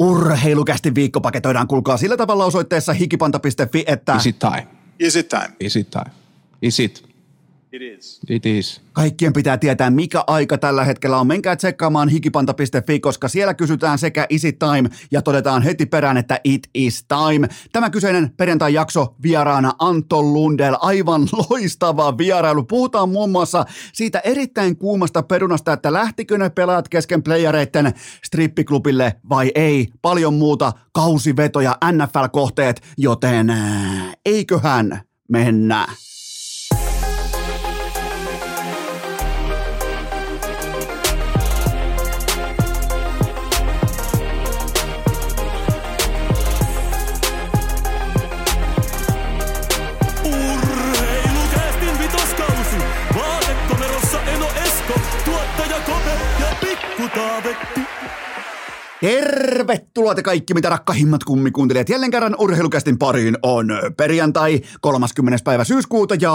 Urheilukästi viikko paketoidaan, kuulkaa sillä tavalla osoitteessa hikipanta.fi, että... Is it time? Is it time? Is it time? Is it? It is. It is. Kaikkien pitää tietää, mikä aika tällä hetkellä on. Menkää tsekkaamaan hikipanta.fi, koska siellä kysytään sekä is it time ja todetaan heti perään, että it is time. Tämä kyseinen perjantai-jakso vieraana Anton Lundell, aivan loistava vierailu. Puhutaan muun muassa siitä erittäin kuumasta perunasta, että lähtikö ne pelaat kesken playereiden strippiklubille vai ei. Paljon muuta, kausivetoja, NFL-kohteet, joten eiköhän mennä. Tervetuloa te kaikki, mitä rakkahimmat kummikuuntelijat. Jälleen kerran urheilukästin pariin on perjantai 30. päivä syyskuuta ja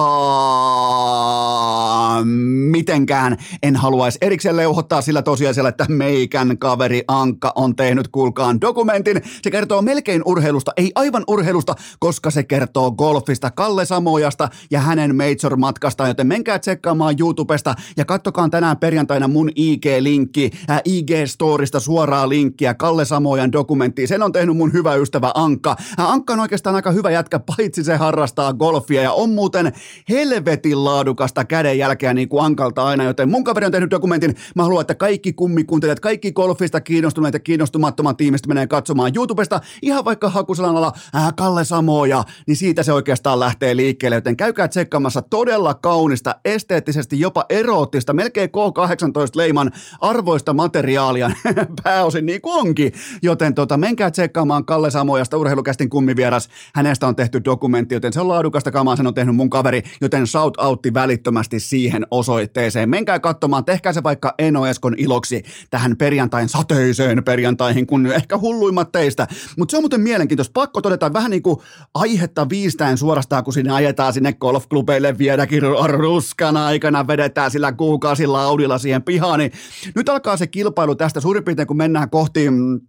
mitenkään en haluaisi erikseen leuhottaa sillä tosiasialla, että meikän kaveri Ankka on tehnyt kuulkaan dokumentin. Se kertoo melkein urheilusta, ei aivan urheilusta, koska se kertoo golfista, Kalle Samojasta ja hänen Major-matkastaan, joten menkää tsekkaamaan YouTubesta ja kattokaa tänään perjantaina mun IG-linkki, äh, IG-storista suoraa linkkiä Kalle Samojan dokumenttiin. Sen on tehnyt mun hyvä ystävä Ankka. Ankka on oikeastaan aika hyvä jätkä, paitsi se harrastaa golfia ja on muuten helvetin laadukasta kädenjälkeä niin kuin Ankalta aina, joten mun kaveri on tehnyt dokumentin. Mä haluan, että kaikki kummikuuntelijat, kaikki golfista kiinnostuneet ja kiinnostumattomat tiimistä menee katsomaan YouTubesta ihan vaikka hakusanalla äh, Kalle Samoja, niin siitä se oikeastaan lähtee liikkeelle, joten käykää tsekkaamassa todella kaunista, esteettisesti jopa eroottista, melkein K18-leiman arvoista materiaalia pääosin niin kuin onkin, joten tota, menkää tsekkaamaan Kalle Samojasta urheilukästin kummivieras, hänestä on tehty dokumentti, joten se on laadukasta kamaa, sen on tehnyt mun kaveri, joten shout outti välittömästi siihen osoitteeseen. Menkää katsomaan, tehkää se vaikka Eno Eskon iloksi tähän perjantain sateiseen perjantaihin, kun ehkä hulluimmat teistä. Mutta se on muuten mielenkiintoista. Pakko todeta vähän niin kuin aihetta viistäen suorastaan, kun sinne ajetaan sinne golfklubeille viedäkin ruskana aikana, vedetään sillä kuukausilla audilla siihen pihaan. Niin nyt alkaa se kilpailu tästä suurin piirtein, kun mennään kohti mm,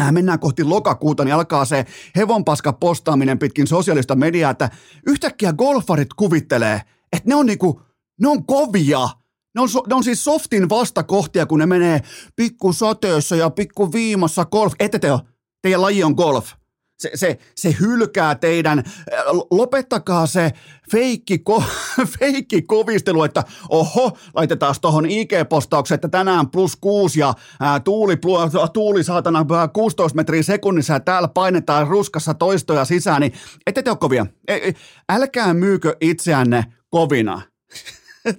äh, mennään kohti lokakuuta, niin alkaa se hevonpaska postaaminen pitkin sosiaalista mediaa, että yhtäkkiä golfarit kuvittelee, että ne on niinku, ne on kovia. Ne on, ne on siis softin vastakohtia, kun ne menee pikku sateessa ja pikku viimassa golf. Ette te ole. Teidän laji on golf. Se, se, se hylkää teidän, lopettakaa se feikki, ko, feikki kovistelu, että oho, laitetaan tuohon IG-postaukseen, että tänään plus kuusi ja ää, tuuli, tuuli saatana ää, 16 metriä sekunnissa ja täällä painetaan ruskassa toistoja sisään, niin ette te ole kovia. E, e, älkää myykö itseänne kovina.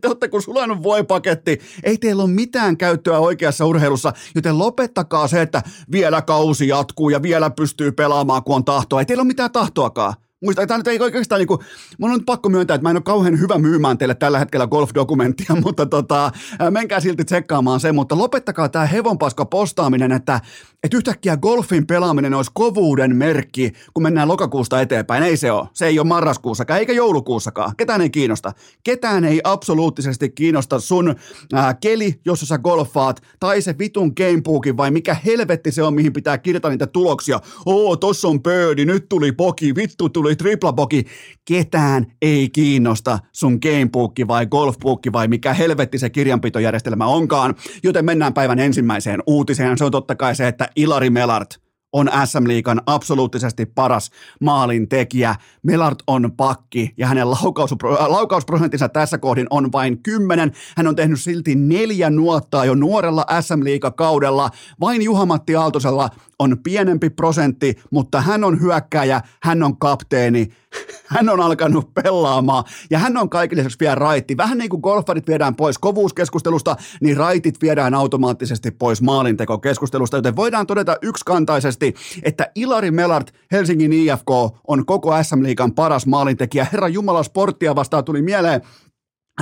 Te olette kun sulannut voipaketti, ei teillä ole mitään käyttöä oikeassa urheilussa, joten lopettakaa se, että vielä kausi jatkuu ja vielä pystyy pelaamaan, kun on tahtoa. Ei teillä ole mitään tahtoakaan. Muista, tämä nyt ei oikeastaan niin kuin, mun on nyt pakko myöntää, että mä en ole kauhean hyvä myymään teille tällä hetkellä golf-dokumenttia, mutta tota, ää, menkää silti tsekkaamaan se, mutta lopettakaa tämä hevonpaska postaaminen, että, että yhtäkkiä golfin pelaaminen olisi kovuuden merkki, kun mennään lokakuusta eteenpäin. Ei se ole. Se ei ole marraskuussakaan, eikä joulukuussakaan. Ketään ei kiinnosta. Ketään ei absoluuttisesti kiinnosta sun ää, keli, jossa sä golfaat, tai se vitun gamebookin, vai mikä helvetti se on, mihin pitää kirjata niitä tuloksia. Oo, tossa on birdie, nyt tuli poki, vittu tuli triplapoki. Ketään ei kiinnosta sun gamebookki vai golfbookki vai mikä helvetti se kirjanpitojärjestelmä onkaan. Joten mennään päivän ensimmäiseen uutiseen. Se on totta kai se, että Ilari Melart on SM Liikan absoluuttisesti paras maalintekijä. Melart on pakki ja hänen laukauspro- laukausprosenttinsa tässä kohdin on vain 10. Hän on tehnyt silti neljä nuottaa jo nuorella SM Liiga-kaudella. Vain Juha-Matti Aaltosella on pienempi prosentti, mutta hän on hyökkääjä, hän on kapteeni, hän on alkanut pelaamaan ja hän on kaikille lisäksi vielä raitti. Vähän niin kuin golfarit viedään pois kovuuskeskustelusta, niin raitit viedään automaattisesti pois maalintekokeskustelusta, joten voidaan todeta yksikantaisesti, että Ilari Melart, Helsingin IFK, on koko SM Liigan paras maalintekijä. Herra Jumala, sporttia vastaan tuli mieleen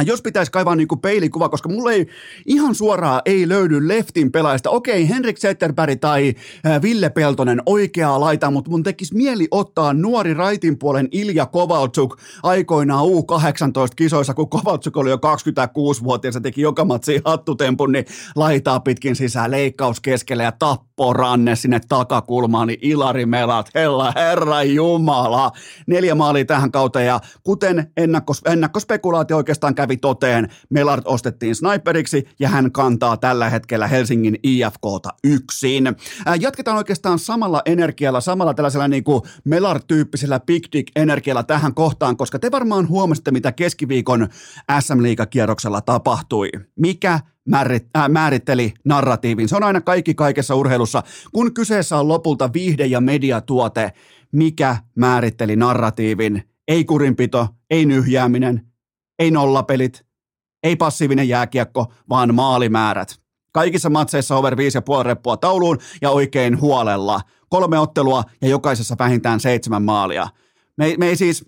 jos pitäisi kaivaa niin kuin peilikuva, koska mulle ei ihan suoraan ei löydy leftin pelaajista. Okei, Henrik Zetterberg tai Ville Peltonen oikeaa laita, mutta mun tekisi mieli ottaa nuori raitin puolen Ilja Kovaltsuk aikoinaan U18-kisoissa, kun Kovaltsuk oli jo 26-vuotias ja teki joka matsi hattutempun, niin laitaa pitkin sisään leikkaus keskelle ja tapporanne sinne takakulmaan, niin Ilari Melat, hella herra jumala. Neljä maalia tähän kautta ja kuten ennakkos, ennakkospekulaatio oikeastaan kävi toteen. Melart ostettiin sniperiksi ja hän kantaa tällä hetkellä Helsingin IFKta yksin. Ää, jatketaan oikeastaan samalla energialla, samalla tällaisella niin kuin Melart-tyyppisellä big dick energialla tähän kohtaan, koska te varmaan huomasitte, mitä keskiviikon SM Liiga-kierroksella tapahtui. Mikä määritteli narratiivin. Se on aina kaikki kaikessa urheilussa. Kun kyseessä on lopulta viihde- ja mediatuote, mikä määritteli narratiivin? Ei kurinpito, ei nyhjääminen, ei nollapelit, ei passiivinen jääkiekko, vaan maalimäärät. Kaikissa matseissa over 5,5 reppua tauluun ja oikein huolella. Kolme ottelua ja jokaisessa vähintään seitsemän maalia. Me, me ei siis,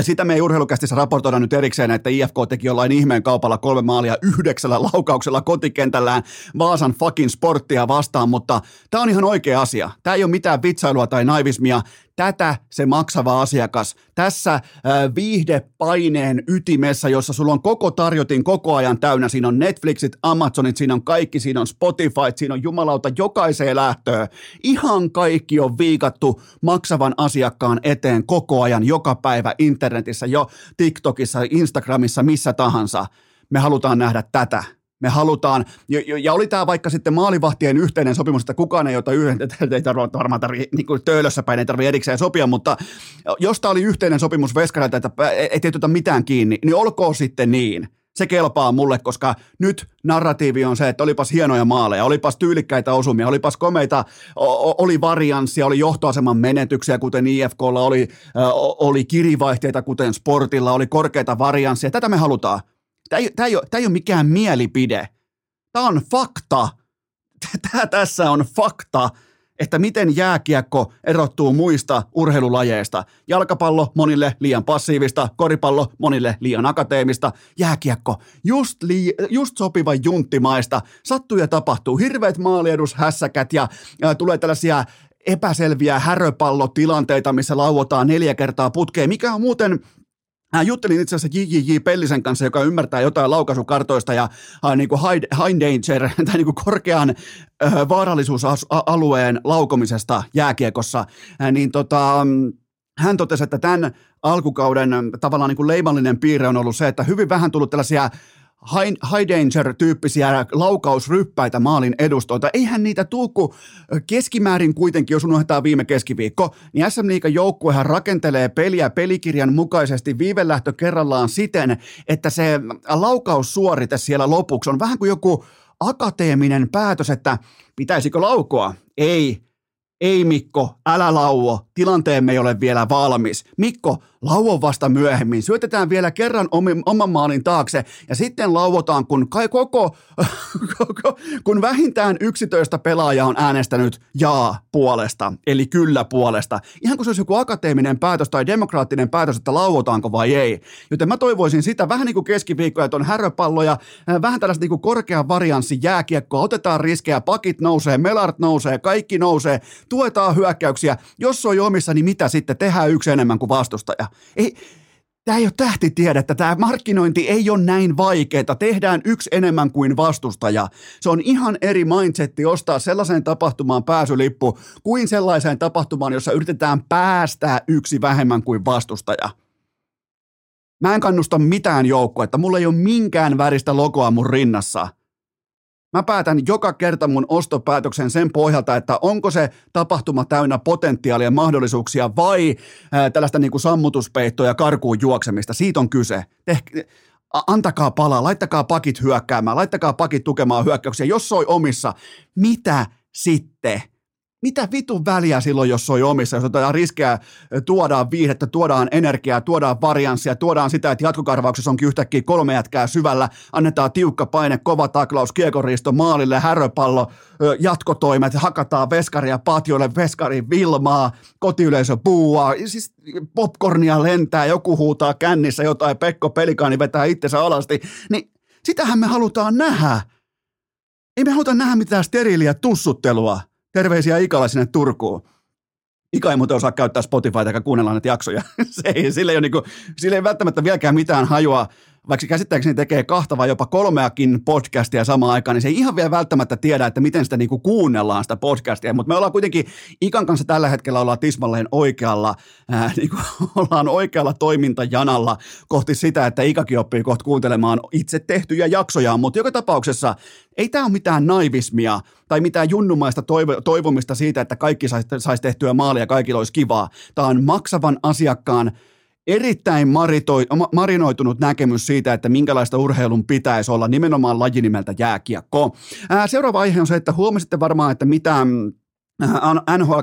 sitä me ei urheilukästissä raportoida nyt erikseen, että IFK teki jollain ihmeen kaupalla kolme maalia yhdeksällä laukauksella kotikentällään Vaasan fucking sporttia vastaan, mutta tämä on ihan oikea asia. Tämä ei ole mitään vitsailua tai naivismia tätä se maksava asiakas tässä viihdepaineen ytimessä, jossa sulla on koko tarjotin koko ajan täynnä. Siinä on Netflixit, Amazonit, siinä on kaikki, siinä on Spotify, siinä on jumalauta jokaiseen lähtöön. Ihan kaikki on viikattu maksavan asiakkaan eteen koko ajan, joka päivä internetissä, jo TikTokissa, Instagramissa, missä tahansa. Me halutaan nähdä tätä me halutaan, ja, oli tämä vaikka sitten maalivahtien yhteinen sopimus, että kukaan ei ota yhden, ei tarvitse varmaan tarvitse niin kuin töölössä päin, ei tarvitse erikseen sopia, mutta jos tämä oli yhteinen sopimus Veskarilta, että ei tietytä mitään kiinni, niin olkoon sitten niin. Se kelpaa mulle, koska nyt narratiivi on se, että olipas hienoja maaleja, olipas tyylikkäitä osumia, olipas komeita, oli varianssia, oli johtoaseman menetyksiä, kuten IFKlla, oli, oli kirivaihteita, kuten Sportilla, oli korkeita varianssia. Tätä me halutaan. Tämä ei, tämä, ei ole, tämä ei ole mikään mielipide. Tämä on fakta. Tämä tässä on fakta, että miten jääkiekko erottuu muista urheilulajeista. Jalkapallo monille liian passiivista, koripallo monille liian akateemista, jääkiekko just, lii, just sopiva junttimaista. Sattuu ja tapahtuu. Hirveät maaliedushässäkät ja, ja tulee tällaisia epäselviä häröpallotilanteita, missä lauotaan neljä kertaa putkeen, mikä on muuten Mä juttelin itse asiassa JJJ Pellisen kanssa, joka ymmärtää jotain laukaisukartoista ja äh, niin kuin high, high danger tai niin kuin korkean äh, vaarallisuusalueen laukomisesta jääkiekossa, äh, niin tota, hän totesi, että tämän alkukauden tavallaan niin kuin leimallinen piirre on ollut se, että hyvin vähän tullut tällaisia high, high danger-tyyppisiä laukausryppäitä maalin edustolta. Eihän niitä tuukku keskimäärin kuitenkin, jos unohdetaan viime keskiviikko, niin SM Liikan joukkuehan rakentelee peliä pelikirjan mukaisesti viivelähtö kerrallaan siten, että se laukaussuorite siellä lopuksi on vähän kuin joku akateeminen päätös, että pitäisikö laukoa? Ei, ei Mikko, älä lauo, tilanteemme ei ole vielä valmis. Mikko, lauo vasta myöhemmin. Syötetään vielä kerran oman maalin taakse ja sitten lauotaan, kun kai koko, koko kun vähintään 11 pelaajaa on äänestänyt jaa puolesta, eli kyllä puolesta. Ihan kuin se olisi joku akateeminen päätös tai demokraattinen päätös, että lauotaanko vai ei. Joten mä toivoisin sitä vähän niin kuin keskiviikkoja, että on häröpalloja, vähän tällaista niin kuin korkean varianssi jääkiekkoa, otetaan riskejä, pakit nousee, melart nousee, kaikki nousee, tuetaan hyökkäyksiä. Jos on jo omissa, niin mitä sitten? Tehdään yksi enemmän kuin vastustaja. Ei, Tämä ei ole tähtitiedettä, tämä markkinointi ei ole näin vaikeaa, tehdään yksi enemmän kuin vastustaja. Se on ihan eri mindsetti ostaa sellaiseen tapahtumaan pääsylippu kuin sellaiseen tapahtumaan, jossa yritetään päästää yksi vähemmän kuin vastustaja. Mä en kannusta mitään joukkuetta, mulla ei ole minkään väristä logoa mun rinnassa – Mä päätän joka kerta mun ostopäätöksen sen pohjalta, että onko se tapahtuma täynnä potentiaalia, mahdollisuuksia vai ää, tällaista niin kuin sammutuspeittoa ja karkuun juoksemista. Siitä on kyse. Teh, antakaa palaa, laittakaa pakit hyökkäämään, laittakaa pakit tukemaan hyökkäyksiä. Jos soi omissa, mitä sitten? Mitä vitun väliä silloin, jos soi omissa, jos otetaan riskejä, tuodaan viihdettä, tuodaan energiaa, tuodaan varianssia, tuodaan sitä, että jatkokarvauksessa onkin yhtäkkiä kolme jätkää syvällä, annetaan tiukka paine, kova taklaus, kiekoristo, maalille, häröpallo, jatkotoimet, hakataan veskaria patjoille, veskari vilmaa, kotiyleisö puuaa, siis popcornia lentää, joku huutaa kännissä jotain, Pekko Pelikaani vetää itsensä alasti, niin sitähän me halutaan nähdä. Ei me haluta nähdä mitään steriiliä tussuttelua. Terveisiä Ikalla sinne Turkuun. Ika ei muuten osaa käyttää Spotifyta eikä kuunnella näitä jaksoja. Se ei, sille, ei ole niinku, sille ei välttämättä vieläkään mitään hajua vaikka käsittääkseni tekee kahta vai jopa kolmeakin podcastia samaan aikaan, niin se ei ihan vielä välttämättä tiedä, että miten sitä niinku kuunnellaan sitä podcastia, mutta me ollaan kuitenkin Ikan kanssa tällä hetkellä ollaan tismalleen oikealla, ää, niinku, ollaan oikealla toimintajanalla kohti sitä, että Ikakin oppii kohta kuuntelemaan itse tehtyjä jaksoja, mutta joka tapauksessa ei tämä ole mitään naivismia tai mitään junnumaista toivo, toivomista siitä, että kaikki saisi sais tehtyä maalia ja kaikilla olisi kivaa. Tämä on maksavan asiakkaan erittäin maritoi, marinoitunut näkemys siitä, että minkälaista urheilun pitäisi olla nimenomaan lajinimeltä jääkiekko. Ää, seuraava aihe on se, että huomasitte varmaan, että mitä NHL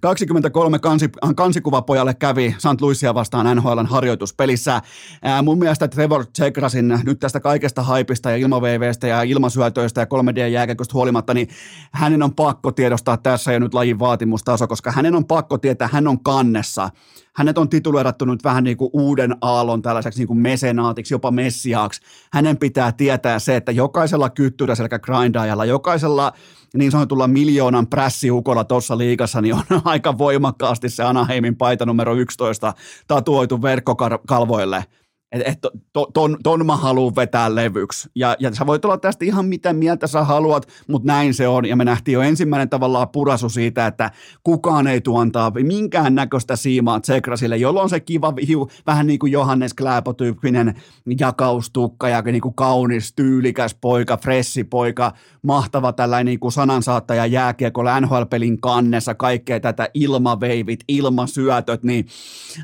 23 kansi, kansikuvapojalle kävi St. Louisia vastaan NHLn harjoituspelissä. Ää, mun mielestä Trevor Tsekrasin nyt tästä kaikesta haipista ja ilmaveiveistä ja ilmasyötöistä ja 3D-jääkäköstä huolimatta, niin hänen on pakko tiedostaa tässä jo nyt lajin vaatimustaso, koska hänen on pakko tietää, hän on kannessa – hänet on tituleerattu nyt vähän niin kuin uuden aallon tällaiseksi niin kuin mesenaatiksi, jopa messiaaksi. Hänen pitää tietää se, että jokaisella kyttyräselkä grindaajalla, jokaisella niin sanotulla miljoonan prässiukolla tuossa liigassa, niin on aika voimakkaasti se Anaheimin paita numero 11 tatuoitu verkkokalvoille – että et, to, ton, ton mä haluan vetää levyksi. Ja, ja sä voit olla tästä ihan mitä mieltä sä haluat, mutta näin se on. Ja me nähtiin jo ensimmäinen tavallaan purasu siitä, että kukaan ei tuontaa minkään näköistä siimaa Tsekrasille, jolloin se kiva, hiu, vähän niin kuin Johannes Kläpo-tyyppinen jakaustukka ja niin kuin kaunis, tyylikäs poika, fressi poika, mahtava tällainen niin kuin sanansaattaja jääkiekolla NHL-pelin kannessa, kaikkea tätä ilmaveivit, ilmasyötöt, niin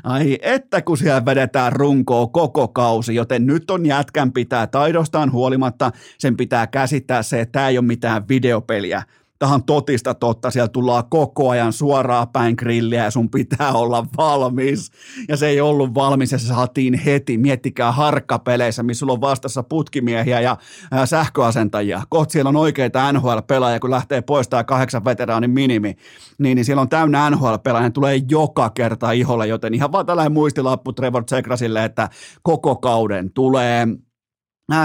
ai että kun siellä vedetään runkoa koko koko kausi, joten nyt on jätkän pitää taidostaan huolimatta, sen pitää käsittää se, että tämä ei ole mitään videopeliä, tähän totista totta, siellä tullaan koko ajan suoraan päin grilliä ja sun pitää olla valmis. Ja se ei ollut valmis ja se saatiin heti. Miettikää harkkapeleissä, missä sulla on vastassa putkimiehiä ja ää, sähköasentajia. Kohta siellä on oikeita NHL-pelaajia, kun lähtee pois tämä kahdeksan veteraanin minimi. Niin, niin siellä on täynnä NHL-pelaajia, tulee joka kerta iholle, joten ihan vaan tällainen muistilappu Trevor Tsekrasille, että koko kauden tulee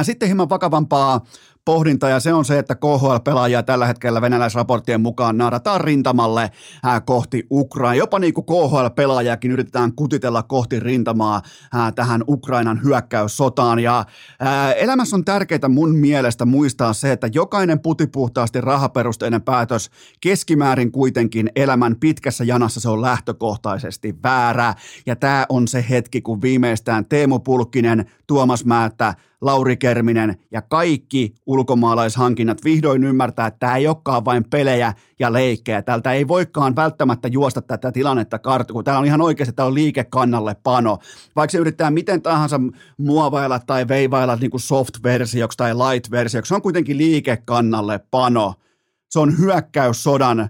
sitten hieman vakavampaa pohdinta ja se on se, että KHL-pelaajia tällä hetkellä venäläisraporttien mukaan naarataan rintamalle ää, kohti Ukraina. Jopa niin kuin KHL-pelaajakin yritetään kutitella kohti rintamaa ää, tähän Ukrainan hyökkäyssotaan. Ja ää, elämässä on tärkeää mun mielestä muistaa se, että jokainen putipuhtaasti rahaperusteinen päätös keskimäärin kuitenkin elämän pitkässä janassa se on lähtökohtaisesti väärä. Ja tämä on se hetki, kun viimeistään Teemu Pulkkinen, Tuomas Määttä, Lauri Kerminen ja kaikki ulkomaalaishankinnat vihdoin ymmärtää, että tämä ei olekaan vain pelejä ja leikkejä. Tältä ei voikaan välttämättä juosta tätä tilannetta kartu, kun tämä on ihan oikeasti, tämä on liikekannalle pano. Vaikka se yrittää miten tahansa muovailla tai veivailla niin kuin soft-versioksi tai light-versioksi, se on kuitenkin liikekannalle pano. Se on hyökkäyssodan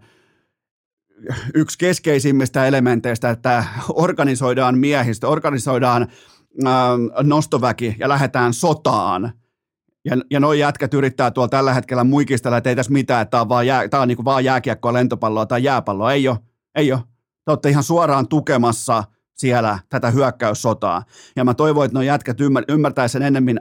yksi keskeisimmistä elementeistä, että organisoidaan miehistä, organisoidaan nostoväki ja lähdetään sotaan. Ja, ja noi jätkät yrittää tuolla tällä hetkellä muikistella, että ei tässä mitään, että tämä on vaan, jää, on niin vaan jääkiekkoa, lentopalloa tai jääpalloa. Ei ole, ei ole. Te olette ihan suoraan tukemassa siellä tätä hyökkäyssotaa. Ja mä toivon, että nuo jätkät ymmär, sen ennemmin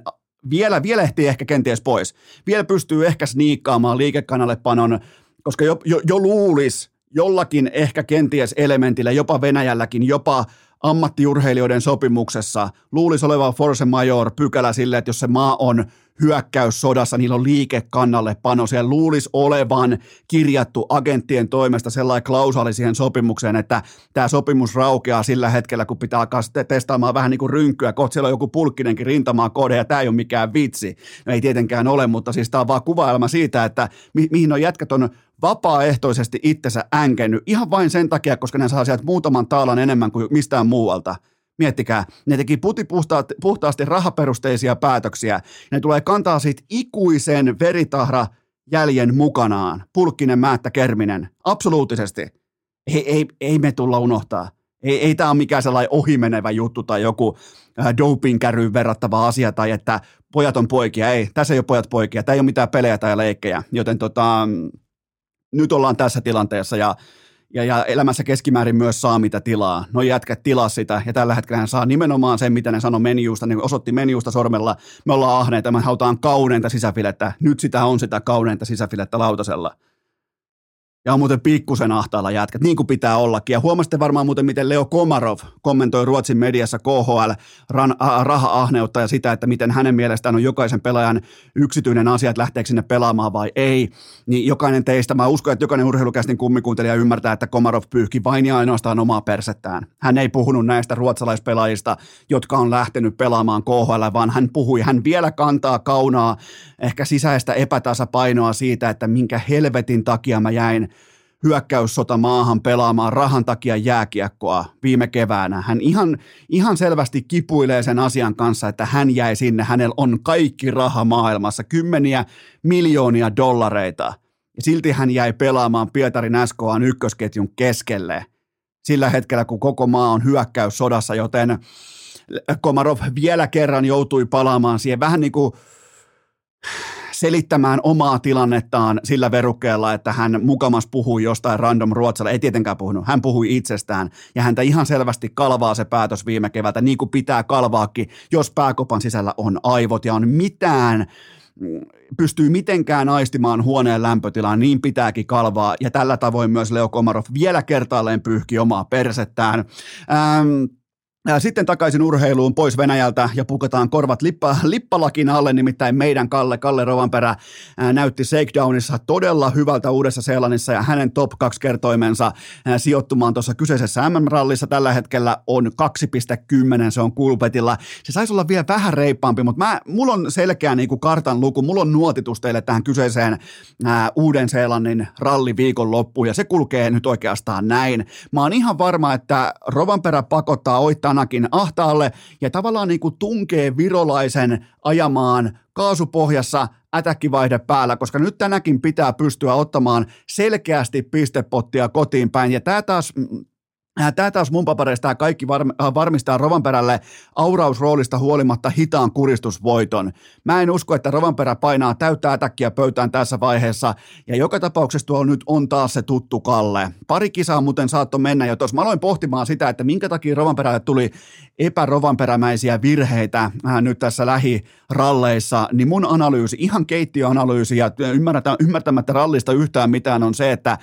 vielä, vielä ehtii ehkä kenties pois. Vielä pystyy ehkä sniikkaamaan liikekannallepanon, koska jo, jo, jo luulisi jollakin ehkä kenties elementillä, jopa Venäjälläkin, jopa ammattiurheilijoiden sopimuksessa. Luulisi olevan force major pykälä sille, että jos se maa on hyökkäyssodassa, niillä on liikekannalle pano. Siellä luulisi olevan kirjattu agenttien toimesta sellainen klausaali siihen sopimukseen, että tämä sopimus raukeaa sillä hetkellä, kun pitää alkaa testaamaan vähän niin kuin rynkkyä. Kohta siellä on joku pulkkinenkin rintamaa kode ja tämä ei ole mikään vitsi. No ei tietenkään ole, mutta siis tämä on vaan kuvailma siitä, että mi- mihin on jätkät on vapaaehtoisesti itsensä änkennyt ihan vain sen takia, koska ne saa sieltä muutaman taalan enemmän kuin mistään muualta. Miettikää, ne teki puti puhtaasti rahaperusteisia päätöksiä. Ne tulee kantaa siitä ikuisen veritahra jäljen mukanaan. Pulkkinen, Määttä, Kerminen. Absoluuttisesti. Ei, ei, ei me tulla unohtaa. Ei, ei tämä ole mikään sellainen ohimenevä juttu tai joku äh, doping-kärryyn verrattava asia tai että pojat on poikia. Ei, tässä ei ole pojat poikia. Tämä ei ole mitään pelejä tai leikkejä. Joten tota, nyt ollaan tässä tilanteessa ja ja, ja elämässä keskimäärin myös saa mitä tilaa. No jätkät tilaa sitä ja tällä hetkellä hän saa nimenomaan sen, mitä ne sanoi menjuusta, ne osoitti menjuusta sormella. Me ollaan ahneita, me halutaan kauneinta sisäfilettä. Nyt sitä on sitä kauneinta sisäfilettä lautasella. Ja on muuten pikkusen ahtaalla jätkät, niin kuin pitää ollakin. Ja huomasitte varmaan muuten, miten Leo Komarov kommentoi Ruotsin mediassa KHL ran, a, raha-ahneutta ja sitä, että miten hänen mielestään on jokaisen pelaajan yksityinen asia, että lähteekö sinne pelaamaan vai ei. Niin jokainen teistä, mä uskon, että jokainen urheilukästin kummikuuntelija ymmärtää, että Komarov pyyhki vain ja ainoastaan omaa persettään. Hän ei puhunut näistä ruotsalaispelaajista, jotka on lähtenyt pelaamaan KHL, vaan hän puhui, hän vielä kantaa kaunaa ehkä sisäistä epätasapainoa siitä, että minkä helvetin takia mä jäin hyökkäyssota maahan pelaamaan rahan takia jääkiekkoa viime keväänä. Hän ihan, ihan selvästi kipuilee sen asian kanssa, että hän jäi sinne. Hänellä on kaikki raha maailmassa, kymmeniä miljoonia dollareita. Ja silti hän jäi pelaamaan Pietarin SKAn ykkösketjun keskelle sillä hetkellä, kun koko maa on hyökkäyssodassa, joten Komarov vielä kerran joutui palaamaan siihen vähän niin kuin selittämään omaa tilannettaan sillä verukkeella, että hän mukamas puhui jostain random ruotsalla. Ei tietenkään puhunut, hän puhui itsestään ja häntä ihan selvästi kalvaa se päätös viime keväältä, niin kuin pitää kalvaakin, jos pääkopan sisällä on aivot ja on mitään pystyy mitenkään aistimaan huoneen lämpötilaa, niin pitääkin kalvaa. Ja tällä tavoin myös Leo Komarov vielä kertaalleen pyyhki omaa persettään. Ähm, sitten takaisin urheiluun pois Venäjältä ja pukataan korvat lippa, lippalakin alle, nimittäin meidän Kalle, Kalle Rovanperä näytti Shakedownissa todella hyvältä Uudessa Seelannissa ja hänen top 2 kertoimensa sijoittumaan tuossa kyseisessä MM-rallissa tällä hetkellä on 2,10, se on kulpetilla. Se saisi olla vielä vähän reippaampi, mutta mä, mulla on selkeä niin kuin kartan luku, mulla on nuotitus teille tähän kyseiseen ää, Uuden Seelannin ralli loppuun ja se kulkee nyt oikeastaan näin. Mä oon ihan varma, että Rovanperä pakottaa oittaa Anakin ahtaalle ja tavallaan niin kuin tunkee virolaisen ajamaan kaasupohjassa ätäkkivaihde päällä, koska nyt tänäkin pitää pystyä ottamaan selkeästi pistepottia kotiin päin. Ja tämä taas Äh, tämä taas mun papereista tämä kaikki äh, varmistaa Rovanperälle aurausroolista huolimatta hitaan kuristusvoiton. Mä en usko, että Rovanperä painaa täyttä ätäkkiä pöytään tässä vaiheessa, ja joka tapauksessa tuo nyt on taas se tuttu Kalle. Pari kisaa muuten saatto mennä jo tuossa. Mä aloin pohtimaan sitä, että minkä takia Rovanperälle tuli epärovanperämäisiä virheitä äh, nyt tässä lähiralleissa, niin mun analyysi, ihan keittiöanalyysi ja ymmärtämättä rallista yhtään mitään on se, että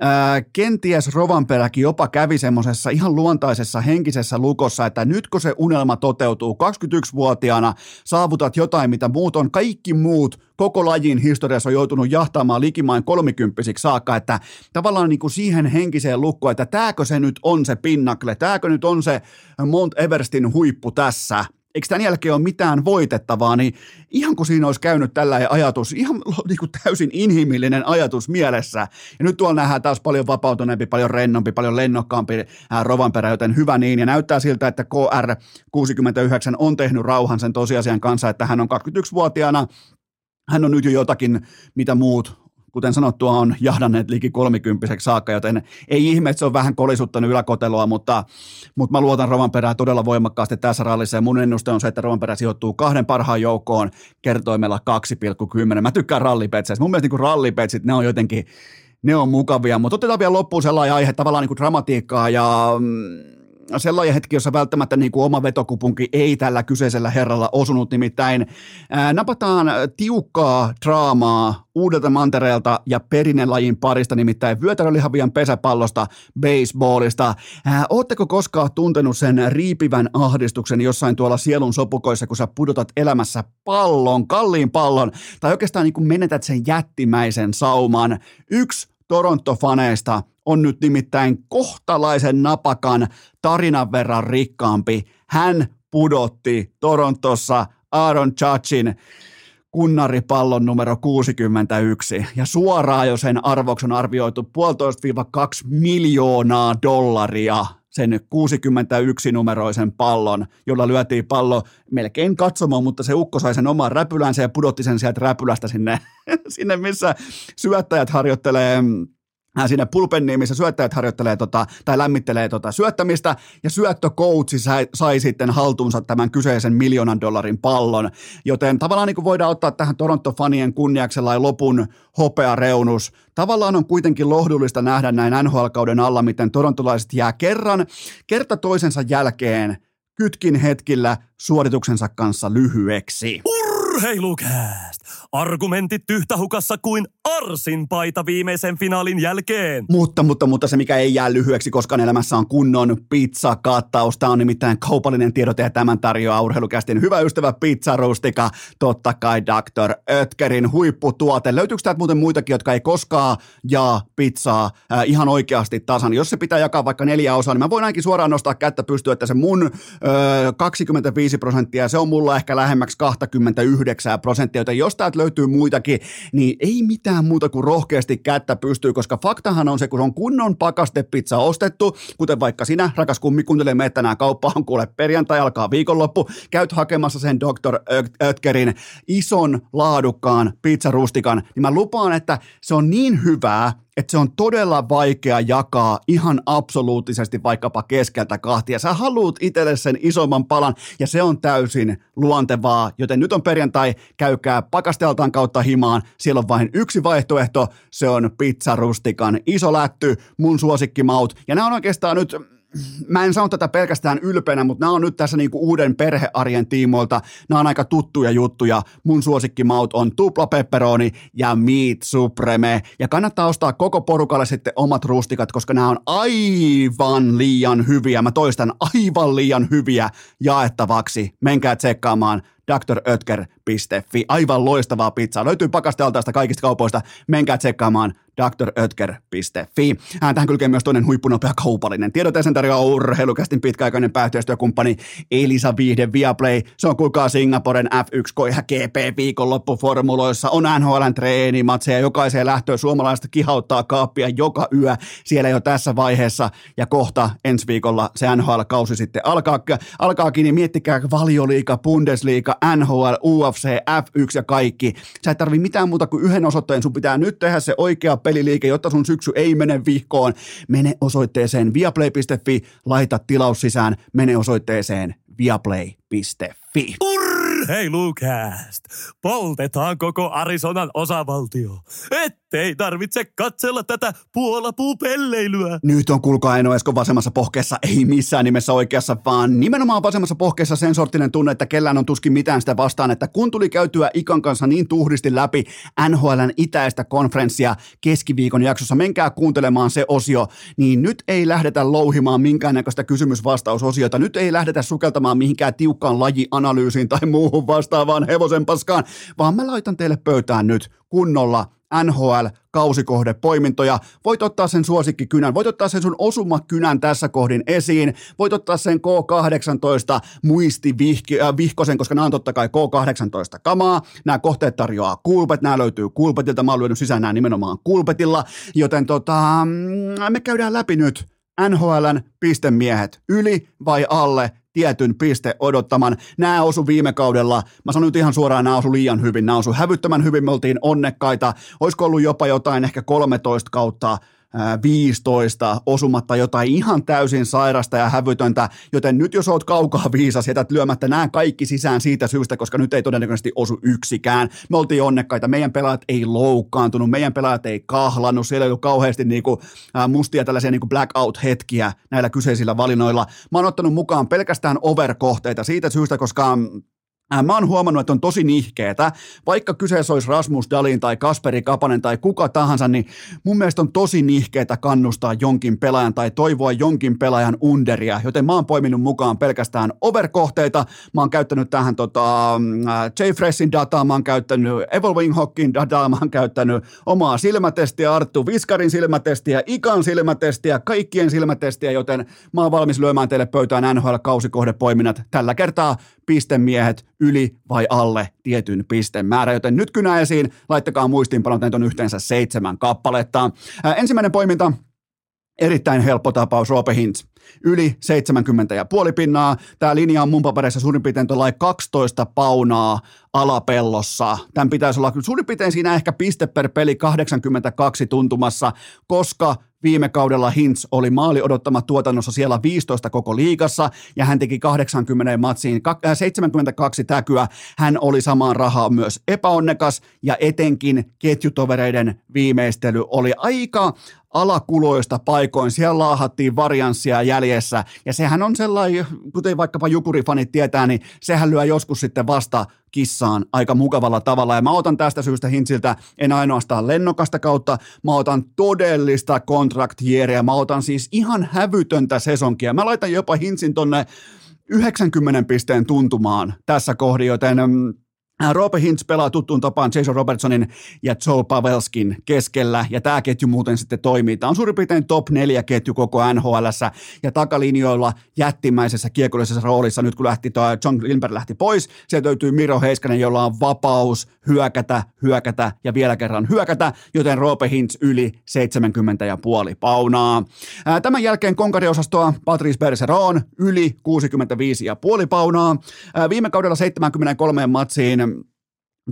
Ää, kenties Rovanperäkin jopa kävi semmoisessa ihan luontaisessa henkisessä lukossa, että nyt kun se unelma toteutuu, 21-vuotiaana saavutat jotain, mitä muut on, kaikki muut koko lajin historiassa on joutunut jahtaamaan likimain kolmikymppisiksi saakka, että tavallaan niin kuin siihen henkiseen lukkoon, että tääkö se nyt on se pinnakle, tääkö nyt on se Mount Everestin huippu tässä – eikö tämän jälkeen ole mitään voitettavaa, niin ihan kuin siinä olisi käynyt tällä ajatus, ihan niin kuin täysin inhimillinen ajatus mielessä. Ja nyt tuolla nähdään taas paljon vapautuneempi, paljon rennompi, paljon lennokkaampi ää, Rovanperä, joten hyvä niin. Ja näyttää siltä, että KR69 on tehnyt rauhan sen tosiasian kanssa, että hän on 21-vuotiaana hän on nyt jo jotakin, mitä muut kuten sanottua, on jahdanneet liki kolmikymppiseksi saakka, joten ei ihme, että se on vähän kolisuttanut yläkotelua, mutta, mutta mä luotan Rovanperää todella voimakkaasti tässä rallissa ja mun ennuste on se, että Rovanperä sijoittuu kahden parhaan joukkoon kertoimella 2,10. Mä tykkään rallipetseistä. Mun mielestä niin rallipetsit, ne on jotenkin, ne on mukavia, mutta otetaan vielä loppuun sellainen aihe, tavallaan niin kuin dramatiikkaa ja mm, sellainen hetki, jossa välttämättä niin kuin oma vetokupunki ei tällä kyseisellä herralla osunut, nimittäin ää, napataan tiukkaa draamaa uudelta mantereelta ja perinnelajin parista, nimittäin vyötärölihavian pesäpallosta, baseballista. Ää, ootteko koskaan tuntenut sen riipivän ahdistuksen jossain tuolla sielun sopukoissa, kun sä pudotat elämässä pallon, kalliin pallon, tai oikeastaan niin kuin menetät sen jättimäisen sauman? Yksi Toronto-faneista on nyt nimittäin kohtalaisen napakan tarinan verran rikkaampi. Hän pudotti Torontossa Aaron Judgein kunnaripallon numero 61 ja suoraan jo sen arvoksi on arvioitu 1,5-2 miljoonaa dollaria sen 61-numeroisen pallon, jolla lyötiin pallo melkein katsomaan, mutta se ukko sai sen oman räpylänsä ja pudotti sen sieltä räpylästä sinne, sinne missä syöttäjät harjoittelee Hän siinä pulpenniin, missä syöttäjät harjoittelee tota, tai lämmittelee tota syöttämistä, ja syöttökoutsi sai, sai sitten haltuunsa tämän kyseisen miljoonan dollarin pallon. Joten tavallaan niin kuin voidaan ottaa tähän Toronto-fanien kunniaksi lopun hopea reunus. Tavallaan on kuitenkin lohdullista nähdä näin NHL-kauden alla, miten torontolaiset jää kerran, kerta toisensa jälkeen kytkin hetkillä suorituksensa kanssa lyhyeksi. Urheilukääst! Argumentit yhtä hukassa kuin Arsin paita viimeisen finaalin jälkeen. Mutta, mutta, mutta se mikä ei jää lyhyeksi, koska elämässä on kunnon pizzakattaus. Tämä on nimittäin kaupallinen tiedote ja tämän tarjoaa urheilukästin hyvä ystävä pizzarustika. Totta kai Dr. Ötkerin huipputuote. Löytyykö täältä muuten muitakin, jotka ei koskaan jaa pizzaa äh, ihan oikeasti tasan? Jos se pitää jakaa vaikka neljä osaa, niin mä voin ainakin suoraan nostaa kättä pystyä, että se mun äh, 25 prosenttia, se on mulla ehkä lähemmäksi 29 prosenttia, joten jos täältä löytyy muitakin, niin ei mitään muuta kuin rohkeasti kättä pystyy, koska faktahan on se, kun on kunnon pakastepizza ostettu, kuten vaikka sinä, rakas kummi, kuuntelee että nämä kauppaan, kuule perjantai alkaa viikonloppu, käyt hakemassa sen Dr. Ötkerin ison laadukkaan pizzarustikan, niin mä lupaan, että se on niin hyvää, että se on todella vaikea jakaa ihan absoluuttisesti vaikkapa keskeltä kahtia. Sä haluut itselle sen isomman palan ja se on täysin luontevaa, joten nyt on perjantai, käykää pakasteltaan kautta himaan. Siellä on vain yksi vaihtoehto, se on pizzarustikan iso lätty, mun suosikkimaut. Ja nämä on oikeastaan nyt mä en sano tätä pelkästään ylpeänä, mutta nämä on nyt tässä niinku uuden perhearjen tiimoilta. Nämä on aika tuttuja juttuja. Mun suosikkimaut on tupla pepperoni ja meat supreme. Ja kannattaa ostaa koko porukalle sitten omat rustikat, koska nämä on aivan liian hyviä. Mä toistan aivan liian hyviä jaettavaksi. Menkää tsekkaamaan drötker.fi. Aivan loistavaa pizzaa. Löytyy pakastealtaista kaikista kaupoista. Menkää tsekkaamaan drötker.fi. Tähän kylkee myös toinen huippunopea kaupallinen. Tiedoteisen tarjoaa urheilukästin pitkäaikainen päätyöstyökumppani Elisa Viihde Viaplay. Se on kuulkaa Singaporen F1 ja GP viikonloppuformuloissa. On NHLn treenimatseja. Jokaiseen lähtöön suomalaista kihauttaa kaappia joka yö siellä jo tässä vaiheessa. Ja kohta ensi viikolla se NHL-kausi sitten alkaa, alkaakin, niin miettikää valioliika, Bundesliga, NHL, UFC, F1 ja kaikki. Sä et tarvi mitään muuta kuin yhden osoitteen. Sun pitää nyt tehdä se oikea peliliike, jotta sun syksy ei mene vihkoon. Mene osoitteeseen viaplay.fi, laita tilaus sisään, mene osoitteeseen viaplay.fi. Urheilukääst! Poltetaan koko Arizonan osavaltio, ettei tarvitse katsella tätä puolapupelleilyä. Nyt on kuulkaa Eno Esko vasemmassa pohkeessa, ei missään nimessä oikeassa, vaan nimenomaan vasemmassa pohkeessa sen sortinen tunne, että kellään on tuskin mitään sitä vastaan, että kun tuli käytyä Ikan kanssa niin tuhdisti läpi NHLn itäistä konferenssia keskiviikon jaksossa, menkää kuuntelemaan se osio, niin nyt ei lähdetä louhimaan minkäännäköistä kysymysvastausosiota, nyt ei lähdetä sukeltamaan mihinkään tiukkaan lajianalyysiin tai muuhun vastaavaan hevosen paskaan, vaan mä laitan teille pöytään nyt kunnolla NHL kausikohde poimintoja. Voit ottaa sen suosikkikynän, voit ottaa sen sun osumakynän tässä kohdin esiin, voit ottaa sen K18 muistivihkosen, äh, koska nämä on totta kai K18 kamaa. Nämä kohteet tarjoaa kulpet, nämä löytyy kulpetilta, mä oon sisään nämä nimenomaan kulpetilla, joten tota, mm, me käydään läpi nyt NHLn pistemiehet, yli vai alle tietyn piste odottaman. Nämä osu viime kaudella, mä sanon nyt ihan suoraan, nämä osu liian hyvin, nämä osu hävyttömän hyvin, me oltiin onnekkaita. Olisiko ollut jopa jotain ehkä 13 kautta 15 osumatta jotain ihan täysin sairasta ja hävytöntä, joten nyt jos oot kaukaa viisas, jätät lyömättä nämä kaikki sisään siitä syystä, koska nyt ei todennäköisesti osu yksikään. Me oltiin onnekkaita, meidän pelaajat ei loukkaantunut, meidän pelaajat ei kahlannut, siellä ei ollut kauheasti niinku, mustia tällaisia niinku blackout-hetkiä näillä kyseisillä valinnoilla. Mä oon ottanut mukaan pelkästään overkohteita siitä syystä, koska Äh, mä oon huomannut, että on tosi nihkeetä. Vaikka kyseessä olisi Rasmus Dalin tai Kasperi Kapanen tai kuka tahansa, niin mun mielestä on tosi nihkeetä kannustaa jonkin pelaajan tai toivoa jonkin pelaajan underia. Joten mä oon poiminut mukaan pelkästään overkohteita. Mä oon käyttänyt tähän tota, äh, J. Freshin dataa, mä oon käyttänyt Evolving Hockin dataa, mä oon käyttänyt omaa silmätestiä, Arttu Viskarin silmätestiä, Ikan silmätestiä, kaikkien silmätestiä, joten mä oon valmis lyömään teille pöytään NHL-kausikohdepoiminnat. Tällä kertaa pistemiehet yli vai alle tietyn pistemäärä, joten nyt kynä esiin, laittakaa muistiinpanot, näitä on yhteensä seitsemän kappaletta. Ää, ensimmäinen poiminta, Erittäin helppo tapaus, Roope Hintz. Yli 70 ja puoli pinnaa. Tämä linja on mun papereissa suurin piirtein tuolla 12 paunaa alapellossa. Tämän pitäisi olla suurin piirtein siinä ehkä piste per peli 82 tuntumassa, koska viime kaudella Hintz oli maali odottama tuotannossa siellä 15 koko liigassa ja hän teki 80 matsiin 72 täkyä. Hän oli samaan rahaa myös epäonnekas ja etenkin ketjutovereiden viimeistely oli aika alakuloista paikoin. Siellä laahattiin varianssia jäljessä ja sehän on sellainen, kuten vaikkapa jukurifanit tietää, niin sehän lyö joskus sitten vasta kissaan aika mukavalla tavalla. Ja mä otan tästä syystä Hintsiltä en ainoastaan lennokasta kautta, mä otan todellista kontraktieria, mä otan siis ihan hävytöntä sesonkia. Mä laitan jopa Hintsin tonne 90 pisteen tuntumaan tässä kohdin, joten mm, Roope Hintz pelaa tuttuun tapaan Jason Robertsonin ja Joe Pavelskin keskellä, ja tämä ketju muuten sitten toimii. Tämä on suurin piirtein top 4 ketju koko nhl ja takalinjoilla jättimäisessä kiekollisessa roolissa. Nyt kun lähti toi John Gilbert lähti pois, sieltä löytyy Miro Heiskanen, jolla on vapaus hyökätä, hyökätä ja vielä kerran hyökätä, joten Roope Hintz yli 70 ja puoli paunaa. Tämän jälkeen konkariosastoa Patrice Bergeron yli 65 ja puoli paunaa. Viime kaudella 73 matsiin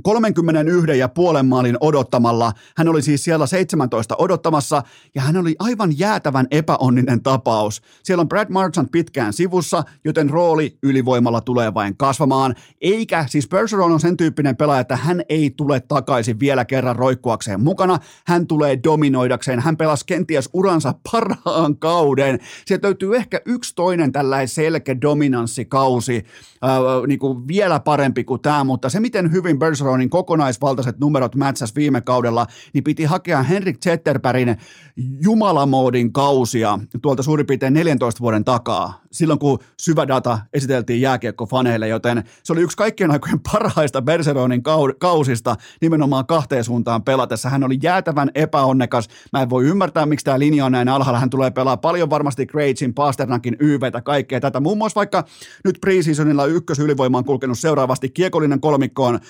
31 ja puolen maalin odottamalla. Hän oli siis siellä 17 odottamassa ja hän oli aivan jäätävän epäonninen tapaus. Siellä on Brad Marchand pitkään sivussa, joten rooli ylivoimalla tulee vain kasvamaan. Eikä, siis Bergeron on sen tyyppinen pelaaja, että hän ei tule takaisin vielä kerran roikkuakseen mukana. Hän tulee dominoidakseen. Hän pelasi kenties uransa parhaan kauden. Sieltä löytyy ehkä yksi toinen tällainen selkeä dominanssikausi, äh, niin kuin vielä parempi kuin tämä, mutta se miten hyvin Bergeron Armstronggin kokonaisvaltaiset numerot mätsäs viime kaudella, niin piti hakea Henrik Zetterbergin jumalamoodin kausia tuolta suurin piirtein 14 vuoden takaa, silloin kun syvä data esiteltiin jääkiekkofaneille, joten se oli yksi kaikkien aikojen parhaista Bergeronin kausista nimenomaan kahteen suuntaan pelatessa. Hän oli jäätävän epäonnekas. Mä en voi ymmärtää, miksi tämä linja on näin alhaalla. Hän tulee pelaa paljon varmasti Greatsin, Pasternakin, YVtä, kaikkea tätä. Muun muassa vaikka nyt preseasonilla ykkösylivoima on kulkenut seuraavasti kiekollinen kolmikkoon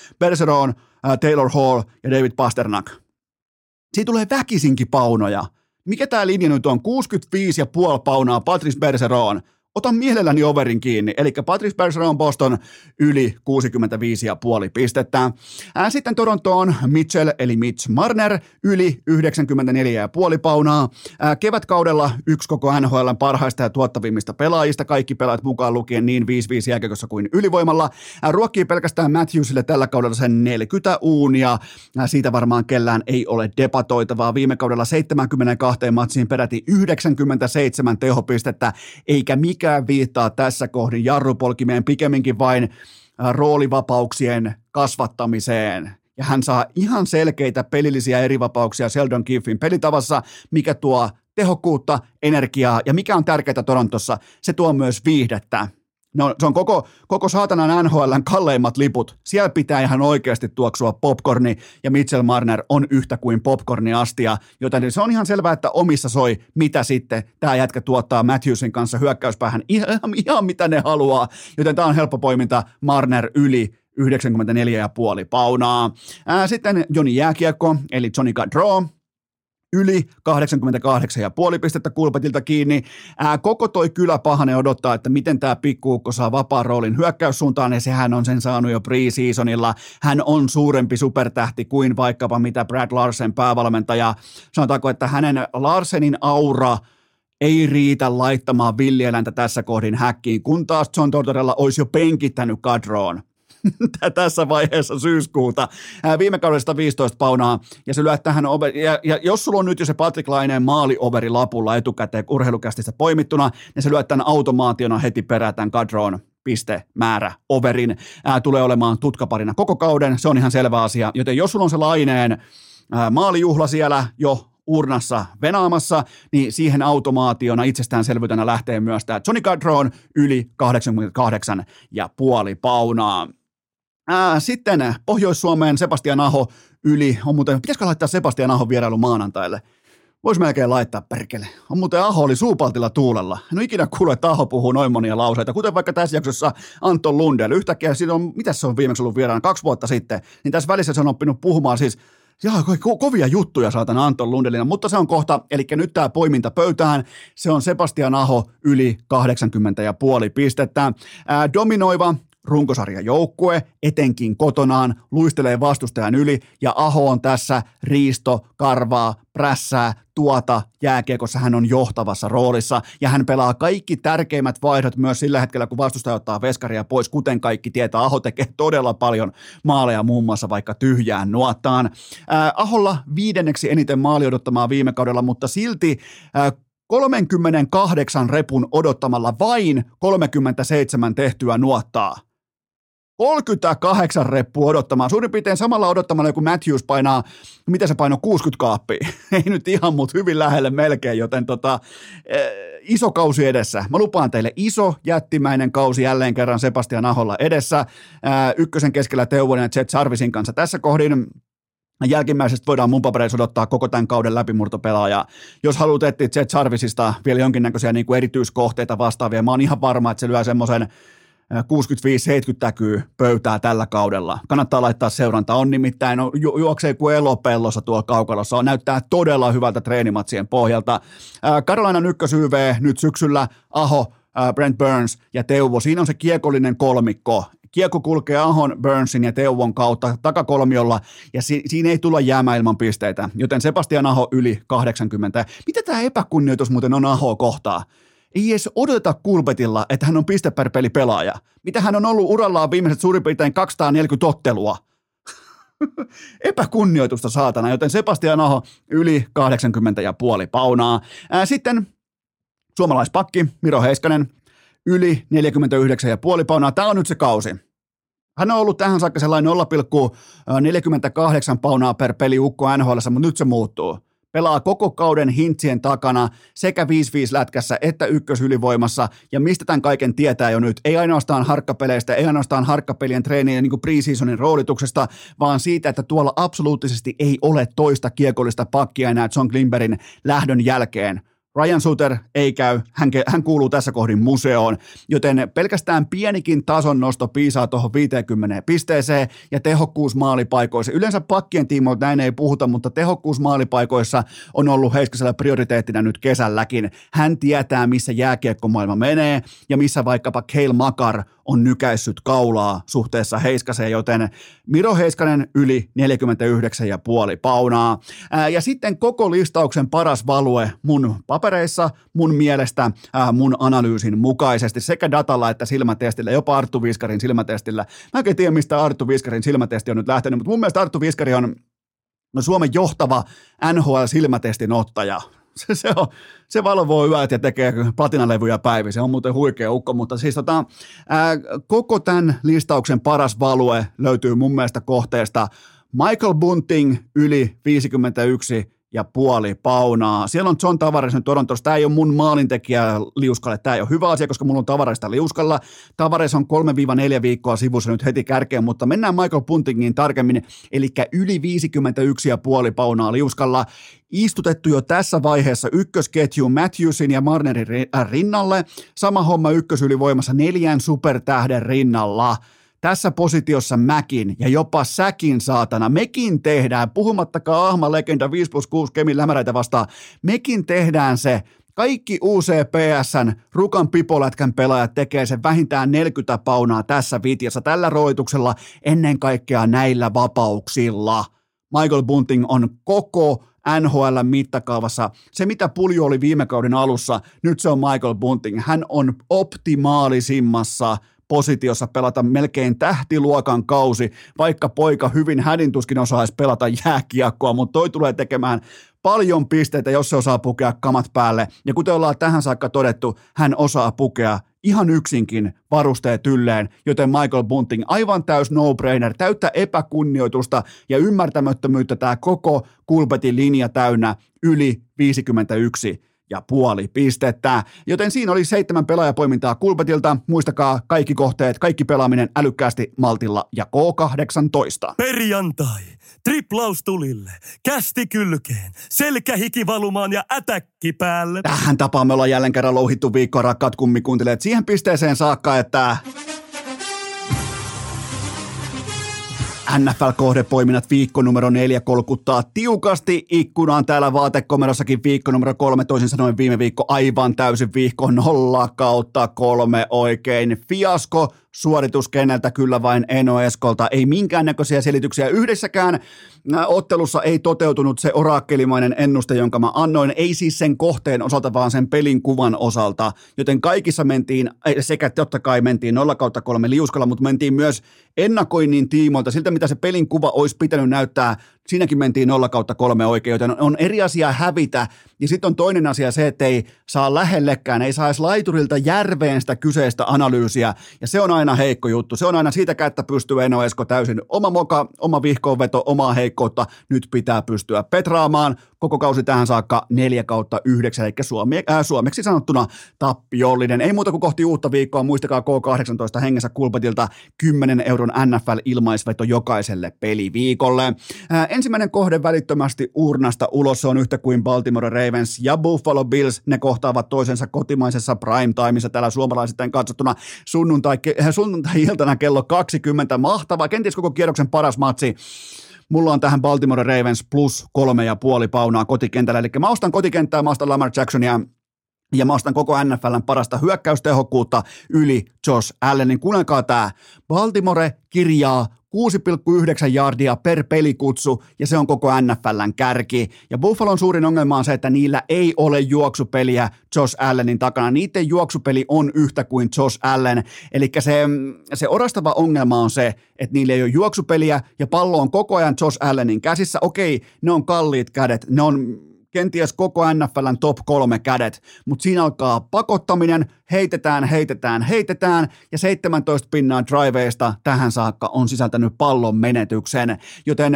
Bergeron, Taylor Hall ja David Pasternak. Siitä tulee väkisinkin paunoja. Mikä tämä linja nyt on? 65,5 paunaa Patrice Bergeron otan mielelläni overin kiinni. Eli Patrice Bergeron Boston yli 65,5 pistettä. Sitten Toronto on Mitchell eli Mitch Marner yli 94,5 paunaa. Kevätkaudella yksi koko NHL parhaista ja tuottavimmista pelaajista, kaikki pelaajat mukaan lukien niin 5-5 jälkeen kuin ylivoimalla. Ruokkii pelkästään Matthewsille tällä kaudella sen 40 uunia. Siitä varmaan kellään ei ole debatoitavaa. Viime kaudella 72 matsiin peräti 97 tehopistettä, eikä mikä mikään viittaa tässä kohdin jarrupolkimeen, pikemminkin vain äh, roolivapauksien kasvattamiseen. Ja hän saa ihan selkeitä pelillisiä erivapauksia Sheldon Kiffin pelitavassa, mikä tuo tehokkuutta, energiaa ja mikä on tärkeää Torontossa, se tuo myös viihdettä. No, se on koko, koko saatanan NHLn kalleimmat liput. Siellä pitää ihan oikeasti tuoksua popcorni, ja Mitchell Marner on yhtä kuin popcorniastia, joten se on ihan selvää, että omissa soi, mitä sitten tämä jätkä tuottaa Matthewsin kanssa hyökkäyspäähän ihan, ihan mitä ne haluaa, joten tämä on helppo poiminta Marner yli 94,5 paunaa. Ää, sitten Joni Jääkiekko, eli Johnny Gaudreau, yli 88,5 pistettä kulpetilta kiinni. Ää, koko toi kylä pahane odottaa, että miten tämä pikkuukko saa vapaan roolin hyökkäyssuuntaan, ja sehän on sen saanut jo preseasonilla. Hän on suurempi supertähti kuin vaikkapa mitä Brad Larsen päävalmentaja. Sanotaanko, että hänen Larsenin aura ei riitä laittamaan villieläintä tässä kohdin häkkiin, kun taas John Tortorella olisi jo penkittänyt kadroon tässä vaiheessa syyskuuta. Viime kaudesta 15 paunaa, ja se lyö tähän over, ja, ja, jos sulla on nyt jo se Patrick Laineen maalioveri lapulla etukäteen urheilukästistä poimittuna, niin se lyö tämän automaationa heti perään tämän kadroon pistemäärä overin. Ää, tulee olemaan tutkaparina koko kauden, se on ihan selvä asia. Joten jos sulla on se Laineen ää, maalijuhla siellä jo urnassa venaamassa, niin siihen automaationa itsestäänselvyytenä lähtee myös tämä Johnny Gaudreau yli 88 ja puoli paunaa. Ää, sitten Pohjois-Suomeen Sebastian Aho yli, on muuten, pitäisikö laittaa Sebastian Aho vierailu maanantaille? Voisi melkein laittaa perkele. On muuten Aho oli suupaltilla tuulella. En ole ikinä kuullut, että Aho puhuu noin monia lauseita, kuten vaikka tässä jaksossa Anton Lundell. Yhtäkkiä siinä on, mitä se on viimeksi ollut vieraana, kaksi vuotta sitten, niin tässä välissä se on oppinut puhumaan siis Jaa, ko- kovia juttuja saatana Anton Lundelina, mutta se on kohta, eli nyt tämä poiminta pöytään, se on Sebastian Aho yli 80 ja puoli pistettä. Ää, dominoiva runkosarjan joukkue, etenkin kotonaan, luistelee vastustajan yli ja Aho on tässä riisto, karvaa, prässää, tuota jääkiekossa hän on johtavassa roolissa ja hän pelaa kaikki tärkeimmät vaihdot myös sillä hetkellä, kun vastustaja ottaa veskaria pois, kuten kaikki tietää. Aho tekee todella paljon maaleja muun muassa vaikka tyhjään nuottaan. Ää, Aholla viidenneksi eniten maali odottamaa viime kaudella, mutta silti ää, 38 repun odottamalla vain 37 tehtyä nuottaa. 38 reppu odottamaan. Suurin piirtein samalla odottamalla joku Matthews painaa, mitä se painoi, 60 kaappia. Ei nyt ihan, mutta hyvin lähelle melkein, joten tota, eh, iso kausi edessä. Mä lupaan teille iso jättimäinen kausi jälleen kerran Sebastian Aholla edessä. Eh, ykkösen keskellä Teuvonen ja Jet Sarvisin kanssa tässä kohdin. Jälkimmäisestä voidaan mun papereissa odottaa koko tämän kauden läpimurtopelaaja. Jos haluat etsiä Jet Sarvisista vielä jonkinnäköisiä niin kuin erityiskohteita vastaavia, mä oon ihan varma, että se lyö semmoisen 65-70 täkyy pöytää tällä kaudella. Kannattaa laittaa seuranta. On nimittäin, no, ju- juoksee kuin elopellossa tuolla kaukalossa. On, näyttää todella hyvältä treenimatsien pohjalta. Karolainan ykkösYV nyt syksyllä, Aho, Brent Burns ja Teuvo. Siinä on se kiekollinen kolmikko. Kiekko kulkee Ahon, Burnsin ja Teuvon kautta takakolmiolla, ja si- siinä ei tulla jäämään ilman pisteitä. Joten Sebastian Aho yli 80. Mitä tämä epäkunnioitus muuten on Aho kohtaa? Ei edes odota Kulpetilla, että hän on piste per peli pelaaja. Mitä hän on ollut urallaan viimeiset suurin piirtein 240 ottelua. Epäkunnioitusta saatana, joten Sebastian Aho yli 80 ja puoli paunaa. Ää, sitten suomalaispakki Miro Heiskanen yli 49 ja puoli paunaa. Tämä on nyt se kausi. Hän on ollut tähän saakka sellainen 0,48 paunaa per peli ukko NHL, mutta nyt se muuttuu pelaa koko kauden hintsien takana sekä 5-5 lätkässä että ykkösylivoimassa, ja mistä tämän kaiken tietää jo nyt, ei ainoastaan harkkapeleistä, ei ainoastaan harkkapelien treenien niin preseasonin roolituksesta, vaan siitä, että tuolla absoluuttisesti ei ole toista kiekollista pakkia enää John Klimberin lähdön jälkeen – Ryan Suter ei käy, hän, hän kuuluu tässä kohdin museoon, joten pelkästään pienikin tason nosto piisaa tuohon 50 pisteeseen ja tehokkuus maalipaikoissa. Yleensä pakkien tiimoilta näin ei puhuta, mutta tehokkuus maalipaikoissa on ollut Heiskasella prioriteettina nyt kesälläkin. Hän tietää, missä jääkiekkomaailma menee ja missä vaikkapa Keil Makar on nykäissyt kaulaa suhteessa Heiskaseen, joten Miro Heiskanen yli 49,5 paunaa. Ää, ja sitten koko listauksen paras value mun papereissa, mun mielestä, ää, mun analyysin mukaisesti sekä datalla että silmätestillä, jopa Arttu Viskarin silmätestillä. Mä en tiedä, mistä Arttu Viskarin silmätesti on nyt lähtenyt, mutta mun mielestä Arttu Viskari on Suomen johtava NHL-silmätestin ottaja se, se, on, se valvoo yöt ja tekee platinalevyjä päivä. Se on muuten huikea ukko, mutta siis tota, ää, koko tämän listauksen paras value löytyy mun mielestä kohteesta Michael Bunting yli 51 ja puoli paunaa. Siellä on John Tavares nyt Torontossa. Tämä ei ole mun maalintekijä liuskalle. Tämä ei ole hyvä asia, koska mulla on Tavaresta liuskalla. Tavares on 3-4 viikkoa sivussa nyt heti kärkeen, mutta mennään Michael Puntingiin tarkemmin. Eli yli 51 ja puoli paunaa liuskalla. Istutettu jo tässä vaiheessa ykkösketju Matthewsin ja Marnerin rinnalle. Sama homma ykkösylivoimassa neljän supertähden rinnalla tässä positiossa Mäkin ja jopa Säkin saatana. Mekin tehdään, puhumattakaan Ahma legenda 5 plus 6 Kemin lämäräitä vastaan, mekin tehdään se kaikki UCPSn Rukan pipolätkän pelaajat tekee sen vähintään 40 paunaa tässä vitjassa, tällä roituksella, ennen kaikkea näillä vapauksilla. Michael Bunting on koko NHL mittakaavassa. Se, mitä Puljo oli viime kauden alussa, nyt se on Michael Bunting. Hän on optimaalisimmassa positiossa pelata melkein tähtiluokan kausi, vaikka poika hyvin hädintuskin osaisi pelata jääkiekkoa, mutta toi tulee tekemään paljon pisteitä, jos se osaa pukea kamat päälle. Ja kuten ollaan tähän saakka todettu, hän osaa pukea ihan yksinkin varusteet ylleen, joten Michael Bunting aivan täys no-brainer, täyttä epäkunnioitusta ja ymmärtämättömyyttä tämä koko Kulpetin linja täynnä yli 51 ja puoli pistettä. Joten siinä oli seitsemän pelaajapoimintaa Kulpetilta. Muistakaa kaikki kohteet, kaikki pelaaminen älykkäästi Maltilla ja K18. Perjantai. Triplaus tulille, kästi kylkeen, selkähiki valumaan ja ätäkki päälle. Tähän tapaan me ollaan jälleen kerran louhittu viikkoa, rakkaat kummikuuntelijat, siihen pisteeseen saakka, että NFL-kohdepoiminnat viikko numero neljä kolkuttaa tiukasti. Ikkunaan täällä vaatekomerossakin viikko numero kolme, toisin sanoen viime viikko aivan täysin viikko nolla kautta kolme. Oikein. Fiasko suoritus keneltä kyllä vain Eno Eskolta. Ei minkäännäköisiä selityksiä yhdessäkään ottelussa ei toteutunut se orakkelimainen ennuste, jonka mä annoin. Ei siis sen kohteen osalta, vaan sen pelin kuvan osalta. Joten kaikissa mentiin, sekä totta kai mentiin 0 kautta 3 liuskalla, mutta mentiin myös ennakoinnin tiimoilta siltä, mitä se pelin kuva olisi pitänyt näyttää siinäkin mentiin 0 kautta 3 oikein, joten on eri asia hävitä. Ja sitten on toinen asia se, että ei saa lähellekään, ei saa edes laiturilta järveen sitä kyseistä analyysiä. Ja se on aina heikko juttu. Se on aina siitä, että pystyy Eno Esko täysin oma moka, oma vihkoonveto, omaa heikkoutta. Nyt pitää pystyä petraamaan. Koko kausi tähän saakka 4 kautta 9, eli suomi, äh, suomeksi sanottuna tappiollinen. Ei muuta kuin kohti uutta viikkoa. Muistakaa K18 hengessä kulpetilta 10 euron NFL-ilmaisveto jokaiselle peliviikolle. Äh, ensimmäinen kohde välittömästi urnasta ulos on yhtä kuin Baltimore Ravens ja Buffalo Bills. Ne kohtaavat toisensa kotimaisessa primetimeissa täällä suomalaisittain katsottuna sunnuntai, sunnuntai-iltana kello 20. Mahtava, kenties koko kierroksen paras matsi. Mulla on tähän Baltimore Ravens plus kolme ja puoli paunaa kotikentällä. Eli mä ostan kotikenttää, mä ostan Lamar Jacksonia ja mä ostan koko NFLn parasta hyökkäystehokkuutta yli Josh Allenin. Kuunnelkaa tää. Baltimore kirjaa 6,9 jardia per pelikutsu, ja se on koko NFLn kärki. Ja Buffalon suurin ongelma on se, että niillä ei ole juoksupeliä Josh Allenin takana. Niiden juoksupeli on yhtä kuin Josh Allen. Eli se, se orastava ongelma on se, että niillä ei ole juoksupeliä, ja pallo on koko ajan Josh Allenin käsissä. Okei, ne on kalliit kädet, ne on kenties koko NFLn top kolme kädet, mutta siinä alkaa pakottaminen, heitetään, heitetään, heitetään, ja 17 pinnaa driveista tähän saakka on sisältänyt pallon menetyksen, joten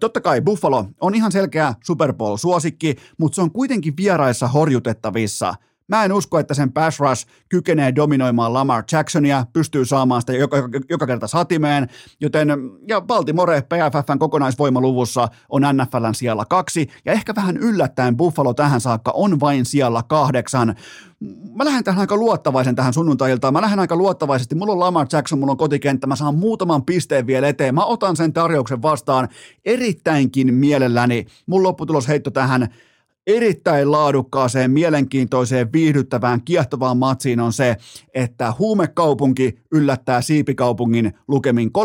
totta kai Buffalo on ihan selkeä Super Bowl-suosikki, mutta se on kuitenkin vieraissa horjutettavissa – Mä en usko, että sen pass rush kykenee dominoimaan Lamar Jacksonia, pystyy saamaan sitä joka, joka kerta satimeen, joten ja Baltimore PFFn kokonaisvoimaluvussa on NFLn siellä kaksi, ja ehkä vähän yllättäen Buffalo tähän saakka on vain siellä kahdeksan. Mä lähden tähän aika luottavaisen tähän sunnuntailtaan. Mä lähden aika luottavaisesti. Mulla on Lamar Jackson, mulla on kotikenttä. Mä saan muutaman pisteen vielä eteen. Mä otan sen tarjouksen vastaan erittäinkin mielelläni. Mun lopputulos heitto tähän erittäin laadukkaaseen, mielenkiintoiseen, viihdyttävään, kiehtovaan matsiin on se, että huumekaupunki yllättää siipikaupungin lukemin 30-28,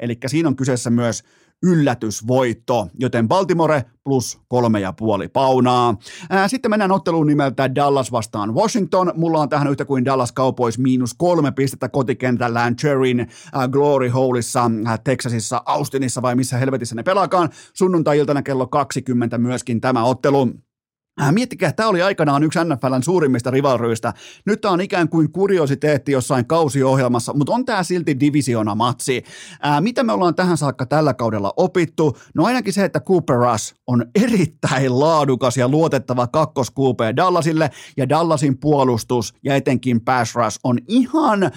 eli siinä on kyseessä myös yllätysvoitto, joten Baltimore plus kolme ja puoli paunaa. Sitten mennään otteluun nimeltä Dallas vastaan Washington. Mulla on tähän yhtä kuin Dallas Cowboys miinus kolme pistettä kotikentällään Cherin Glory Holeissa, Texasissa, Austinissa vai missä helvetissä ne pelaakaan. Sunnuntai-iltana kello 20 myöskin tämä ottelu. Äh, miettikää, tämä oli aikanaan yksi NFLn suurimmista rivalryistä. Nyt tämä on ikään kuin kuriositeetti jossain kausiohjelmassa, mutta on tämä silti divisiona-matsi. Ää, äh, mitä me ollaan tähän saakka tällä kaudella opittu? No ainakin se, että Cooper Rush on erittäin laadukas ja luotettava kakkoskuupea Dallasille, ja Dallasin puolustus ja etenkin pass rush on ihan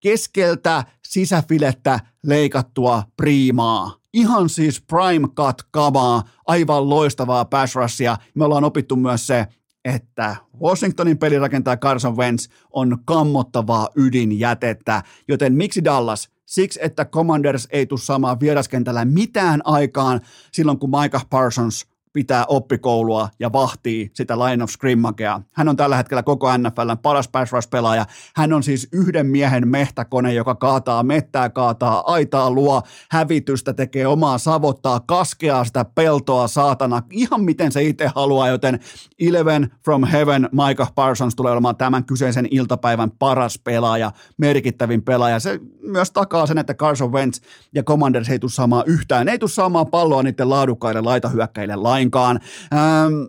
keskeltä sisäfilettä leikattua priimaa ihan siis prime cut kamaa, aivan loistavaa pass rushia. Me ollaan opittu myös se, että Washingtonin pelirakentaja Carson Wentz on kammottavaa ydinjätettä, joten miksi Dallas? Siksi, että Commanders ei tule saamaan vieraskentällä mitään aikaan silloin, kun Micah Parsons pitää oppikoulua ja vahtii sitä line of scrimmagea. Hän on tällä hetkellä koko NFLn paras pass pelaaja. Hän on siis yhden miehen mehtäkone, joka kaataa mettää, kaataa aitaa, luo hävitystä, tekee omaa savottaa, kaskeaa sitä peltoa saatana ihan miten se itse haluaa, joten Eleven from Heaven Micah Parsons tulee olemaan tämän kyseisen iltapäivän paras pelaaja, merkittävin pelaaja. Se myös takaa sen, että Carson Wentz ja Commanders ei tule saamaan yhtään, ei tule saamaan palloa niiden laadukkaille laitahyökkäille lain lainkaan. Ähm,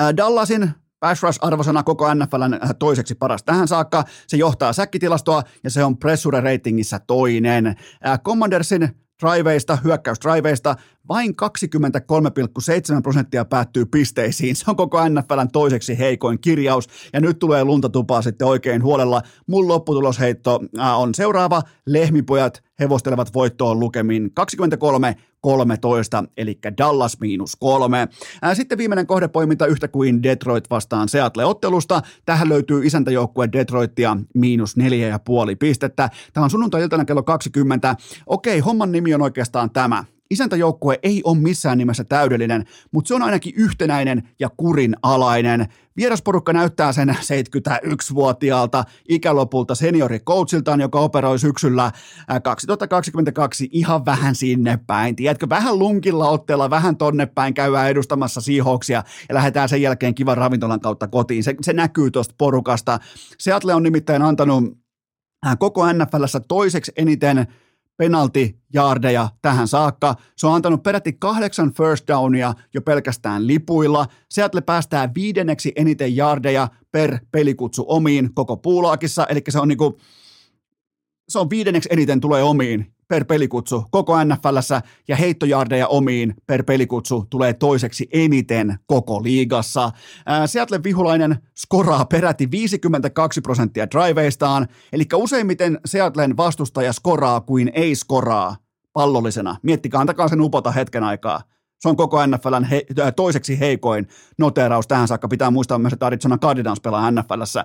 äh, Dallasin pass rush arvosana koko NFLn äh, toiseksi paras tähän saakka. Se johtaa säkkitilastoa ja se on pressure ratingissa toinen. Äh, Commandersin driveista, hyökkäysdriveista, vain 23,7 prosenttia päättyy pisteisiin. Se on koko NFLn toiseksi heikoin kirjaus, ja nyt tulee luntatupaa sitten oikein huolella. Mun lopputulosheitto on seuraava. Lehmipojat hevostelevat voittoon lukemin 23-13, eli Dallas miinus kolme. Sitten viimeinen kohdepoiminta yhtä kuin Detroit vastaan Seattle-ottelusta. Tähän löytyy isäntäjoukkue Detroitia miinus neljä ja puoli pistettä. Tämä on sunnuntai-iltana kello 20. Okei, homman nimi on oikeastaan tämä. Isäntäjoukkue ei ole missään nimessä täydellinen, mutta se on ainakin yhtenäinen ja kurinalainen. Vierasporukka näyttää sen 71-vuotiaalta ikälopulta seniorikoutsiltaan, joka operoi syksyllä ää, 2022 ihan vähän sinne päin. Tiedätkö, vähän lunkilla otteella, vähän tonne päin käydään edustamassa Seahawksia ja lähdetään sen jälkeen kivan ravintolan kautta kotiin. Se, se näkyy tuosta porukasta. Seattle on nimittäin antanut ää, koko NFLssä toiseksi eniten penaltijaardeja tähän saakka. Se on antanut peräti kahdeksan first downia jo pelkästään lipuilla. Seattle päästää viidenneksi eniten jaardeja per pelikutsu omiin koko puulaakissa, eli se on niinku, se on viidenneksi eniten tulee omiin per pelikutsu koko NFLssä ja heittojardeja omiin per pelikutsu tulee toiseksi eniten koko liigassa. Seattle vihulainen skoraa peräti 52 prosenttia driveistaan, eli useimmiten Seattlen vastustaja skoraa kuin ei skoraa pallollisena. Miettikää, antakaa sen upota hetken aikaa. Se on koko NFLn he, toiseksi heikoin noteraus tähän saakka. Pitää muistaa myös, että Arizona Cardinals pelaa NFLssä.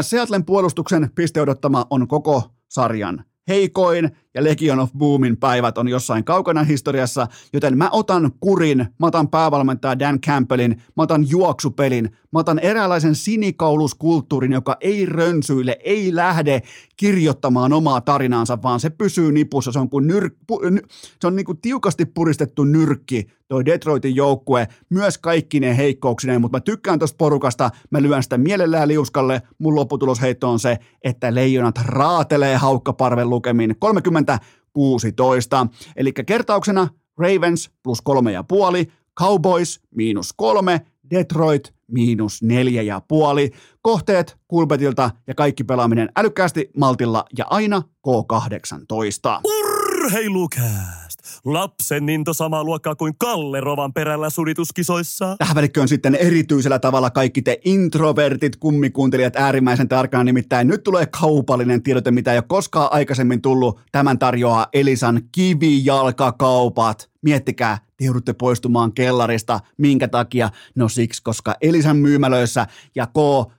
Seattlen puolustuksen pisteodottama on koko sarjan heikoin ja Legion of Boomin päivät on jossain kaukana historiassa, joten mä otan kurin, mä otan päävalmentaja Dan Campbellin, mä otan juoksupelin, mä otan eräänlaisen sinikauluskulttuurin, joka ei rönsyille, ei lähde kirjoittamaan omaa tarinaansa, vaan se pysyy nipussa, se on, kuin nyr, pu, ny, se on niin kuin tiukasti puristettu nyrkki, toi Detroitin joukkue, myös kaikki ne heikkouksineen, mutta mä tykkään tosta porukasta, mä lyön sitä mielellään liuskalle, mun lopputulosheitto on se, että leijonat raatelee haukkaparven lukemin 30-16, eli kertauksena Ravens plus kolme ja puoli, Cowboys miinus kolme, Detroit miinus neljä ja puoli. Kohteet Kulpetilta ja kaikki pelaaminen älykkäästi, maltilla ja aina K18. Urheilukääst! Lapsen into samaa luokkaa kuin Kalle Rovan perällä sudituskisoissa. Tähän välikköön sitten erityisellä tavalla kaikki te introvertit, kummikuuntelijat äärimmäisen tarkkaan, nimittäin nyt tulee kaupallinen tiedote, mitä ei ole koskaan aikaisemmin tullut. Tämän tarjoaa Elisan kivijalkakaupat. Miettikää, te joudutte poistumaan kellarista. Minkä takia? No siksi, koska Elisan myymälöissä ja K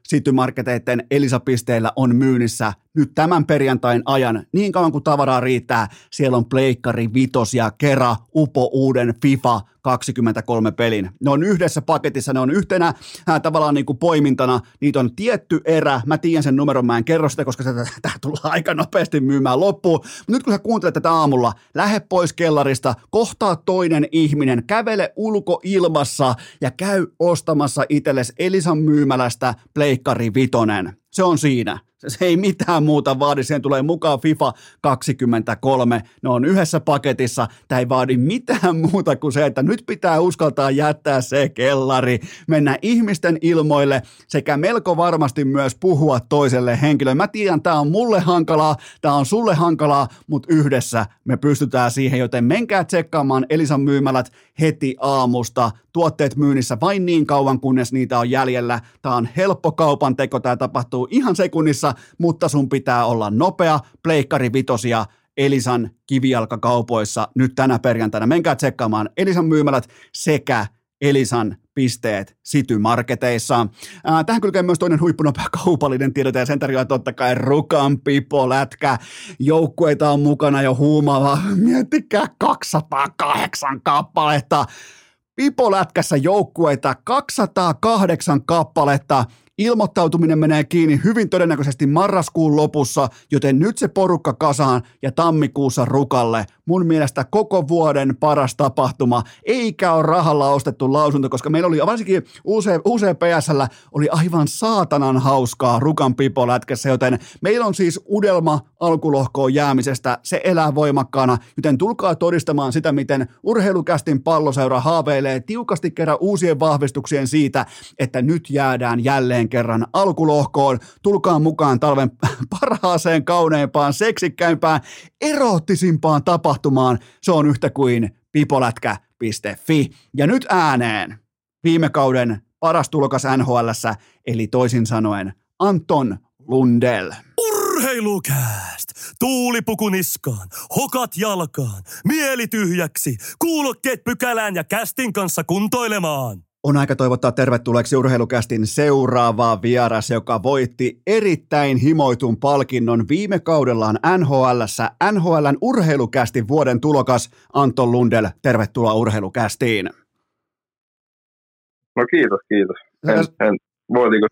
Citymarketeiden Elisa-pisteillä on myynnissä nyt tämän perjantain ajan, niin kauan kuin tavaraa riittää, siellä on Pleikkari, Vitos ja Kera, Upo uuden FIFA 23 pelin. Ne on yhdessä paketissa, ne on yhtenä ää, tavallaan niin kuin poimintana, niitä on tietty erä, mä tiedän sen numeron, mä en kerro sitä, koska tämä tullaan aika nopeasti myymään loppuun, mutta nyt kun sä kuuntelet tätä aamulla, lähde pois kellarista, kohtaa toinen ihminen, kävele ulkoilmassa ja käy ostamassa itsellesi Elisan myymälästä Pleikkari Vitonen. Se on siinä. Se ei mitään muuta vaadi, siihen tulee mukaan FIFA 23. Ne on yhdessä paketissa. Tämä ei vaadi mitään muuta kuin se, että nyt pitää uskaltaa jättää se kellari, mennä ihmisten ilmoille sekä melko varmasti myös puhua toiselle henkilölle. Mä tiedän, tämä on mulle hankalaa, tämä on sulle hankalaa, mutta yhdessä me pystytään siihen, joten menkää tsekkaamaan Elisan myymälät heti aamusta. Tuotteet myynnissä vain niin kauan, kunnes niitä on jäljellä. Tämä on helppo kaupan teko, tämä tapahtuu ihan sekunnissa, mutta sun pitää olla nopea. Pleikkari vitosia Elisan kivijalkakaupoissa nyt tänä perjantaina. Menkää tsekkaamaan Elisan myymälät sekä Elisan pisteet City-marketeissa. Ää, tähän kylkee myös toinen huippunopea kaupallinen tiedote ja sen tarjoaa totta kai Rukan Pipo Lätkä. Joukkueita on mukana jo huumaava, miettikää 208 kappaletta. Pipolätkässä joukkueita 208 kappaletta. Ilmoittautuminen menee kiinni hyvin todennäköisesti marraskuun lopussa, joten nyt se porukka kasaan ja tammikuussa rukalle. Mun mielestä koko vuoden paras tapahtuma, eikä ole rahalla ostettu lausunto, koska meillä oli varsinkin UCPSllä oli aivan saatanan hauskaa rukan pipolätkässä, joten meillä on siis udelma alkulohkoon jäämisestä, se elää voimakkaana, joten tulkaa todistamaan sitä, miten urheilukästin palloseura haaveilee tiukasti kerran uusien vahvistuksien siitä, että nyt jäädään jälleen kerran alkulohkoon. Tulkaa mukaan talven parhaaseen, kauneimpaan, seksikkäimpään, erottisimpaan tapahtumaan. Se on yhtä kuin pipolätkä.fi. Ja nyt ääneen viime kauden paras tulokas NHLssä, eli toisin sanoen Anton Lundell. Urheilukääst! Tuulipuku niskaan, hokat jalkaan, mieli tyhjäksi, kuulokkeet pykälään ja kästin kanssa kuntoilemaan. On aika toivottaa tervetulleeksi urheilukästin seuraava vieras, joka voitti erittäin himoitun palkinnon viime kaudellaan NHLssä. NHLn urheilukästin vuoden tulokas Anton Lundel. Tervetuloa urheilukästiin. No kiitos, kiitos. En, en, voitiko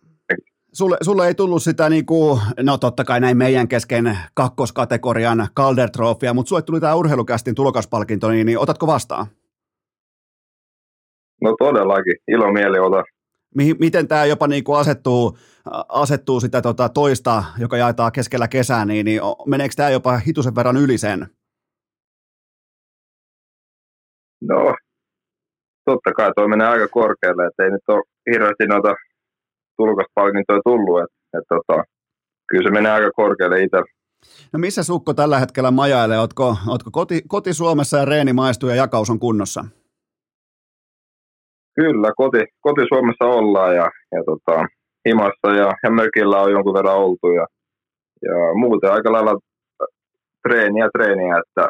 Sulle, sulle ei tullut sitä, niin kuin, no totta kai näin meidän kesken kakkoskategorian Calder Trophia, mutta sulle tuli tämä urheilukästin tulokaspalkinto, niin, niin otatko vastaan? No todellakin, ilo mieli ota. Miten tämä jopa niin kuin asettuu, asettuu sitä tota toista, joka jaetaan keskellä kesää, niin, niin meneekö tämä jopa hitusen verran yli sen? No, totta kai toi menee aika korkealle, että ei nyt ole hirveästi noita tulokaspalkintoja tullut, että et, tota, kyllä se menee aika korkealle itse. No missä Sukko tällä hetkellä majailee? Ootko, ootko koti, koti Suomessa ja reeni maistuu ja jakaus on kunnossa? Kyllä, koti, koti Suomessa ollaan ja, ja tota, himassa ja, ja mökillä on jonkun verran oltu ja, ja muuten aika lailla treeniä treeniä, että,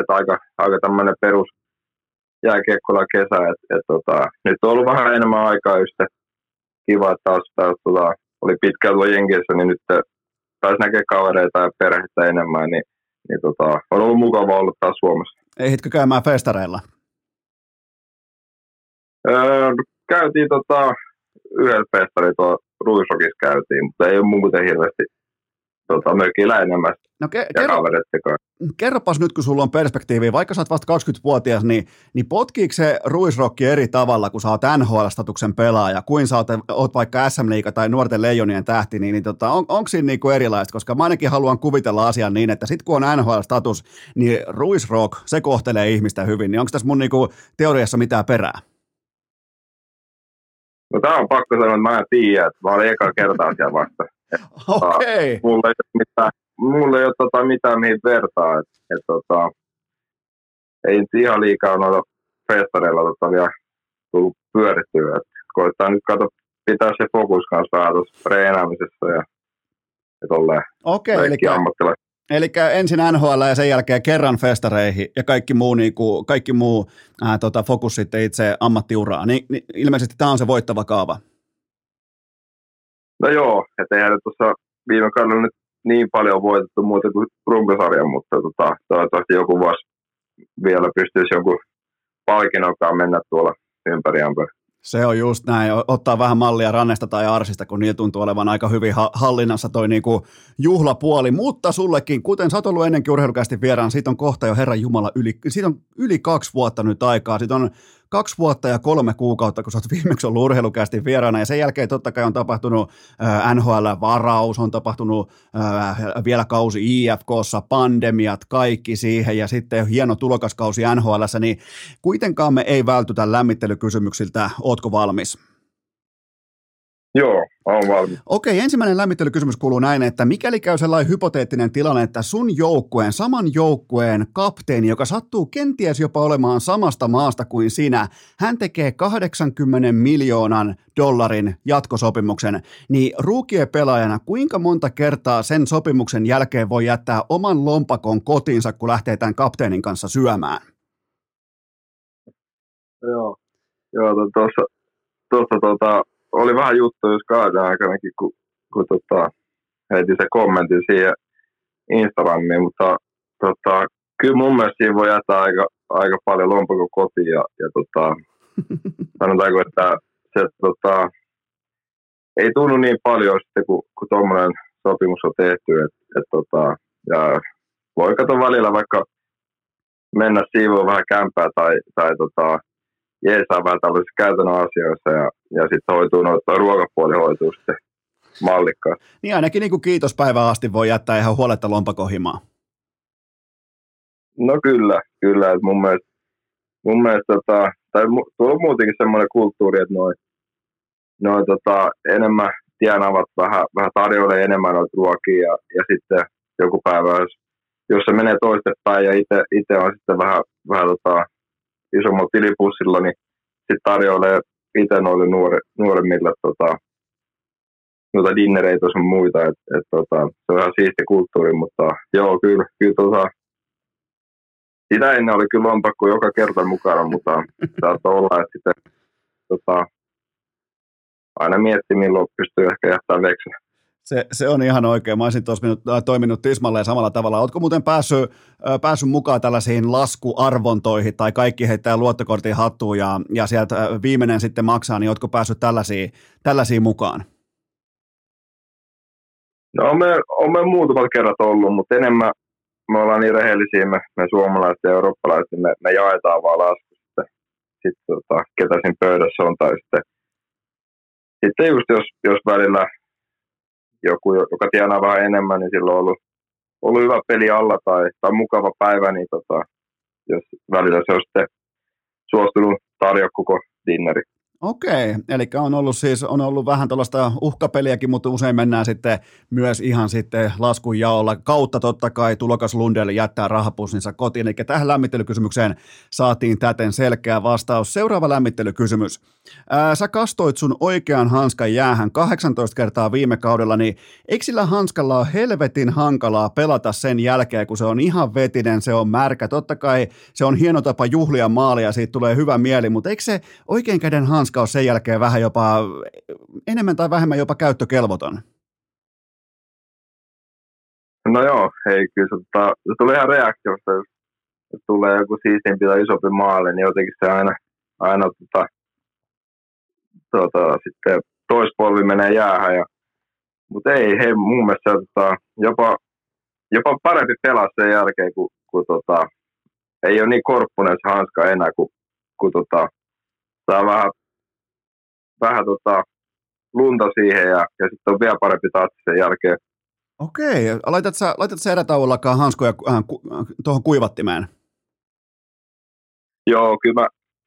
että aika, aika tämmöinen perus jääkiekkola kesä, että et, tota, nyt on ollut vähän enemmän aikaa just kiva, että taas, taas tota, oli pitkään tuolla Jenkeissä, niin nyt taas näkee kavereita ja perhettä enemmän, niin, niin tota, on ollut mukava olla taas Suomessa. Ehitkö käymään festareilla? Öö, käytiin tota, yhden festarin tuolla Ruisrokissa käytiin, mutta ei ole muuten hirveästi tota, mökillä enemmän no, ke- kerro, kerropas nyt, kun sulla on perspektiivi, vaikka sä oot vasta 20-vuotias, niin, niin potkiiko se ruisrokki eri tavalla, kun sä oot NHL-statuksen pelaaja, kuin sä oot, oot vaikka SM Liiga tai Nuorten Leijonien tähti, niin, niin tota, on, onko siinä niinku erilaista? Koska mä ainakin haluan kuvitella asian niin, että sit kun on NHL-status, niin ruisrock, se kohtelee ihmistä hyvin, niin onko tässä mun niinku teoriassa mitään perää? No tämä on pakko sanoa, että mä en tiedä, että mä olin eka kertaa siellä vasta. Okei. Okay. Mulla ei ole mitään, mulla ei ole tota mitään mihin vertaa. Et, et, tota, ei nyt ihan liikaa noilla festareilla tota vielä tullut pyörittyä. Et koittaa nyt katso, pitää se fokus kanssa vähän tuossa treenaamisessa ja, ja tolleen. Okei, okay, eli Eli ensin NHL ja sen jälkeen kerran festareihin ja kaikki muu, niin kuin, kaikki muu ää, tota, fokus sitten itse ammattiuraa. Ni, niin ilmeisesti tämä on se voittava kaava. No joo, että eihän tuossa viime kaudella nyt niin paljon voitettu muuta kuin runkosarja, mutta tota, toivottavasti joku vuosi vielä pystyisi jonkun palkinnonkaan mennä tuolla ympäri ämpäri. Se on just näin. Ottaa vähän mallia Rannesta tai Arsista, kun niillä tuntuu olevan aika hyvin hallinnassa toi niinku juhlapuoli. Mutta sullekin, kuten sä oot ollut ennenkin urheilukästi vieraan, siitä on kohta jo Herran Jumala yli, siitä on yli kaksi vuotta nyt aikaa. Siitä on kaksi vuotta ja kolme kuukautta, kun sä oot viimeksi ollut urheilukästi vieraana, ja sen jälkeen totta kai on tapahtunut äh, NHL-varaus, on tapahtunut äh, vielä kausi IFKssa, pandemiat, kaikki siihen, ja sitten hieno tulokaskausi NHLssä, niin kuitenkaan me ei vältytä lämmittelykysymyksiltä, ootko valmis? Joo, on valmis. Okei, ensimmäinen lämmittelykysymys kuuluu näin, että mikäli käy sellainen hypoteettinen tilanne, että sun joukkueen, saman joukkueen kapteeni, joka sattuu kenties jopa olemaan samasta maasta kuin sinä, hän tekee 80 miljoonan dollarin jatkosopimuksen, niin ruukien pelaajana kuinka monta kertaa sen sopimuksen jälkeen voi jättää oman lompakon kotiinsa, kun lähtee tämän kapteenin kanssa syömään? Joo, joo tuossa, tuossa tuota, oli vähän juttu just kauden aikanakin, kun, kun tota, heitin se kommentin siihen Instagramiin, mutta tota, kyllä mun mielestä siinä voi jättää aika, aika paljon lompako kotiin ja, ja tota, sanotaanko, että se tota, ei tunnu niin paljon sitten, kun, kun tuommoinen sopimus on tehty. Et, et, tota, ja voi katsoa välillä vaikka mennä siivoon vähän kämpää tai, tai tota, jeesaa vähän tällaisissa käytännön asioissa ja, ja sitten hoituu noita ruokapuoli hoituu sitten mallikkaan. Niin ainakin niin kuin kiitospäivään asti voi jättää ihan huoletta lompakohimaa. No kyllä, kyllä. Että mun mielestä, mun mielestä tota, tai tuolla on muutenkin semmoinen kulttuuri, että noin noi, tota, enemmän tienaavat vähän, vähän tarjoilee enemmän noita ruokia ja, ja sitten joku päivä, jos, jos se menee toistepäin ja itse on sitten vähän, vähän tota, isommalla tilipussilla, niin sitten tarjoilee itse noille nuore, nuoremmille tota, noita dinnereitä sun muita, että et, tota, se on ihan siisti kulttuuri, mutta joo, kyllä, kyllä tota, sitä ennen oli kyllä lompakko joka kerta mukana, mutta saattaa olla, että sitten tota, aina mietti, milloin pystyy ehkä jättämään. Se, se on ihan oikein. Mä olisin tuossa äh, toiminut tismalleen samalla tavalla. Oletko muuten päässyt, äh, päässyt mukaan tällaisiin laskuarvontoihin tai kaikki heittää luottokortin hattuun ja, ja sieltä äh, viimeinen sitten maksaa, niin oletko päässyt tällaisiin, tällaisiin mukaan? No me, on me muutamat kerrat ollut, mutta enemmän me ollaan niin rehellisiä, me, me suomalaiset ja eurooppalaiset, me, me jaetaan vaan lasku sitten, sitten tota, ketä siinä pöydässä on, tai sitten, sitten just jos, jos välillä joku, joka tienaa vähän enemmän, niin silloin on ollut, ollut hyvä peli alla tai, tai mukava päivä, niin tota, jos välillä se on sitten suostunut tarjoa koko dinneri. Okei, eli on ollut siis on ollut vähän tällaista uhkapeliäkin, mutta usein mennään sitten myös ihan sitten laskun jaolla kautta totta kai tulokas Lundell jättää rahapussinsa kotiin. Eli tähän lämmittelykysymykseen saatiin täten selkeä vastaus. Seuraava lämmittelykysymys. Ää, sä kastoit sun oikean hanskan jäähän 18 kertaa viime kaudella, niin eikö sillä hanskalla ole helvetin hankalaa pelata sen jälkeen, kun se on ihan vetinen, se on märkä. Totta kai se on hieno tapa juhlia maalia siitä tulee hyvä mieli, mutta eikö se oikein käden hanska ole sen jälkeen vähän jopa enemmän tai vähemmän jopa käyttökelvoton? No joo, hei, kyllä se, tota, se tulee ihan reaktiosta, jos, jos tulee joku siistimpi tai isompi maali, niin jotenkin se aina, aina tota, tota, sitten toispolvi menee jäähän. Ja, mutta ei, hei, mun mielestä tota, jopa, jopa parempi pelaa sen jälkeen, kun, kun tota, ei ole niin korppunen se hanska enää, kun, kun tota, saa vähän, vähän tota, lunta siihen ja, ja sitten on vielä parempi taas sen jälkeen. Okei, laitat sä, laitat sä erätauollakaan hanskoja äh, ku, äh, tuohon kuivattimeen? Joo, kyllä mä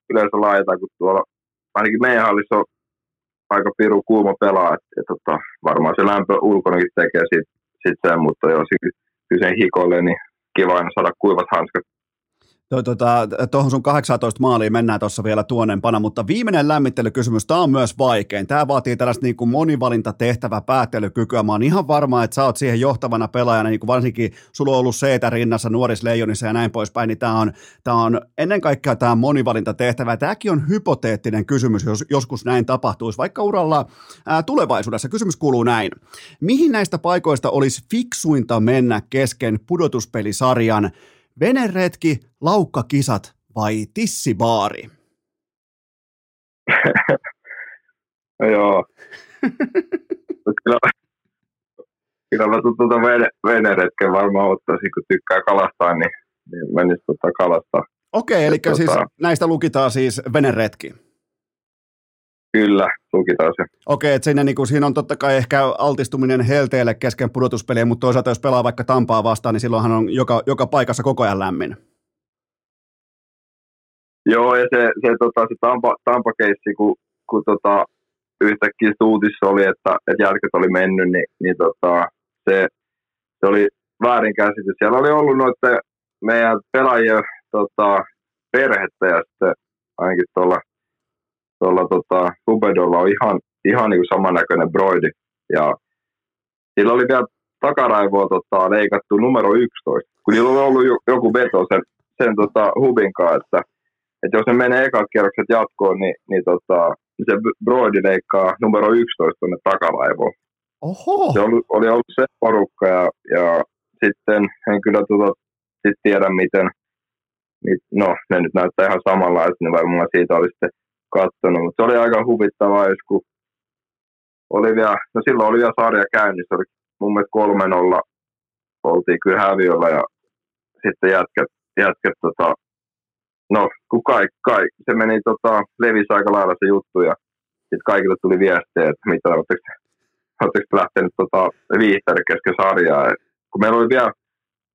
yleensä laitan, kun tuolla ainakin meidän hallissa on aika piru kuuma pelaa, että et, tota, varmaan se lämpö ulkonakin tekee sit, sit sen, mutta jos kyllä sen hikolle, niin kiva aina saada kuivat hanskat Tuohon tota, sun 18 maaliin mennään tuossa vielä tuonempana, mutta viimeinen lämmittelykysymys, tämä on myös vaikein. Tämä vaatii tällaista niin kuin monivalintatehtävää päättelykykyä. Mä oon ihan varma, että sä oot siihen johtavana pelaajana, niin kuin varsinkin sulla on ollut seetä rinnassa nuorisleijonissa ja näin poispäin, niin tämä on, tämä on ennen kaikkea tämä monivalintatehtävä. Tämäkin on hypoteettinen kysymys, jos joskus näin tapahtuisi, vaikka uralla ää, tulevaisuudessa. Kysymys kuuluu näin. Mihin näistä paikoista olisi fiksuinta mennä kesken pudotuspelisarjan Veneretki, laukkakisat vai tissibaari? no joo. kyllä, kyllä mä tuota vene, veneretken varmaan ottaisin, kun tykkää kalastaa, niin, niin menisi tota kalastaa. Okei, eli tota, siis näistä lukitaan siis veneretki. Kyllä, lukitaan se. Okei, että siinä, niin kuin, siinä on totta kai ehkä altistuminen helteelle kesken pudotuspeliä, mutta toisaalta jos pelaa vaikka Tampaa vastaan, niin silloinhan on joka, joka paikassa koko ajan lämmin. Joo, ja se, se, tota, se Tampa, Tampa-keissi, kun, kun tota, yhtäkkiä uutissa oli, että, että jälket oli mennyt, niin, niin tota, se, se oli väärinkäsitys. Siellä oli ollut noiden meidän pelaajien tota, perhettä ja sitten ainakin tuolla tuolla tota, Rubedolla on ihan, ihan niin kuin samannäköinen broidi. Ja sillä oli vielä takaraivoa tota, leikattu numero 11, kun niillä on ollut joku veto sen, sen tota, hubin kanssa, että, että jos ne menee ekat kierrokset jatkoon, niin, niin tota, se broidi leikkaa numero 11 tuonne takaraivoon. Oho. Se oli, oli ollut se porukka ja, ja sitten en kyllä tota, sit tiedä, miten, no ne nyt näyttää ihan samanlaiset, niin varmaan siitä oli sitten katsonut, mutta se oli aika huvittavaa, jos kun oli vielä, no silloin oli vielä sarja käynnissä, oli mun mielestä kolmen olla, oltiin kyllä häviöllä ja sitten jätkät, jätkät tota, no kun kaikki, kaikki, se meni tota, levisi aika lailla se juttu ja sitten kaikille tuli viestejä, että mitä oletteko lähtenyt tota, viihtäri kesken sarjaa. Et, kun meillä oli vielä,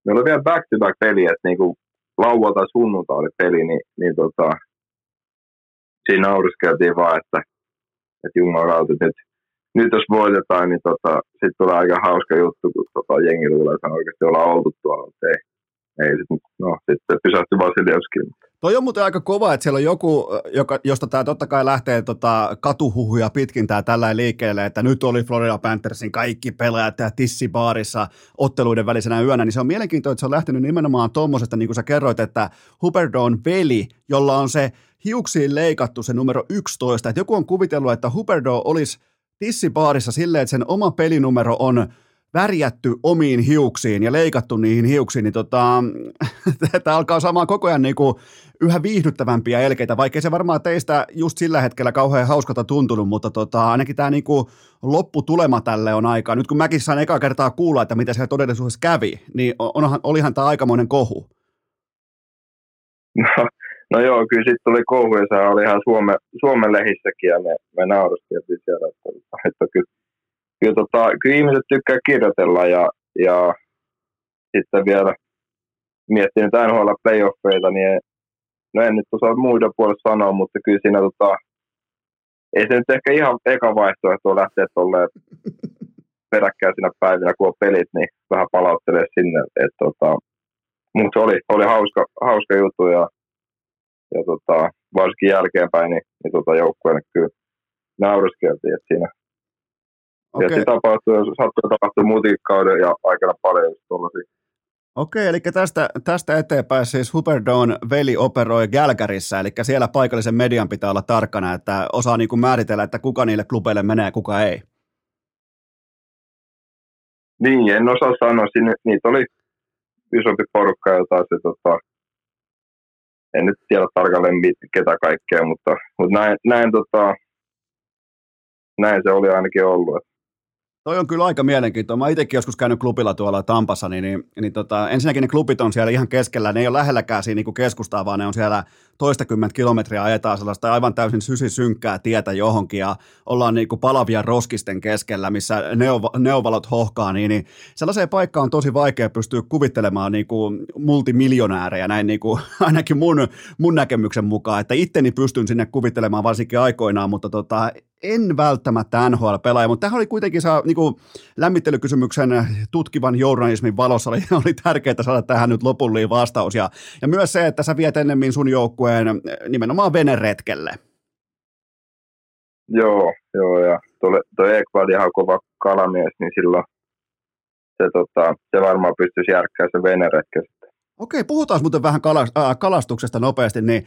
meillä oli vielä back-to-back peli, että niinku lauantai sunnuntai oli peli, niin, niin tota, siinä nauriskeltiin vaan, että, että jumalauta, nyt, nyt jos voitetaan, niin tota, sitten tulee aika hauska juttu, kun tota, jengi luulee, että oikeasti ollaan oltu tuolla, mutta ei, ei sit, no sitten pysähtyi Vasiljevskiin. Toi on muuten aika kova, että siellä on joku, joka, josta tämä totta kai lähtee tota, katuhuhuja pitkin tää tällä liikkeelle, että nyt oli Florida Panthersin kaikki pelaajat ja tissibaarissa otteluiden välisenä yönä, niin se on mielenkiintoista, että se on lähtenyt nimenomaan tuommoisesta, niin kuin sä kerroit, että Huberdon veli, jolla on se hiuksiin leikattu se numero 11, että joku on kuvitellut, että Huberdo olisi tissibaarissa silleen, että sen oma pelinumero on värjätty omiin hiuksiin ja leikattu niihin hiuksiin, niin tota, tämä alkaa saamaan koko ajan niin kuin yhä viihdyttävämpiä elkeitä, vaikkei se varmaan teistä just sillä hetkellä kauhean hauskalta tuntunut, mutta tota, ainakin tämä niin kuin lopputulema tälle on aikaa. Nyt kun mäkin sain eka kertaa kuulla, että mitä siellä todellisuudessa kävi, niin onhan, olihan tämä aikamoinen kohu. No, no joo, kyllä sitten tuli kohu ja se oli ihan Suome, Suomen lehissäkin ja me, me nauruskeltiin siellä, että, että kyllä kyllä, tota, kyllä ihmiset tykkää kirjoitella ja, ja sitten vielä miettiä nyt NHL playoffeita, niin en, no en nyt osaa muiden puolesta sanoa, mutta kyllä siinä tota, ei se nyt ehkä ihan eka vaihtoehto lähteä tuolle peräkkäisinä päivinä, kun on pelit, niin vähän palauttelee sinne. Tota, mutta se oli, oli hauska, hauska juttu ja, ja tota, varsinkin jälkeenpäin niin, niin tota, joukkueelle kyllä nauriskeltiin, että siinä Okay. Ja se tapahtuu, sattuu tapahtuu muutenkin kauden ja aikana paljon tuollaisia. Okei, eli tästä, tästä eteenpäin siis Huperdon veli operoi Gälkärissä, eli siellä paikallisen median pitää olla tarkkana, että osaa niin kuin määritellä, että kuka niille klubeille menee ja kuka ei. Niin, en osaa sanoa. Sinne, niitä oli isompi porukka, jota se tota, en nyt tiedä tarkalleen ketä kaikkea, mutta, mutta näin, näin, tota, näin se oli ainakin ollut. Toi on kyllä aika mielenkiintoinen. Mä itsekin joskus käynyt klubilla tuolla Tampassa, niin, niin, niin tota, ensinnäkin ne klubit on siellä ihan keskellä. Ne ei ole lähelläkään siinä niin keskustaa, vaan ne on siellä toistakymmentä kilometriä ajetaan sellaista aivan täysin synkkää tietä johonkin ja ollaan niin kuin palavia roskisten keskellä, missä neov- neovalot hohkaa, niin, niin sellaiseen paikkaan on tosi vaikea pystyä kuvittelemaan niin kuin multimiljonäärejä näin niin kuin, ainakin mun, mun näkemyksen mukaan, että itteni pystyn sinne kuvittelemaan varsinkin aikoinaan, mutta tota, en välttämättä NHL-pelaaja, mutta tähän oli kuitenkin saa, niin kuin lämmittelykysymyksen tutkivan journalismin valossa oli, oli tärkeää saada tähän nyt lopullinen vastaus. Ja, ja myös se, että sä viet ennemmin sun joukkueen nimenomaan veneretkelle. Joo, joo ja tuo Ekvald ihan kova kalamies, niin silloin se, tota, se varmaan pystyisi järkkää se veneretken Okei, puhutaan muuten vähän kalastuksesta nopeasti, niin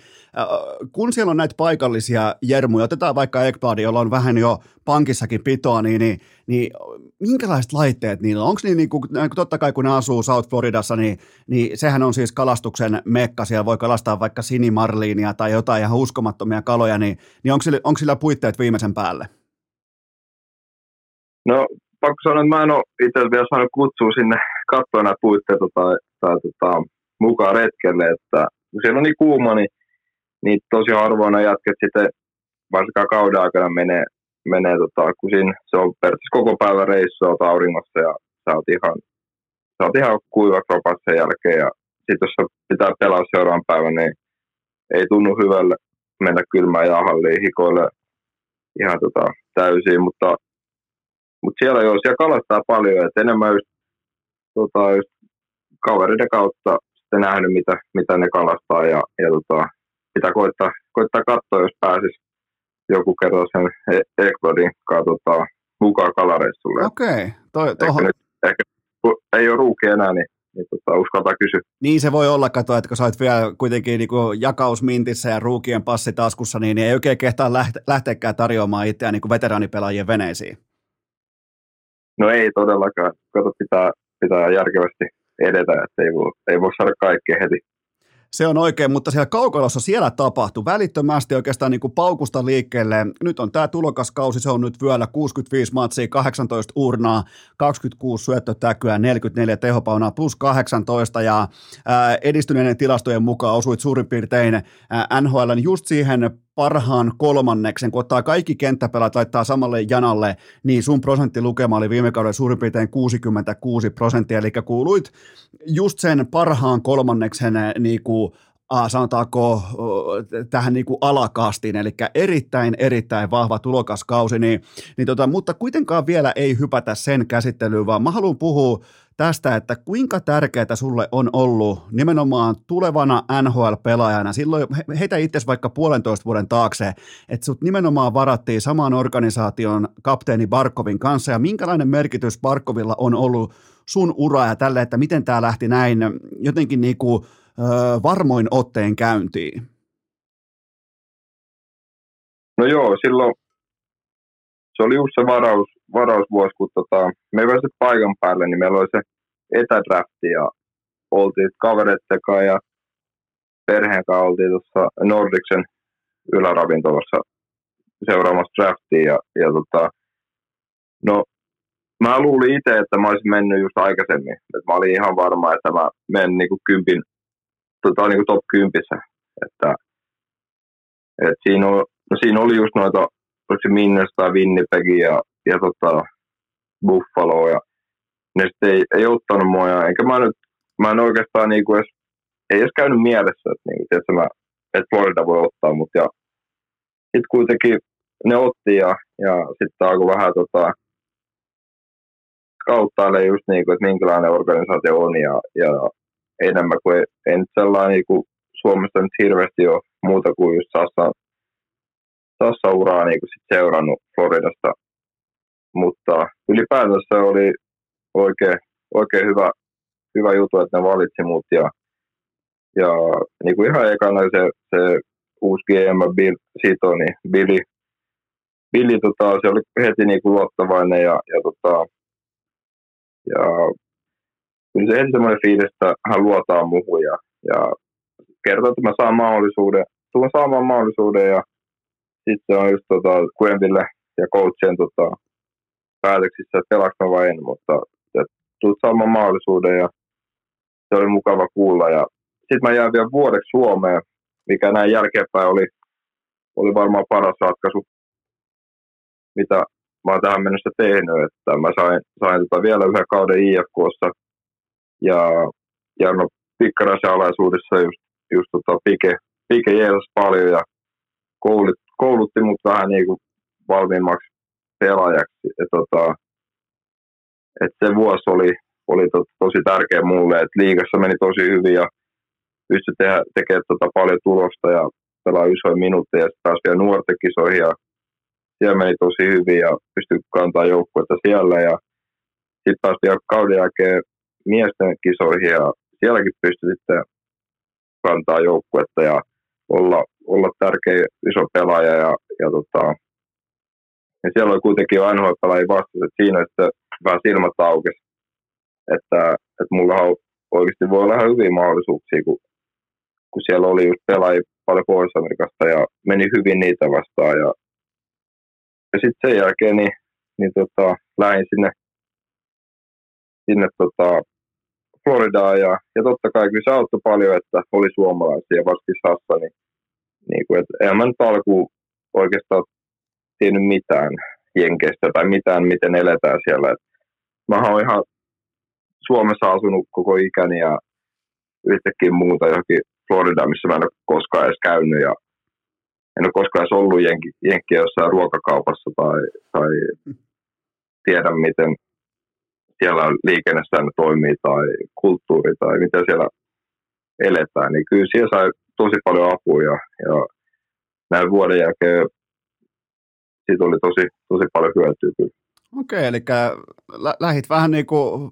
kun siellä on näitä paikallisia jermuja, otetaan vaikka Ekbladi, jolla on vähän jo pankissakin pitoa, niin, niin, niin minkälaiset laitteet niillä on? Onko niin, niin kuin, totta kai kun ne asuu South Floridassa, niin, niin sehän on siis kalastuksen mekka, siellä voi kalastaa vaikka sinimarliinia tai jotain ihan uskomattomia kaloja, niin, niin onko, sillä, onko sillä puitteet viimeisen päälle? No pakko sanoa, että mä en ole itse vielä saanut kutsua sinne katsoa näitä puitteita tai, tai tai mukaan retkelle, että kun siellä on niin kuuma, niin, niin tosi harvoin jatket sitten varsinkaan kauden aikana menee, menee tota, kun siinä, se on periaatteessa koko päivän reissu, olet auringossa ja sä oot ihan, sä oot ihan kuiva kropas sen jälkeen ja sitten jos pitää pelaa seuraavan päivän, niin ei tunnu hyvälle mennä kylmään jäähalliin hikoille ihan tota, täysin, mutta, mutta siellä joo, siellä kalastaa paljon, että enemmän just, tota, just kavereiden kautta sitten nähnyt, mitä, mitä ne kalastaa ja, ja tota, pitää koittaa, koittaa katsoa, jos pääsis joku kerta sen e- Ecuadorin tota, mukaan kalareissulle. Okei. Okay. Toi, Ehkä, nyt, ehkä kun ei ole ruuki enää, niin niin tota, uskaltaa kysyä. Niin se voi olla, kato, että kun sä oot vielä kuitenkin niin kuin jakausmintissä ja ruukien passi taskussa, niin, niin ei oikein kehtaa lähteäkään tarjoamaan itseään niin kuin veteraanipelaajien veneisiin. No ei todellakaan. Kato, pitää, pitää järkevästi edetä, että ei voi, ei voi saada kaikkea heti. Se on oikein, mutta siellä kaukalossa siellä tapahtui välittömästi oikeastaan niin kuin paukusta liikkeelle. Nyt on tämä tulokaskausi, se on nyt vyöllä 65 matsia, 18 urnaa, 26 syöttötäkyä, 44 tehopaunaa plus 18 ja ää, edistyneiden tilastojen mukaan osuit suurin piirtein ää, NHL just siihen parhaan kolmanneksen, kun ottaa kaikki kenttäpelat laittaa samalle janalle, niin sun prosenttilukema oli viime kaudella suurin piirtein 66 prosenttia, eli kuuluit just sen parhaan kolmanneksen niin kuin äh, sanotaanko tähän niin kuin alakastiin, eli erittäin, erittäin vahva tulokaskausi, niin, niin tota, mutta kuitenkaan vielä ei hypätä sen käsittelyyn, vaan mä haluan puhua tästä, että kuinka tärkeää sulle on ollut nimenomaan tulevana NHL-pelaajana, silloin heitä itse vaikka puolentoista vuoden taakse, että sut nimenomaan varattiin samaan organisaation kapteeni Barkovin kanssa, ja minkälainen merkitys Barkovilla on ollut sun ura ja tälle, että miten tämä lähti näin jotenkin niin kuin, varmoin otteen käyntiin? No joo, silloin se oli just se varaus, varausvuosi, kun tota, me ei paikan päälle, niin meillä oli se etädrafti ja oltiin kavereiden ja perheen kanssa oltiin tuossa Nordiksen yläravintolassa seuraamassa draftia ja, ja tota, no mä luulin itse, että mä olisin mennyt just aikaisemmin. Et mä olin ihan varma, että mä menen niinku kympin, tota, niinku top kympissä. Että, et siinä, oli, no siinä oli just noita, oliko se Minnesota, Winnipeg ja, ja tota, Buffalo ja ne ei, ei ottanut mua. Enkä mä nyt, mä en oikeastaan niinku edes, ei edes käynyt mielessä, että, niinku, mä, että Florida voi ottaa mut. Ja sitten kuitenkin ne otti ja, ja sitten alkoi vähän tota, kauttailee just niin kuin, että minkälainen organisaatio on ja, ja enemmän kuin ei, nyt sellainen niin kuin Suomessa nyt hirveästi ole muuta kuin just Sassa, Sassa uraa niin kuin sit seurannut Floridasta. Mutta ylipäätänsä oli oikein, oikein hyvä, hyvä juttu, että ne valitsi mut ja, ja niin kuin ihan ekana se, se uusi GM Bill Sito, niin Billy, Billy tota, se oli heti niin kuin luottavainen ja, ja tota, ja kyllä se heti semmoinen fiilis, että hän luotaa muuhun ja, ja kertoo, että mä saan mahdollisuuden, tulen saamaan mahdollisuuden ja sitten on just tota, Quentille ja coachien tota, päätöksissä, että pelaanko vai en, mutta tulet saamaan mahdollisuuden ja se oli mukava kuulla. Ja sitten mä jään vielä vuodeksi Suomeen, mikä näin jälkeenpäin oli, oli varmaan paras ratkaisu, mitä mä oon tähän mennessä tehnyt, että mä sain, sain tota vielä yhden kauden IFKssa ja Jarno Pikkaraisen alaisuudessa just, just tota Pike, Pike jeesas paljon ja koulut, koulutti mut vähän niin kuin valmiimmaksi pelaajaksi. Et, tota, et se vuosi oli, oli to, tosi tärkeä mulle, että liigassa meni tosi hyvin ja pystyi tehdä, tekemään tota paljon tulosta ja pelaa isoja minuutteja ja taas vielä nuorten kisoihin ja siellä meni tosi hyvin ja pystyi kantaa joukkuetta siellä ja sitten taas vielä kauden jälkeen miesten kisoihin ja sielläkin pystyi sitten kantaa joukkuetta ja olla, olla tärkeä iso pelaaja ja, ja, tota, ja siellä oli kuitenkin jo NHL-pelaajia vastus, että siinä sitten vähän silmät aukesi, että, että mulla on oikeasti voi olla ihan hyviä mahdollisuuksia, kun, kun siellä oli just pelaajia paljon Pohjois-Amerikasta ja meni hyvin niitä vastaan ja ja sitten sen jälkeen niin, niin tota, lähdin sinne, sinne tota, Floridaan ja, ja totta kai kyllä se auttoi paljon, että oli suomalaisia, varsinkin Sassa, niin, niin kuin, että eihän mä nyt alkuun oikeastaan tiennyt mitään Jenkeistä tai mitään, miten eletään siellä. Et mä oon ihan Suomessa asunut koko ikäni ja yhtäkkiä muuta johonkin Floridaan, missä mä en ole koskaan edes käynyt ja en ole koskaan edes ollut jenki, jenkkiä jossain ruokakaupassa tai, tai tiedä, miten siellä liikennesäännöt toimii tai kulttuuri tai miten siellä eletään, niin kyllä siellä sai tosi paljon apua ja, ja näin vuoden jälkeen siitä oli tosi, tosi paljon hyötyä kyllä. Okei, eli lä- lähit vähän niin kuin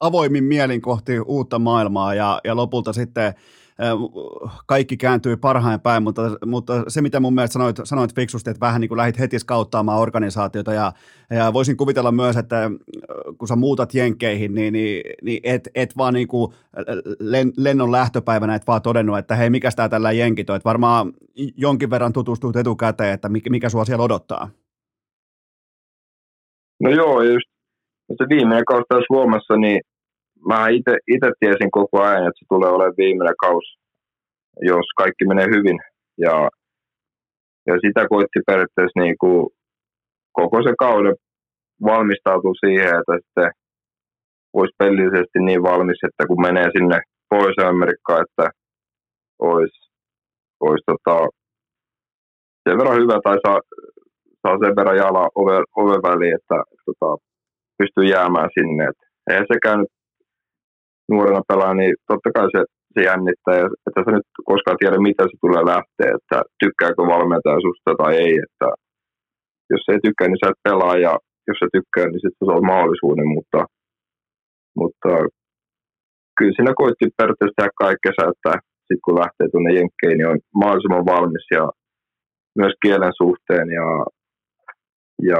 avoimin mielin kohti uutta maailmaa ja, ja lopulta sitten kaikki kääntyy parhain päin, mutta, mutta se mitä mun mielestä sanoit, sanoit fiksusti, että vähän niin kuin lähdit heti skauttaamaan organisaatiota ja, ja voisin kuvitella myös, että kun sä muutat jenkkeihin, niin, niin, niin et, et vaan niin kuin len, lennon lähtöpäivänä et vaan todennut, että hei, mikä tämä tällä jenkito, että varmaan jonkin verran tutustuit etukäteen, että mikä, mikä sua siellä odottaa. No joo, just se viimeinen kausi Suomessa, niin mä itse tiesin koko ajan, että se tulee olemaan viimeinen kausi, jos kaikki menee hyvin. Ja, ja sitä koitti periaatteessa niin kuin koko se kauden valmistautua siihen, että sitten olisi pelillisesti niin valmis, että kun menee sinne Pohjois-Amerikkaan, että olisi, olisi tota, sen verran hyvä tai saa, saa sen verran jala ove, ove väliin, että tota, pystyy jäämään sinne. Et eihän sekään nyt nuorena pelaa, niin totta kai se, se jännittää, että sä nyt koskaan tiedä, mitä se tulee lähteä, että tykkääkö valmentaja susta tai ei, että jos ei tykkää, niin sä et pelaa, ja jos se tykkää, niin sitten se on mahdollisuuden, mutta, mutta kyllä siinä koitti periaatteessa tehdä kaikkensa, että sitten kun lähtee tuonne Jenkkeihin, niin on mahdollisimman valmis. Ja myös kielen suhteen ja, ja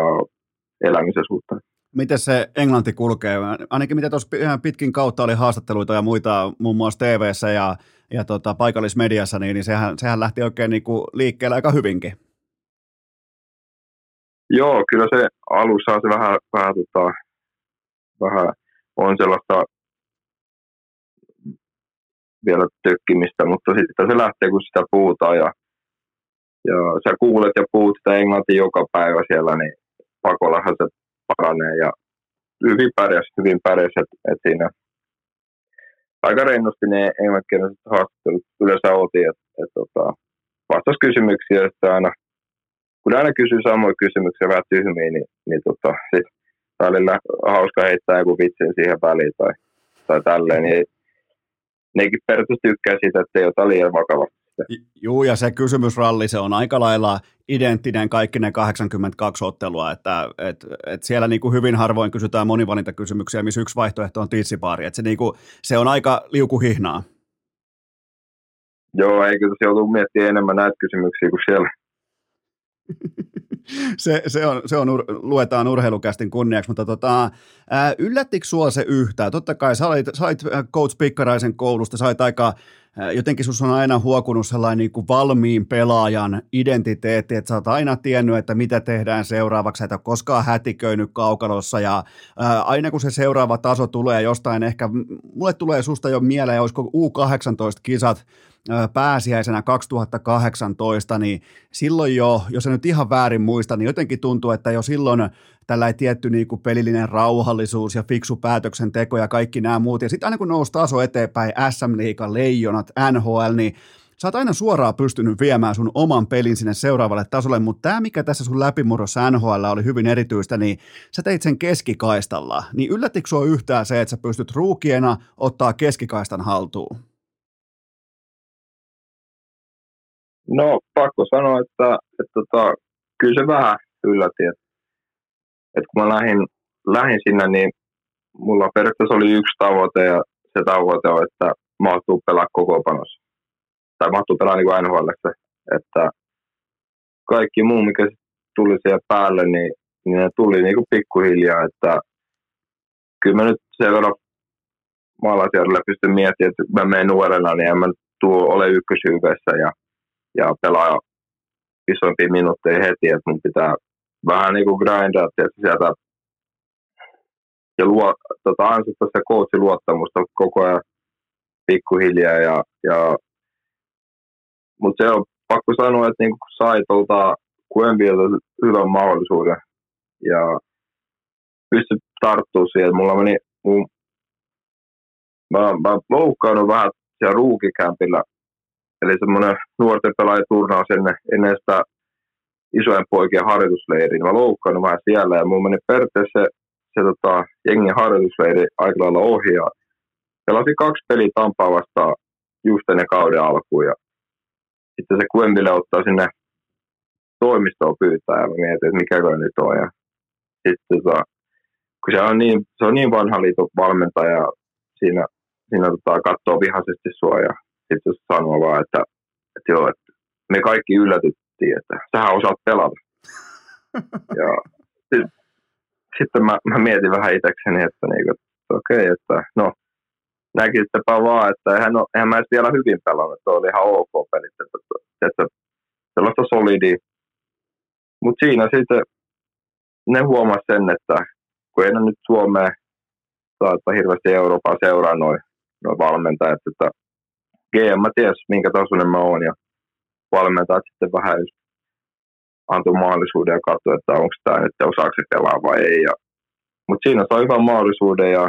elämisen suhteen. Miten se englanti kulkee? Ainakin mitä tuossa pitkin kautta oli haastatteluita ja muita muun muassa tv ja, ja tota, paikallismediassa, niin, niin sehän, sehän lähti oikein niin kuin liikkeelle aika hyvinkin. Joo, kyllä se alussa se vähän, vähän, tota, vähän on sellaista vielä tökkimistä, mutta sitten se lähtee, kun sitä puhutaan ja, ja sä kuulet ja puhut sitä englantia joka päivä siellä, niin pakollahan se paranee ja hyvin pärjäs, hyvin pärjäs, että et siinä aika rennosti ne englanninkieliset haastattelut yleensä oltiin, että et, tota, vastas kysymyksiä sitten aina, kun aina kysyy samoja kysymyksiä vähän tyhmiä, niin, niin tota, sit välillä hauska heittää joku vitsin siihen väliin tai, tai tälleen, niin nekin periaatteessa tykkää siitä, että ei ota liian vakavasti. Joo, ja se kysymysralli, se on aika lailla identtinen kaikki ne 82 ottelua, että et, et siellä niinku hyvin harvoin kysytään monivalintakysymyksiä, missä yksi vaihtoehto on tiitsipaari, että se, niinku, se on aika liukuhihnaa. Joo, eikö se joutuu miettimään enemmän näitä kysymyksiä kuin siellä. se, se, on, se on, luetaan urheilukästin kunniaksi, mutta tota, yllättikö sua se yhtään? Totta kai sä olit, sä olit Coach Pikkaraisen koulusta, sä olit aika jotenkin sus on aina huokunut sellainen niin kuin valmiin pelaajan identiteetti, että sä oot aina tiennyt, että mitä tehdään seuraavaksi, että koskaan hätiköinyt kaukalossa ja ää, aina kun se seuraava taso tulee jostain ehkä, mulle tulee susta jo mieleen, olisiko U18-kisat pääsiäisenä 2018, niin silloin jo, jos en nyt ihan väärin muista, niin jotenkin tuntuu, että jo silloin tällä tietty niin kuin pelillinen rauhallisuus ja fiksu päätöksenteko ja kaikki nämä muut. Ja sitten aina kun nousi taso eteenpäin, SM Liiga, Leijonat, NHL, niin sä oot aina suoraan pystynyt viemään sun oman pelin sinne seuraavalle tasolle, mutta tämä, mikä tässä sun läpimurrossa NHL oli hyvin erityistä, niin sä teit sen keskikaistalla. Niin yllättikö sua yhtään se, että sä pystyt ruukiena ottaa keskikaistan haltuun? No, pakko sanoa, että, että, että tota, kyllä se vähän yllätti, että että kun mä lähdin, lähdin sinne, niin mulla periaatteessa oli yksi tavoite ja se tavoite on, että mahtuu pelaa koko panossa. Tai mahtuu pelaa niin NHL, että kaikki muu, mikä tuli siellä päälle, niin, niin ne tuli niin kuin pikkuhiljaa, että kyllä mä nyt sen verran maalaisjärjellä pystyn miettimään, että mä menen nuorena, niin en mä tuo ole ykkösyyveessä ja, ja pelaa isompia minuutteja heti, että mun pitää vähän niin kuin grindaa sieltä ja luo, tota, ansetta sitä coachin luottamusta koko ajan pikkuhiljaa. Ja, ja, mutta se on pakko sanoa, että niin kun sai tuolta Kuenvilta hyvän mahdollisuuden ja pysty tarttumaan siihen. Mulla meni, mun, mä, mä loukkaannut vähän siellä ruukikämpillä, eli semmoinen nuorten pelaajien turnaus ennen, ennen sitä isojen poikien harjoitusleiriin. Mä loukkaannut vähän siellä ja mun meni periaatteessa se, se tota, jengin harjoitusleiri aika lailla ohi. Ja pelasin kaksi peliä Tampaa vastaan just ennen kauden alkuun ja sitten se Kuembille ottaa sinne toimistoon pyytää ja mä mietin, että mikä nyt on. Ja sitten tota, kun se on niin, se on niin vanha liiton valmentaja siinä, siinä tota, katsoo vihaisesti sua ja sitten se sanoo vaan, että, että joo, että me kaikki yllätyt, että sähän osaat pelata. ja sit, sitten mä, mä, mietin vähän itsekseni, että, niinku, että okei, okay, että no näkisittepä vaan, että eihän, no, eihän mä edes vielä hyvin pelannut, että oli ihan ok pelit, että, että sellaista solidia. Mutta siinä sitten ne huomasi sen, että kun ei nyt Suomeen saattaa hirveästi Euroopan seuraa noin noi valmentajat, että GM mä ties minkä tasoinen mä oon ja valmentajat sitten vähän just antoi mahdollisuuden ja katsoi, että onko tämä nyt, osaako se pelaa vai ei. Ja, mutta siinä sai hyvän mahdollisuuden ja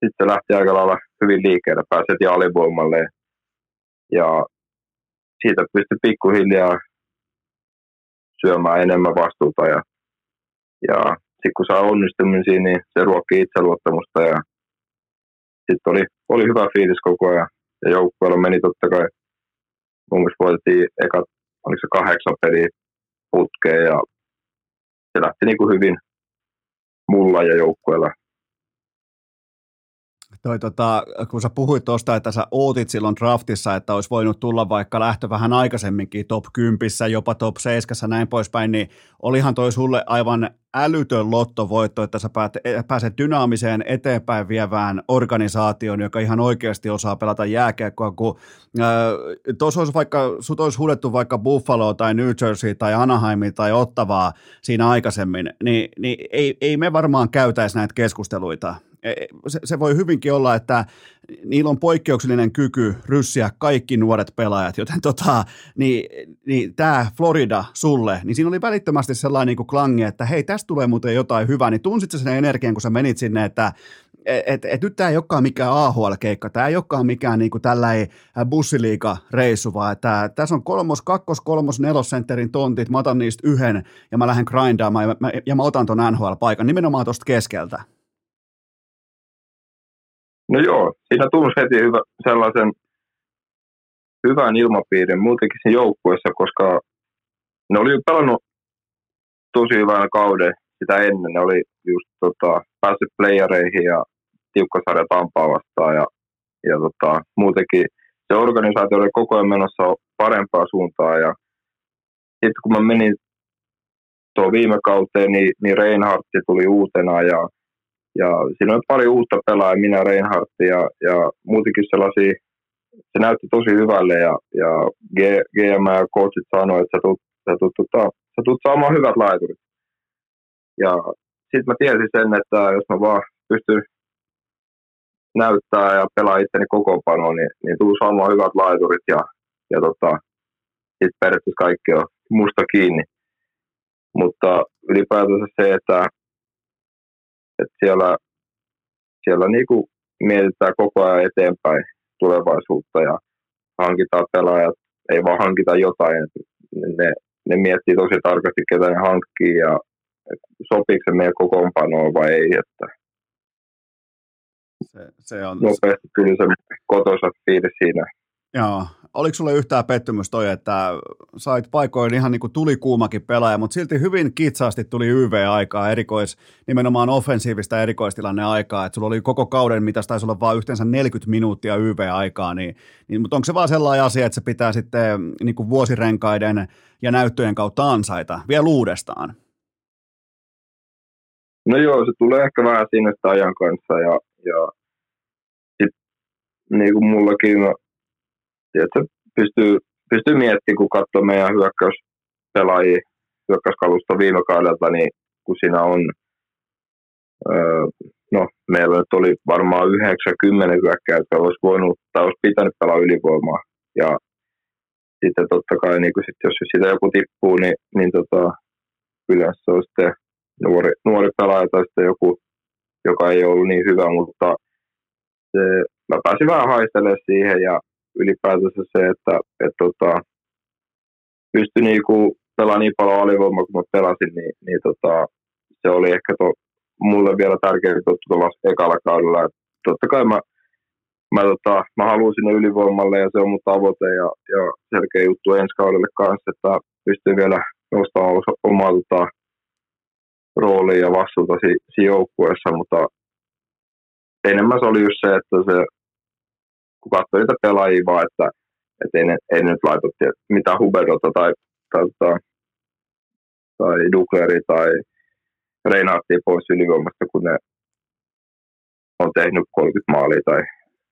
sitten lähti aika lailla hyvin liikkeelle, pääsi heti alivoimalle. ja siitä pystyi pikkuhiljaa syömään enemmän vastuuta ja, ja sitten kun saa onnistumisia, niin se ruokkii itseluottamusta ja sitten oli, oli hyvä fiilis koko ajan ja joukkueella meni totta kai, mun mielestä voitettiin eka, oliko se kahdeksan peliä putkeen ja se lähti niin kuin hyvin mulla ja joukkueella Toi, tota, kun sä puhuit tuosta, että sä ootit silloin draftissa, että olisi voinut tulla vaikka lähtö vähän aikaisemminkin top 10, jopa top 7, näin poispäin, niin olihan toi sulle aivan älytön lottovoitto, että sä pääset dynaamiseen eteenpäin vievään organisaation, joka ihan oikeasti osaa pelata jääkiekkoa, kun tuossa olisi vaikka, sut olisi huudettu vaikka Buffalo tai New Jersey tai Anaheim tai Ottavaa siinä aikaisemmin, niin, niin ei, ei me varmaan käytäisi näitä keskusteluita. E, se, se voi hyvinkin olla, että niillä on poikkeuksellinen kyky ryssiä kaikki nuoret pelaajat, joten tota, niin, niin tämä Florida sulle, niin siinä oli välittömästi sellainen niin kuin klangi, että hei, tästä tulee muuten jotain hyvää, niin tunsit sen energian, kun sä menit sinne, että et, et, et nyt tämä ei olekaan mikään AHL-keikka, tämä ei olekaan mikään niinku tällainen bussiliiga-reissu, vaan että tässä on kolmos, kakkos, kolmos, nelosentterin tontit, mä otan niistä yhden ja mä lähden grindaamaan ja mä, ja mä otan ton NHL-paikan nimenomaan tuosta keskeltä. No joo, siinä tunsi heti hyvä, sellaisen hyvän ilmapiirin muutenkin siinä joukkueessa, koska ne oli pelannut tosi hyvän kauden sitä ennen. Ne oli just tota, päässyt playereihin ja tiukkasarja Tampaa vastaan ja, ja tota, muutenkin se organisaatio oli koko ajan menossa parempaa suuntaan ja sitten kun mä menin tuo viime kauteen, niin, niin Reinhardt tuli uutena ja ja siinä on paljon uutta pelaajaa, minä Reinhardt ja, ja muutenkin sellaisia, se näytti tosi hyvälle ja, ja GM ja coachit sanoivat, että sä tulet, sä tulet, tota, sä tulet saamaan hyvät laiturit. Ja sitten mä tiesin sen, että jos mä vaan pystyn näyttää ja pelaa itteni kokoonpanoon, niin, niin tuu saamaan hyvät laiturit ja, ja tota, sitten periaatteessa kaikki on musta kiinni. Mutta ylipäätänsä se, että että siellä, siellä niin kuin mietitään koko ajan eteenpäin tulevaisuutta ja hankitaan pelaajat, ei vaan hankita jotain. Ne, ne miettii tosi tarkasti, ketä ne hankkii ja sopiiko se meidän kokoonpanoon vai ei. Että se, se on... Nopeasti tuli se kotoisa fiilis siinä. Joo, oliko sulle yhtään pettymys toi, että sait paikoin ihan niin kuin tuli kuumakin pelaaja, mutta silti hyvin kitsaasti tuli YV-aikaa, erikois, nimenomaan offensiivista erikoistilanne aikaa, että sulla oli koko kauden, mitä taisi olla vain yhteensä 40 minuuttia YV-aikaa, niin, niin, mutta onko se vaan sellainen asia, että se pitää sitten niin kuin vuosirenkaiden ja näyttöjen kautta ansaita vielä uudestaan? No joo, se tulee ehkä vähän siinä ajan kanssa ja, ja sit, niin kuin mullakin, tiedätkö, pystyy, pystyy miettimään, kun katsoo meidän hyökkäyspelaajia, hyökkäyskalusta viime kaudelta, niin kun siinä on, öö, no meillä nyt oli varmaan 90 hyökkäystä, jotka olisi voinut tai olisi pitänyt pelaa ylivoimaa. Ja sitten totta kai, niin kun sit, jos sitä joku tippuu, niin, niin tota, yleensä se on sitten nuori, nuori pelaaja tai sitten joku, joka ei ollut niin hyvä, mutta se, mä pääsin vähän haistelemaan siihen ja ylipäätänsä se, että et, tota, pystyi niinku pelaamaan niin paljon alivoimaa kuin mä pelasin, niin, niin tota, se oli ehkä to, mulle vielä tärkeää totta tuolla ekalla kaudella. Et totta kai mä, mä, tota, mä haluan sinne ylivoimalle ja se on mun tavoite ja, ja selkeä juttu ensi kaudelle kanssa, että pystyn vielä nostamaan omaa tota, roolia ja vastuuta si, joukkueessa, mutta enemmän se oli just se, että se kun katsoi niitä pelaajia vaan, että, että ei, ne, ei nyt laita mitään Huberdota tai, tai, tai, tai Dukleri tai Reinhardtia pois ylivoimasta, kun ne on tehnyt 30 maalia tai,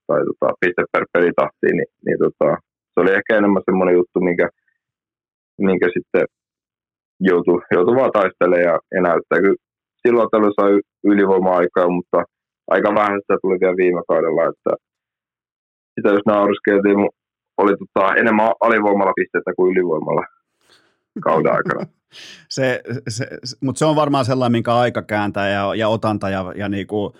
tai tota, piste per pelitahtiin, niin, niin tota, se oli ehkä enemmän semmoinen juttu, minkä, minkä sitten joutui, joutui vaan taistelemaan ja, ja näyttää. Kyllä silloin tällöin sai ylivoima-aikaa, mutta aika vähän sitä tuli vielä viime kaudella, että sitä jos nauriskeltiin, oli tota, enemmän alivoimalla pistettä kuin ylivoimalla. kauden aikana. se, se, se, mutta se on varmaan sellainen, minkä aika kääntää ja, ja otanta ja, ja niinku,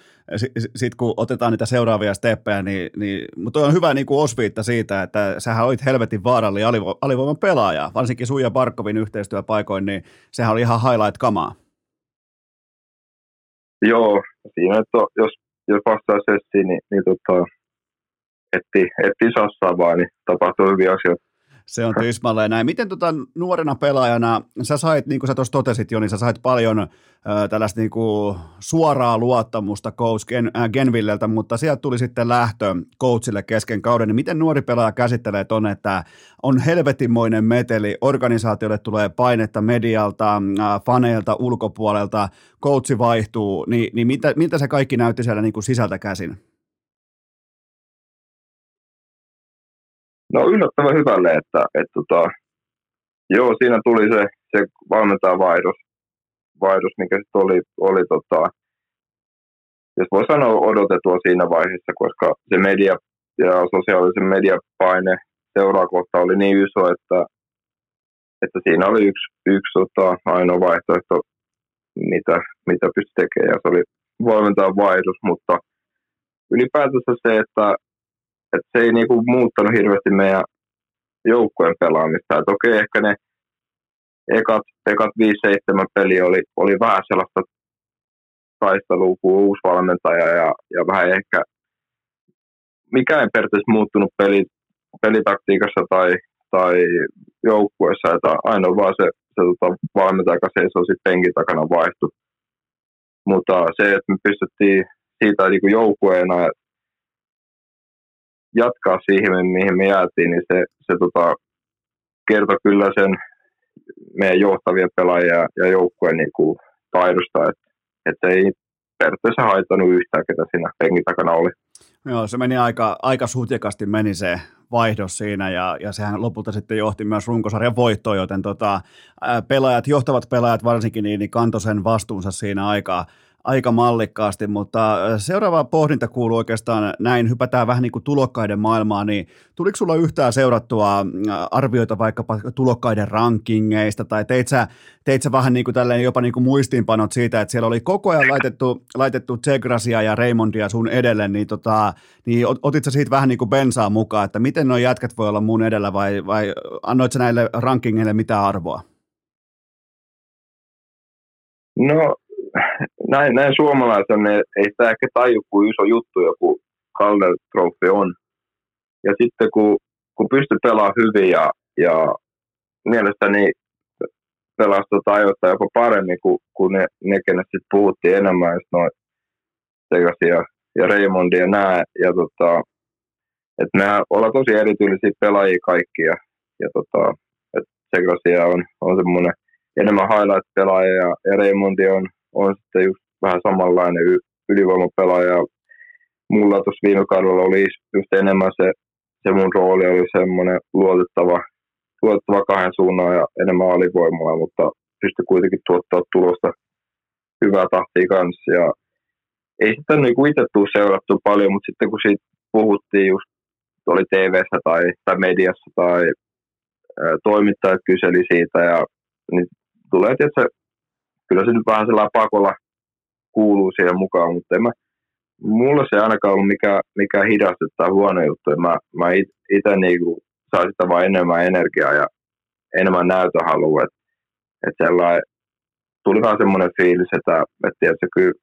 sitten kun otetaan niitä seuraavia steppejä, niin, niin mutta on hyvä niin kuin osviitta siitä, että sähän olit helvetin vaarallinen alivo, alivoiman pelaaja, varsinkin sun ja Barkovin yhteistyöpaikoin, niin sehän oli ihan highlight-kamaa. Joo, siinä, että jos, jos vastaa sessiin, niin, niin tota, etti, etti sassaa vaan, niin tapahtuu hyviä asioita. Se on tismalleen näin. Miten tota, nuorena pelaajana, sä sait, niin kuin sä tuossa totesit jo, niin sä sait paljon äh, tällaista niin kuin, suoraa luottamusta coach Gen, äh, Genvilleltä, mutta sieltä tuli sitten lähtö coachille kesken kauden. Niin miten nuori pelaaja käsittelee ton, että on helvetinmoinen meteli, organisaatiolle tulee painetta medialta, äh, faneilta, ulkopuolelta, coachi vaihtuu, niin, niin mitä, miltä se kaikki näytti siellä niin kuin sisältä käsin? No yllättävän hyvälle, että, että tota, joo, siinä tuli se, se valmentaja vaihdos, vaihdos mikä sitten oli, oli tota, jos voi sanoa odotetua siinä vaiheessa, koska se media ja sosiaalisen mediapaine seuraa kohta oli niin iso, että, että siinä oli yksi, yksi tota, ainoa vaihtoehto, mitä, mitä pystyi tekemään, ja se oli valmentajan vaihdos, mutta ylipäätänsä se, että että se ei niinku muuttanut hirveästi meidän joukkueen pelaamista. Et okei, ehkä ne ekat, ekat 5-7 peli oli, oli vähän sellaista taistelua kuin uusi valmentaja ja, ja vähän ehkä mikä ei periaatteessa muuttunut peli, pelitaktiikassa tai, tai joukkueessa, että ainoa vaan se, se tota, valmentaja, joka seisoo sitten penkin takana vaihtu. Mutta se, että me pystyttiin siitä niin joukkueena jatkaa siihen, mihin me jäätiin, niin se, se tota, kertoi kyllä sen meidän johtavien pelaajia ja joukkueen niin kuin, taidosta, että, että ei periaatteessa haitannut yhtään, ketä siinä pengin takana oli. Joo, se meni aika, aika sutjakasti meni se vaihdos siinä ja, ja sehän lopulta sitten johti myös runkosarjan voittoon, joten tota, pelaajat, johtavat pelaajat varsinkin, niin, niin kantoi sen vastuunsa siinä aikaa aika mallikkaasti, mutta seuraava pohdinta kuuluu oikeastaan näin, hypätään vähän niin kuin tulokkaiden maailmaan, niin tuliko sulla yhtään seurattua arvioita vaikkapa tulokkaiden rankingeista, tai teit sä, teit sä vähän niin kuin tälleen jopa niin kuin muistiinpanot siitä, että siellä oli koko ajan laitettu, laitettu Tsegrasia ja Raymondia sun edelle, niin, tota, niin otit sä siitä vähän niin kuin bensaa mukaan, että miten nuo jätkät voi olla mun edellä, vai, vai annoit sä näille rankingeille mitä arvoa? No näin, näin suomalaisen ei sitä ehkä taju, kuin iso juttu joku Calder Trophy on. Ja sitten kun, kun pystyy pelaamaan hyvin ja, ja mielestäni pelasi tota ajoittaa jopa paremmin kuin, kuin ne, ne kenet sitten puhuttiin enemmän, just noin Segasi ja, ja Raymondi ja nää. Ja tota, että me ollaan tosi erityylisiä pelaajia kaikki ja, ja tota, Segrasia on, on semmoinen enemmän highlight-pelaaja ja, ja Raymondi on, on sitten just vähän samanlainen ylivoimapelaaja. Mulla tuossa viime kaudella oli just enemmän se, se mun rooli oli semmoinen luotettava, luotettava kahden suunnan ja enemmän alivoimaa, mutta pystyi kuitenkin tuottaa tulosta hyvää tahtia kanssa. Ja ei sitä niin itse tule seurattu paljon, mutta sitten kun siitä puhuttiin just oli tv tai, tai mediassa tai ää, toimittajat kyseli siitä ja niin tulee tietysti kyllä se nyt vähän sellainen pakolla kuuluu siihen mukaan, mutta mä, mulla se ei ainakaan ollut mikään, mikään hidaste tai huono juttu. Mä, mä itse niinku saa sitä vaan enemmän energiaa ja enemmän näytöhalua. Että et sellainen, tuli vaan semmoinen fiilis, että, että tiedätkö, kyllä,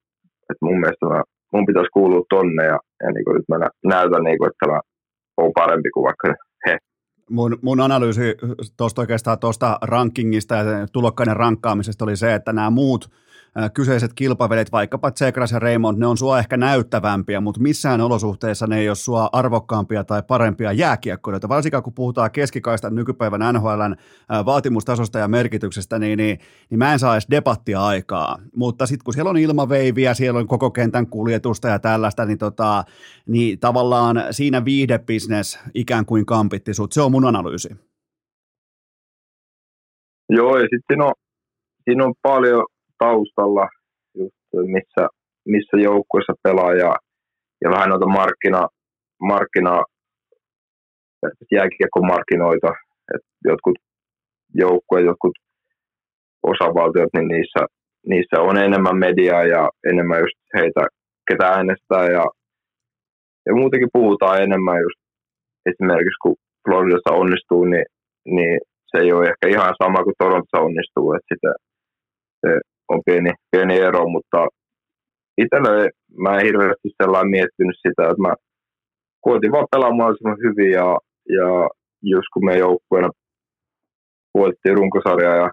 että mun mielestä mä, mun pitäisi kuulua tonne ja, ja niin kuin nyt mä näytän, niin kuin, että mä oon parempi kuin vaikka he mun, mun analyysi tuosta oikeastaan tuosta rankingista ja tulokkaiden rankkaamisesta oli se, että nämä muut kyseiset kilpavelet, vaikkapa Tsekras ja Raymond, ne on sua ehkä näyttävämpiä, mutta missään olosuhteessa ne ei ole sua arvokkaampia tai parempia jääkiekkoilijoita. Varsinkaan kun puhutaan keskikaista nykypäivän NHLn vaatimustasosta ja merkityksestä, niin, niin, niin mä en saa edes debattia aikaa. Mutta sitten kun siellä on ilmaveiviä, siellä on koko kentän kuljetusta ja tällaista, niin, tota, niin tavallaan siinä viihdebisnes ikään kuin kampitti sut. Se on mun analyysi. Joo, ja sitten siinä on, siinä on paljon taustalla, just missä, missä joukkueessa pelaa ja, ja vähän noita markkina, markkina jääkiekkomarkkinoita. Et jotkut joukkueet, jotkut osavaltiot, niin niissä, niissä on enemmän mediaa ja enemmän just heitä, ketä äänestää ja, ja muutenkin puhutaan enemmän just esimerkiksi kun Floridassa onnistuu, niin, niin se ei ole ehkä ihan sama kuin Torontossa onnistuu, että sitä, se on pieni, pieni ero, mutta itsellä mä en hirveästi sellainen miettinyt sitä, että mä koitin vaan pelaa mahdollisimman hyvin ja, ja just kun me joukkueena voitettiin runkosarjaa ja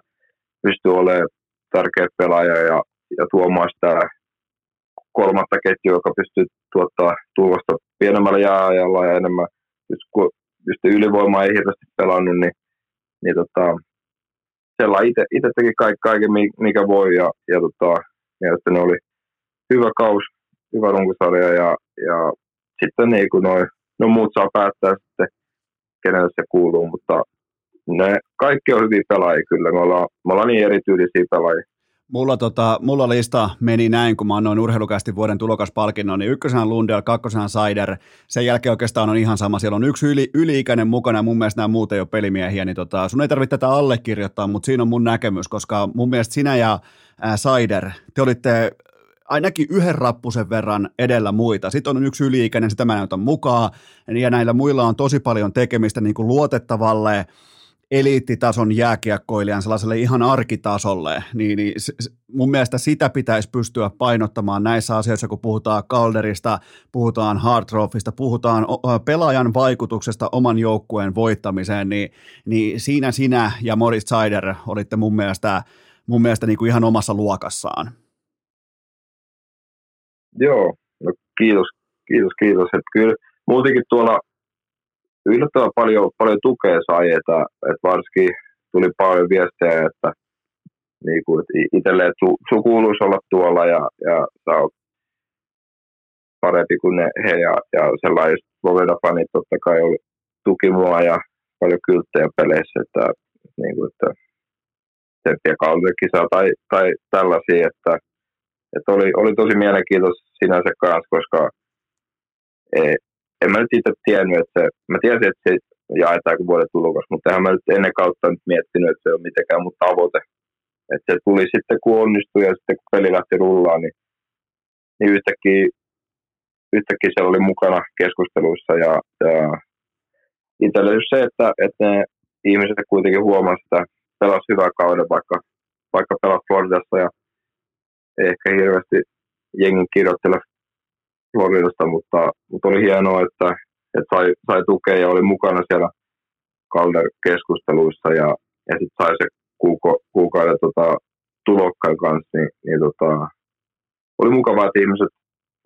pystyi olemaan tärkeä pelaaja ja, ja tuomaan sitä kolmatta ketjua, joka pystyy tuottaa tulosta pienemmällä jääajalla ja enemmän, just ylivoimaa ei hirveästi pelannut, niin, niin tota, sellainen itse teki kaiken, kaiken, mikä voi ja, ja tota, mielestäni oli hyvä kaus, hyvä runkosarja ja, ja sitten niin kuin noi, no muut saa päättää sitten, kenelle se kuuluu, mutta ne kaikki on hyviä pelaajia kyllä. Me ollaan, me ollaan niin erityylisiä pelaajia. Mulla, tota, mulla lista meni näin, kun mä annoin urheilukästi vuoden tulokaspalkinnon, niin ykkösenä Lundell, kakkosena Sider, sen jälkeen oikeastaan on ihan sama, siellä on yksi yli, yli-ikäinen mukana, mun mielestä nämä muut ei ole pelimiehiä, niin tota, sun ei tarvitse tätä allekirjoittaa, mutta siinä on mun näkemys, koska mun mielestä sinä ja ää, Sider, te olitte ainakin yhden rappusen verran edellä muita. Sitten on yksi yli-ikäinen, sitä mä näytän mukaan, ja näillä muilla on tosi paljon tekemistä niin kuin luotettavalle, eliittitason jääkiekkoilijan sellaiselle ihan arkitasolle, niin, niin mun mielestä sitä pitäisi pystyä painottamaan näissä asioissa, kun puhutaan Calderista, puhutaan Hartrofista, puhutaan pelaajan vaikutuksesta oman joukkueen voittamiseen, niin, niin siinä sinä ja Morris Sider olitte mun mielestä, mun mielestä niin kuin ihan omassa luokassaan. Joo, no kiitos, kiitos, kiitos. Että kyllä muutenkin tuolla yllättävän paljon, paljon tukea sai, että, että varsinkin tuli paljon viestejä, että niin kuin, että itselleen su, su kuuluisi olla tuolla ja, ja sä oot parempi kuin ne, he ja, ja sellainen Slovenia-fanit totta kai oli, tuki mua ja paljon kylttejä peleissä, että, niin kuin, että tsemppiä kisa tai, tai tällaisia, että, että oli, oli tosi mielenkiintoista sinänsä kanssa, koska ei, en mä nyt itse tiennyt, että se, mä tiesin, että se jaetaan kuin vuoden tulokas, mutta eihän mä nyt ennen kautta nyt miettinyt, että se on mitenkään mun tavoite. Että se tuli sitten, kun onnistui ja sitten kun peli lähti rullaan, niin, niin yhtäkkiä, yhtäkkiä se oli mukana keskusteluissa ja, ja itselle just se, että, että ne ihmiset kuitenkin huomasivat, että pelas hyvää kauden, vaikka, vaikka pelas Floridassa ja ehkä hirveästi jengin kirjoittele Floridasta, mutta, mutta oli hienoa, että, että sai, sai tukea ja oli mukana siellä Calder-keskusteluissa ja, ja sitten sai se kuuko, kuukauden tota, tulokkaan kanssa, niin, niin tota, oli mukavaa, että ihmiset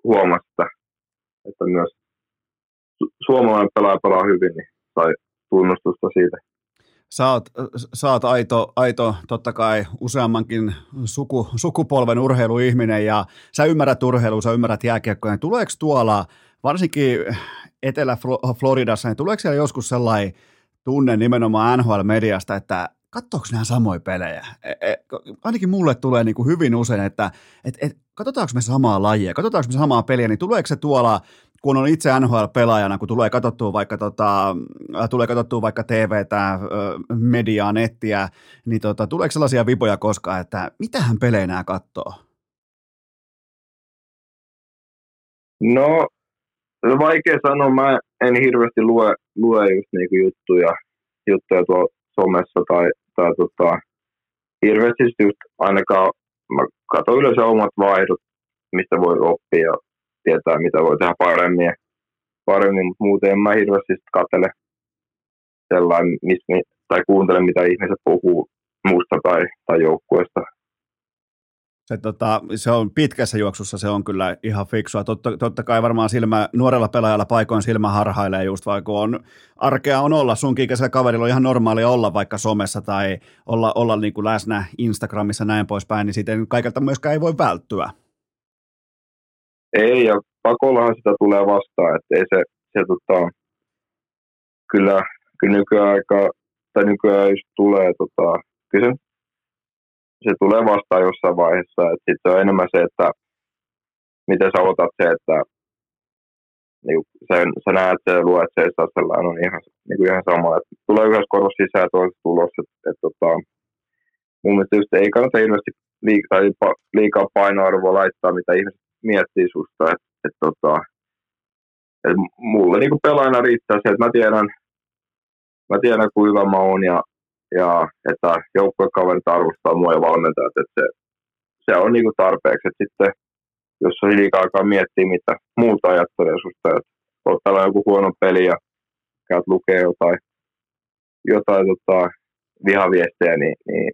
huomasivat, että, että myös suomalainen pelaaja pelaa hyvin, niin sai tunnustusta siitä. Sä oot, sä oot aito, aito, totta kai useammankin suku, sukupolven urheiluihminen ja sä ymmärrät urheilua, sä ymmärrät jääkiekkoja. Tuleeko tuolla, varsinkin Etelä-Floridassa, niin tuleeko siellä joskus sellainen tunne nimenomaan NHL-mediasta, että katsoako nämä samoja pelejä? E, e, ainakin mulle tulee niin kuin hyvin usein, että et, et, katsotaanko me samaa lajia, katsotaanko me samaa peliä, niin tuleeko se tuolla kun on itse NHL-pelaajana, kun tulee katsottua vaikka, tota, tulee katsottua vaikka TVtä, mediaa, nettiä, niin tota, tuleeko sellaisia vipoja koskaan, että mitähän pelejä nämä katsoo? No, vaikea sanoa. Mä en hirveästi lue, lue just niinku juttuja, juttuja tuolla somessa tai, tai tota, hirveästi just ainakaan mä katson yleensä omat vaihdot, mistä voi oppia tietää, mitä voi tehdä paremmin, paremmin mutta muuten en mä hirveästi katsele sellainen, tai kuuntele, mitä ihmiset puhuu muusta tai, tai joukkueesta. Se, tota, se on pitkässä juoksussa, se on kyllä ihan fiksua. Totta, totta kai varmaan silmä, nuorella pelaajalla paikoin silmä harhailee just vaikka on, arkea on olla, sunkin ikäisellä kaverilla on ihan normaalia olla vaikka somessa tai olla, olla niin kuin läsnä Instagramissa näin poispäin, niin sitten kaikelta myöskään ei voi välttyä. Ei, ja pakollahan sitä tulee vastaan, että ei se, se tota, kyllä, kyllä nykyaika, tai nykyään tulee, tota, kyllä se, se tulee vastaan jossain vaiheessa, että sitten on enemmän se, että miten sä otat se, että niin sen, sä näet ja luet se sellainen on ihan, niin kuin ihan sama. Että tulee yhdessä korvassa sisään ja toisessa tulossa. Että, että, tota, mun mielestä just ei kannata ilmeisesti liikaa, liikaa painoarvoa laittaa, mitä ihmiset miettii susta. Että, että, tota, että mulle niin pelaajana riittää se, että mä tiedän, mä tiedän kuinka hyvä mä oon ja, ja että joukkuekaverit arvostaa mua ja valmentajat, että se, se on niin kuin tarpeeksi. Että sitten jos on liikaa aikaa miettiä, mitä muuta ajattelee susta, että olet tällä joku huono peli ja käyt lukee jotain, jotain tota, vihaviestejä, niin, niin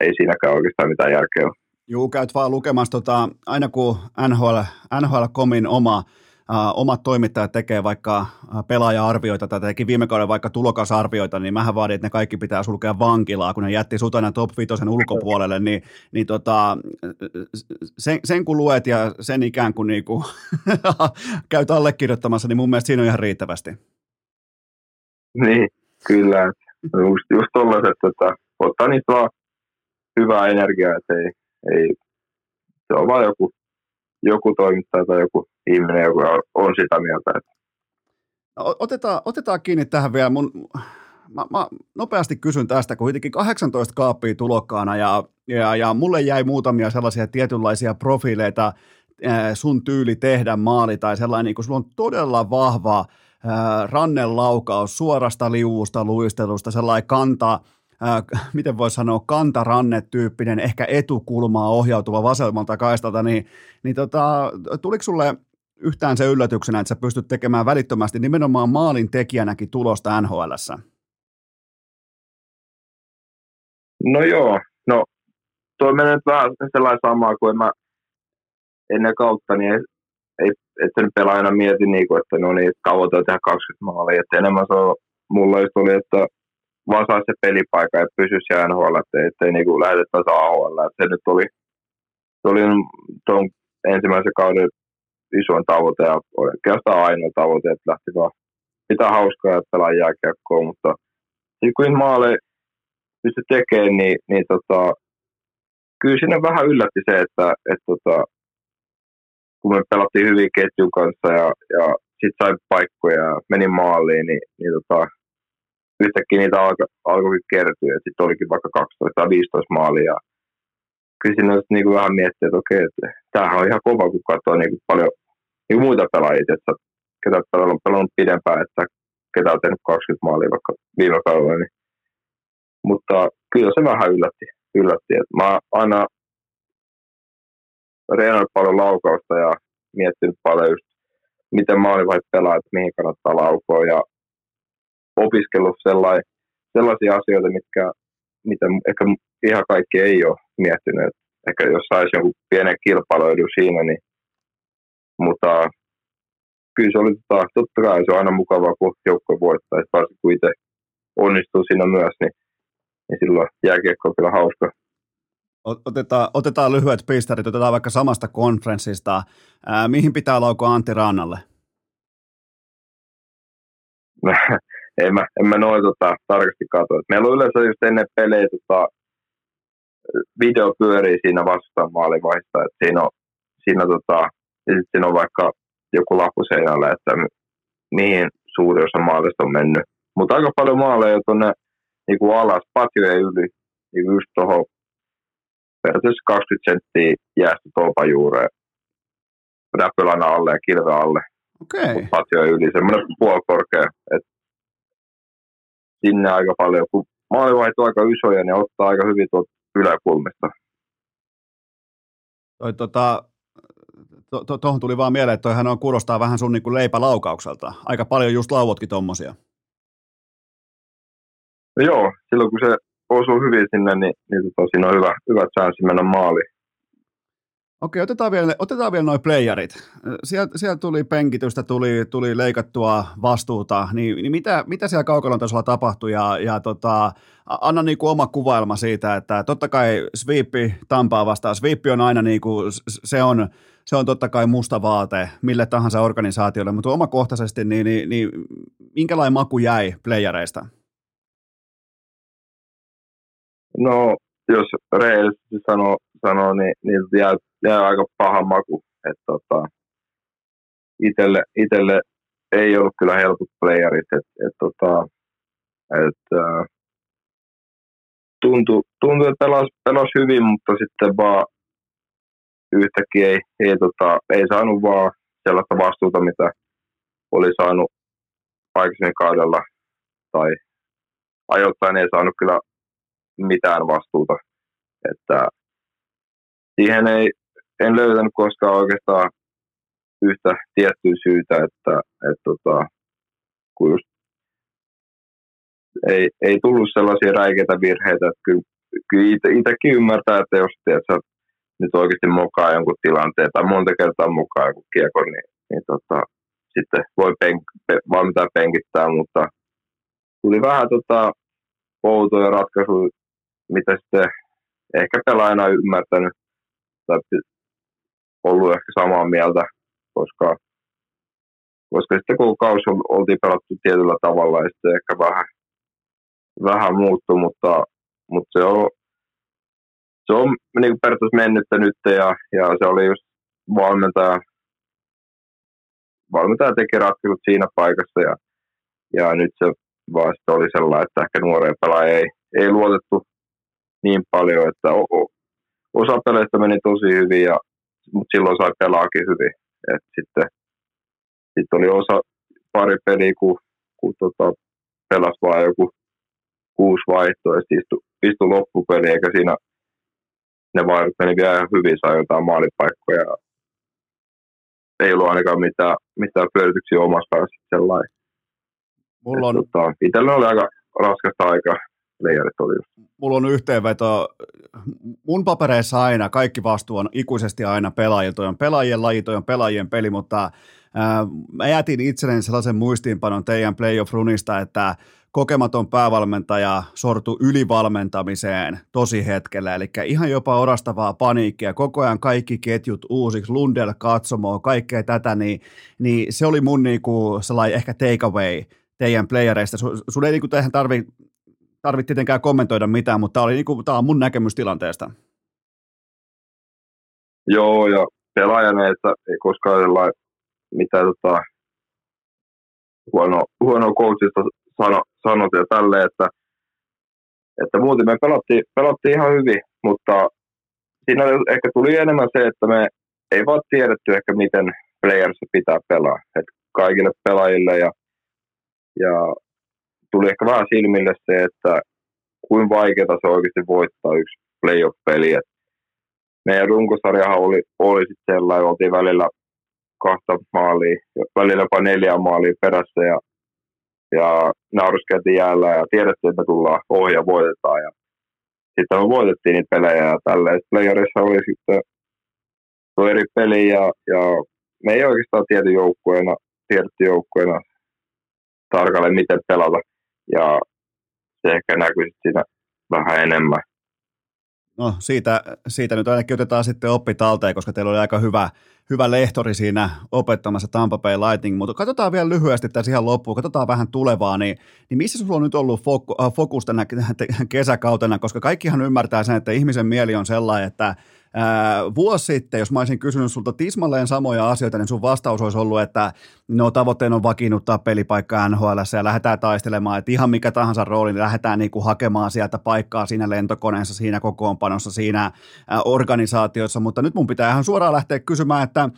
ei siinäkään oikeastaan mitään järkeä ole. Juu, käyt vaan lukemassa, tota, aina kun NHL, NHL.comin oma omat toimittajat tekee vaikka pelaaja-arvioita tai teki viime kauden vaikka tulokasarvioita, niin mähän vaadin, että ne kaikki pitää sulkea vankilaa, kun ne jätti sutana top 5 ulkopuolelle, niin, niin tota, sen, sen, kun luet ja sen ikään kuin niinku, käyt allekirjoittamassa, niin mun mielestä siinä on ihan riittävästi. Niin, kyllä. Just, just tollaiset, että ottaa niistä vaan hyvää energiaa, että ei, ei, se on vaan joku joku toimittaja tai joku ihminen, joka on sitä mieltä. Että... No, otetaan, otetaan kiinni tähän vielä. Mun, mä, mä nopeasti kysyn tästä, kun kuitenkin 18 kaappia tulokkaana ja, ja, ja mulle jäi muutamia sellaisia tietynlaisia profiileita, sun tyyli tehdä maali tai sellainen, niin kun sulla on todella vahva rannelaukaus suorasta liuusta, luistelusta, sellainen kantaa, äh, miten voi sanoa, kantaranne-tyyppinen, ehkä etukulmaa ohjautuva vasemmalta kaistalta, niin, niin tota, tuliko sulle yhtään se yllätyksenä, että sä pystyt tekemään välittömästi nimenomaan maalin tekijänäkin tulosta NHLssä? No joo, no toi menee nyt vähän sellainen sama kuin mä ennen kautta, niin ei, että sen pelaajana mietin, niin kuin, että no niin, tavoite tehdä 20 maalia, että enemmän se on, mulla just oli, että vaan saisi se pelipaikka ja pysyisi siellä NHL, ettei, ettei niinku lähetettäisi AHL. Et se nyt oli, se oli tuon ensimmäisen kauden isoin tavoite ja oikeastaan ainoa tavoite, että lähti vaan pitää hauskaa ja pelaa jääkiekkoa, mutta sitten kun maaleja pystyi tekemään, niin, niin tota, kyllä sinne vähän yllätti se, että, että tota, kun me pelattiin hyvin ketjun kanssa ja, ja sitten sai paikkoja ja meni maaliin, niin, niin tota, yhtäkkiä niitä alko, alkoikin kertyä, että sitten olikin vaikka 12 tai 15 maalia. Kyllä siinä niin kuin vähän miettiä, että okei, että tämähän on ihan kova, kun katsoo niin kuin paljon niin kuin muita pelaajia, että ketä on pelannut pidempään, että ketä on tehnyt 20 maalia vaikka viime kaudella. Niin. Mutta kyllä se vähän yllätti. yllätti. Että mä aina reenannut paljon laukausta ja miettinyt paljon just, miten maalivahit pelaa, että mihin kannattaa laukoa. Ja opiskellut sellaisia asioita, mitkä, mitä ehkä ihan kaikki ei ole miettinyt. Ehkä jos saisi jonkun pienen kilpailuedun siinä, niin mutta kyllä se oli tota, totta kai se on aina mukavaa, kun joukko voittaa, varsinkin kun itse onnistuu siinä myös, niin, niin silloin jääkiekko on kyllä hauska. Otetaan, otetaan lyhyet pisterit, otetaan vaikka samasta konferenssista. Ää, mihin pitää laukoa Antti Rannalle? en mä, en mä noin tota, tarkasti katso. Meillä on yleensä just ennen pelejä tota, video pyörii siinä vastaan maalivaiheessa, että siinä on, siinä, tota, ja sit siinä on vaikka joku lappu seinällä, että mihin suuri osa maalista on mennyt. Mutta aika paljon maaleja tuonne niin kuin alas, patjojen yli, niin just tuohon periaatteessa 20 senttiä jäästä tolpan juureen, räpylän alle ja kilven alle. Okei. Okay. Patjojen yli, semmoinen puolikorkea. Et sinne aika paljon, kun maalivahit on aika isoja, niin ottaa aika hyvin tuolta yläkulmista. Toi, tota, tuohon to, to, tuli vaan mieleen, että toihan on, kuulostaa vähän sun niin kuin leipälaukaukselta. Aika paljon just lauvotkin tommosia. No joo, silloin kun se osuu hyvin sinne, niin, niin tota, siinä on hyvä, hyvä chanssi mennä maaliin. Okei, otetaan vielä, otetaan vielä noin playerit. Sieltä, sieltä tuli penkitystä, tuli, tuli leikattua vastuuta, niin, niin mitä, mitä siellä kaukalon tasolla tapahtui ja, ja tota, anna niin kuin oma kuvailma siitä, että totta kai sweepi Tampaa vastaan, sweepi on aina niin kuin, se on, se on totta kai musta vaate mille tahansa organisaatiolle, mutta omakohtaisesti, niin, niin, niin minkälainen maku jäi playereista? No, jos rehellisesti sanoo, sanoo niin, niin jää, jää aika paha maku. Että tota, itelle, itelle ei ollut kyllä helpot playerit, että et, tota, et, äh, tuntui, tuntui, että pelas hyvin, mutta sitten vaan yhtäkkiä ei, ei, tota, ei saanut vaan sellaista vastuuta, mitä oli saanut aikaisemmin kaudella, tai ajoittain ei saanut kyllä mitään vastuuta. Että siihen ei, en löytänyt koskaan oikeastaan yhtä tiettyä syytä, että, että tota, kun just ei, ei tullut sellaisia räikeitä virheitä, että kyllä, kyllä itsekin ymmärtää, että jos tiedät, nyt oikeasti mukaan jonkun tilanteen tai monta kertaa mukaan jonkun kiekon, niin, niin tota, sitten voi penk, valmentaa penkittää, mutta tuli vähän tota, outoja ratkaisuja, mitä sitten ehkä pelaajana ymmärtänyt tai ollut ehkä samaa mieltä, koska, koska sitten kun kausi oltiin pelattu tietyllä tavalla ja sitten ehkä vähän, vähän muuttu, mutta, mutta se on, se on niin periaatteessa mennyttä nyt ja, ja se oli just valmentaja, valmentaja teki ratkaisut siinä paikassa ja, ja nyt se vaan oli sellainen, että ehkä nuoreen pelaaja ei, ei luotettu niin paljon, että osa peleistä meni tosi hyvin, ja, mutta silloin sai pelaakin hyvin. Et sitten, sitten oli osa pari peliä, kun, kun tota, pelasi vain joku kuusi vaihtoa, ja istui, istui loppupeli, eikä siinä ne vaihdot meni vielä ihan hyvin, sai jotain maalipaikkoja. Ei ollut ainakaan mitään, mitään pyörityksiä omassa päässä sellainen. Mulla on... tota, itsellä oli aika raskasta aikaa leijarit oli just. Mulla on yhteenveto. Mun papereissa aina, kaikki vastuu on ikuisesti aina pelaajilta. On pelaajien laji, on pelaajien peli, mutta ää, mä jätin itselleni sellaisen muistiinpanon teidän playoff runista, että kokematon päävalmentaja sortui ylivalmentamiseen tosi hetkellä, eli ihan jopa orastavaa paniikkia, koko ajan kaikki ketjut uusiksi, Lundell katsomoa, kaikkea tätä, niin, niin se oli mun niinku sellainen ehkä takeaway teidän playereista. Sun ei niinku tähän tarvi tarvitse tietenkään kommentoida mitään, mutta tämä, oli, kuin, tämä on mun näkemys tilanteesta. Joo, ja pelaajana ei koskaan sellainen mitä tota, huono, huono coachista sano, sanot ja tälle, että, että muuten me pelattiin, pelattiin ihan hyvin, mutta siinä ehkä tuli enemmän se, että me ei vaan tiedetty ehkä miten playerissa pitää pelaa. Et kaikille pelaajille ja, ja tuli ehkä vähän silmille se, että kuinka vaikeaa se oikeasti voittaa yksi playoff-peli. Meidän runkosarjahan oli, oli sitten sellainen, oltiin välillä kahta maalia, välillä jopa neljä maalia perässä ja, ja nauruskeltiin jäällä ja tiedettiin, että tullaan ohi ja voitetaan. Ja sitten me voitettiin niitä pelejä ja tälleen. Playerissa oli sitten tuo eri peli ja, ja me ei oikeastaan tiedä joukkueena, tiedetty joukkueena tarkalleen miten pelata ja se ehkä näkyy siinä vähän enemmän. No siitä, siitä nyt ainakin otetaan sitten oppi talteen, koska teillä oli aika hyvä, hyvä lehtori siinä opettamassa Tampa Bay Lightning, mutta katsotaan vielä lyhyesti tässä ihan loppuun, katsotaan vähän tulevaa, niin, niin missä sulla on nyt ollut fokus tänä kesäkautena, koska kaikkihan ymmärtää sen, että ihmisen mieli on sellainen, että Ää, vuosi sitten, jos mä olisin kysynyt sulta tismalleen samoja asioita, niin sun vastaus olisi ollut, että no tavoitteena on vakiinnuttaa pelipaikkaa NHL ja lähdetään taistelemaan, että ihan mikä tahansa rooli, niin lähdetään niinku hakemaan sieltä paikkaa siinä lentokoneessa, siinä kokoonpanossa, siinä ää, organisaatiossa, mutta nyt mun pitää ihan suoraan lähteä kysymään, että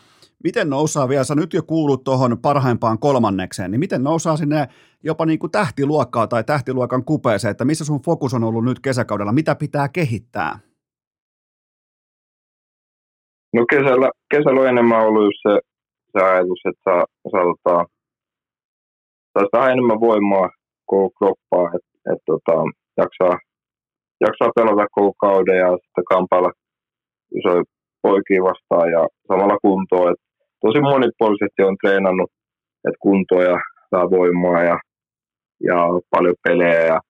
miten nousee vielä, sä nyt jo kuulut tuohon parhaimpaan kolmannekseen, niin miten nousee sinne jopa niin kuin tähtiluokkaa tai tähtiluokan kupeeseen, että missä sun fokus on ollut nyt kesäkaudella, mitä pitää kehittää? No kesällä, kesällä on enemmän ollut just se, se ajatus, että saa, saa tota, vähän enemmän voimaa koko kroppaa, että et, tota, jaksaa, jaksaa pelata koko kauden ja sitten kampailla isoja poikia vastaan ja samalla kuntoa. Et tosi monipuolisesti on treenannut, että kuntoa ja saa voimaa ja, ja paljon pelejä ja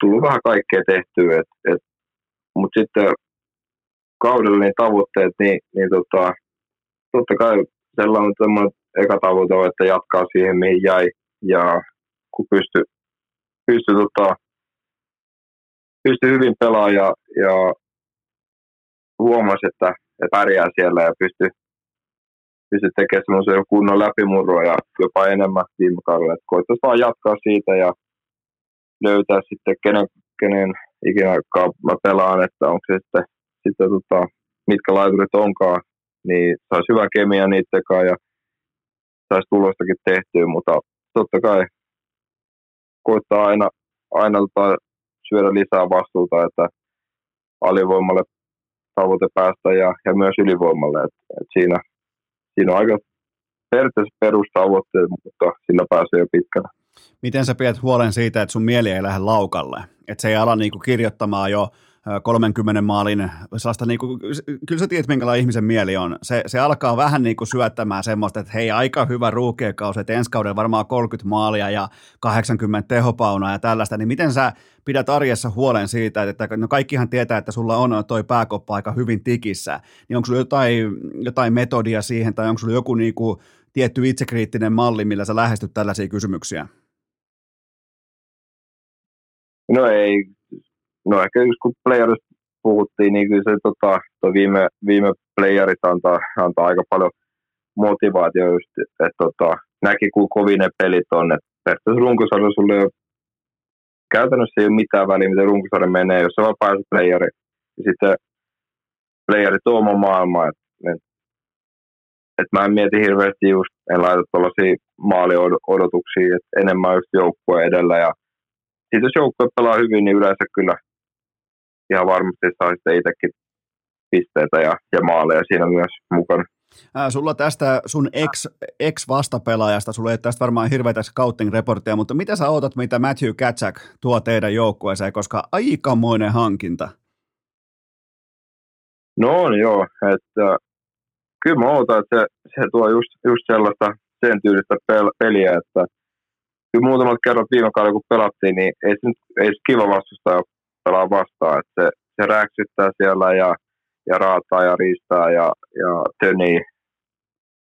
tullut vähän kaikkea tehtyä. Et, et, Mutta sitten kaudella niin tavoitteet, niin, niin tota, totta kai sellainen semmoinen eka tavoite on, että jatkaa siihen, mihin jäi. Ja kun pystyy pysty, tota, pysty hyvin pelaamaan ja, ja huomasi, että, että pärjää siellä ja pystyy pysty tekemään semmoisen kunnon läpimurroa ja jopa enemmän viime kaudella. Että vaan jatkaa siitä ja löytää sitten kenen, kenen ikinä mä pelaan, että onko se sitten, sitten tota, mitkä laiturit onkaan, niin saisi hyvä kemia niiden ja saisi tulostakin tehtyä, mutta totta kai koittaa aina, aina tota, syödä lisää vastuuta, että alivoimalle tavoite päästä ja, ja myös ylivoimalle. Et, et siinä, siinä on aika periaatteessa perustavoitteet, mutta sillä pääsee jo pitkälle. Miten sä pidät huolen siitä, että sun mieli ei lähde laukalle? Että se ei ala niinku kirjoittamaan jo 30 maalin, sellaista niin kuin, kyllä sä tiedät, minkälainen ihmisen mieli on. Se, se alkaa vähän niin kuin syöttämään semmoista, että hei, aika hyvä ruukiekausi, että ensi kauden varmaan 30 maalia ja 80 tehopaunaa ja tällaista, niin miten sä pidät arjessa huolen siitä, että no kaikkihan tietää, että sulla on toi pääkoppa aika hyvin tikissä, niin onko sulla jotain, jotain metodia siihen, tai onko sulla joku niin kuin tietty itsekriittinen malli, millä sä lähestyt tällaisia kysymyksiä? No ei, no ehkä just kun playerista puhuttiin, niin kyllä se tota, viime, viime playerit antaa, antaa aika paljon motivaatio just, että tota, näki kuin kovin ne pelit on, että periaatteessa runkosarja sulle ei käytännössä ei ole mitään väliä, miten runkosarja menee, jos se vaan pääsee playeri, ja sitten playeri tuo oma maailma, että et, et mä en mieti hirveästi just, en laita tuollaisia maaliodotuksia, että enemmän just joukkue edellä, ja sitten jos joukkue pelaa hyvin, niin yleensä kyllä ihan varmasti sitten itsekin pisteitä ja, ja maaleja siinä myös mukana. Ää, sulla tästä sun ex, ex-vastapelaajasta, sulla ei tästä varmaan hirveätä scouting-reporttia, mutta mitä sä ootat, mitä Matthew Katsak tuo teidän joukkueeseen, koska aikamoinen hankinta? No on joo, että kyllä mä ootan, että se, se tuo just, just sellaista sen tyylistä pel- peliä, että kyllä muutamat kerrat viime kaudella kun pelattiin, niin ei se, nyt, ei se kiva vastustaja pelaa vastaan. Että se, se räksyttää siellä ja, ja raataa ja riistää ja, ja tönii,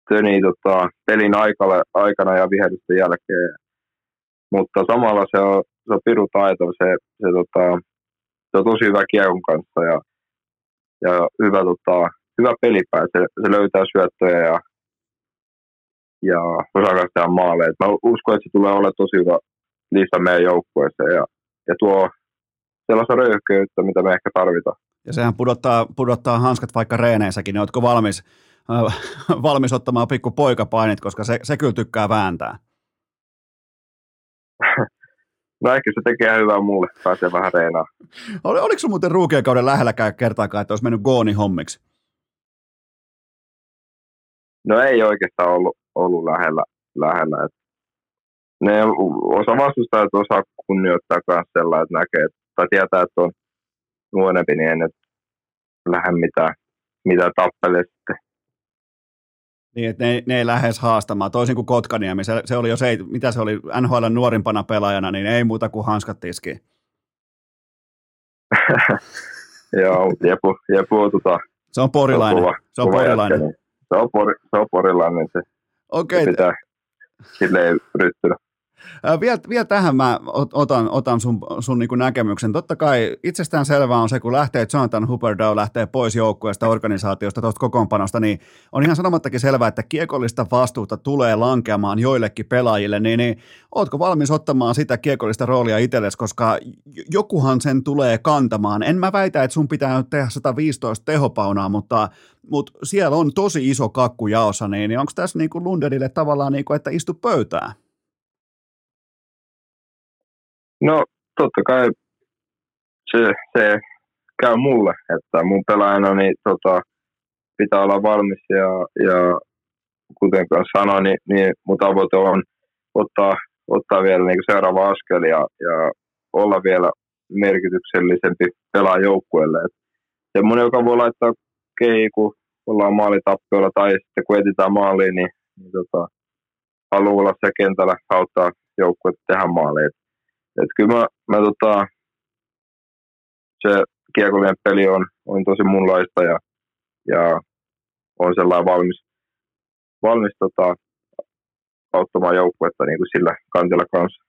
tönii tota, pelin aikalle, aikana ja vihellysten jälkeen. Mutta samalla se on, se on piru taito, se, se, tota, se on tosi hyvä kiekon kanssa ja, ja hyvä, tota, hyvä pelipää. Se, se löytää syöttöjä ja, ja osaa tehdä maaleja. Mä uskon, että se tulee olemaan tosi hyvä lisä meidän joukkueeseen ja, ja tuo sellaista röyhkeyttä, mitä me ehkä tarvitaan. Ja sehän pudottaa, pudottaa hanskat vaikka reeneissäkin, niin oletko valmis, äh, valmis ottamaan pikku poikapainit, koska se, se kyllä tykkää vääntää? No ehkä se tekee hyvää mulle, pääsee vähän reenaa. Ol, oliko sun muuten ruukien kauden lähelläkään kertaakaan, että olisi mennyt gooni hommiksi? No ei oikeastaan ollut, ollut lähellä. lähellä. Et ne osa vastustajat osaa kunnioittaa myös sellainen, että näkee, että tai tietää, että on nuorempi, niin en nyt lähde mitään, mitään tappelee sitten. Niin, että ne, ne ei lähes haastamaan, toisin kuin Kotkaniemi, se, se oli jo se, mitä se oli NHL nuorimpana pelaajana, niin ei muuta kuin hanskat tiski. Joo, Jepu, Jepu tota, Se on porilainen, kova, se on porilainen. jätkä, niin se, on pori, se on porilainen, se, Okei, se pitää silleen ryttyä. Vielä, vielä tähän mä otan, otan sun, sun niin näkemyksen. Totta kai itsestään selvää on se, kun lähtee Jonathan Huberdeau lähtee pois joukkueesta, organisaatiosta, tuosta kokoonpanosta, niin on ihan sanomattakin selvää, että kiekollista vastuuta tulee lankeamaan joillekin pelaajille, niin, niin ootko valmis ottamaan sitä kiekollista roolia itsellesi, koska jokuhan sen tulee kantamaan. En mä väitä, että sun pitää nyt tehdä 115 tehopaunaa, mutta, mutta siellä on tosi iso kakku jaossa, niin, niin onko tässä niin kuin tavallaan, niin kuin, että istu pöytään? No totta kai se, se käy mulle, että mun pelaajana niin, tota, pitää olla valmis ja, ja kuten sanoin, niin, niin mun tavoite on ottaa, ottaa vielä niin seuraava askel ja, ja olla vielä merkityksellisempi pelaa joukkueelle. semmoinen, joka voi laittaa kei, kun ollaan maalitappiolla tai sitten kun etitään maaliin, niin, niin tota, haluaa olla se kentällä auttaa joukkuetta tehdä maaliin. Et kyllä mä, mä tota, se kiekollinen peli on, on tosi munlaista ja, ja on sellainen valmis, valmis tota, auttamaan joukkuetta niin kuin sillä kantilla kanssa.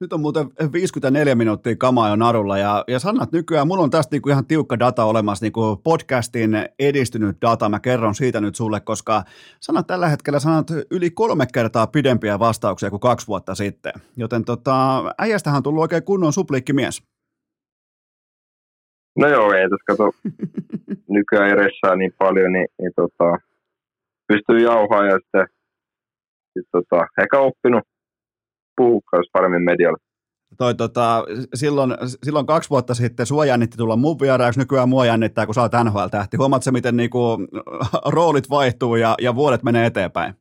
Nyt on muuten 54 minuuttia kamaa jo narulla ja, ja sanat nykyään, mulla on tästä niinku ihan tiukka data olemassa, niinku podcastin edistynyt data, mä kerron siitä nyt sulle, koska sanat tällä hetkellä sanat yli kolme kertaa pidempiä vastauksia kuin kaksi vuotta sitten, joten tota, äijästähän on tullut oikein kunnon supliikkimies. No joo, ei tässä kato nykyään edessä niin paljon, niin, niin tota, pystyy jauhaa ja sitten sit, tota, ehkä oppinut puhukaan paremmin medialle. Toi, tota, silloin, silloin kaksi vuotta sitten sua jännitti tulla mun vieraaksi, nykyään mua jännittää, kun sä oot NHL-tähti. Huomaatko miten niinku, roolit vaihtuu ja, ja vuodet menee eteenpäin?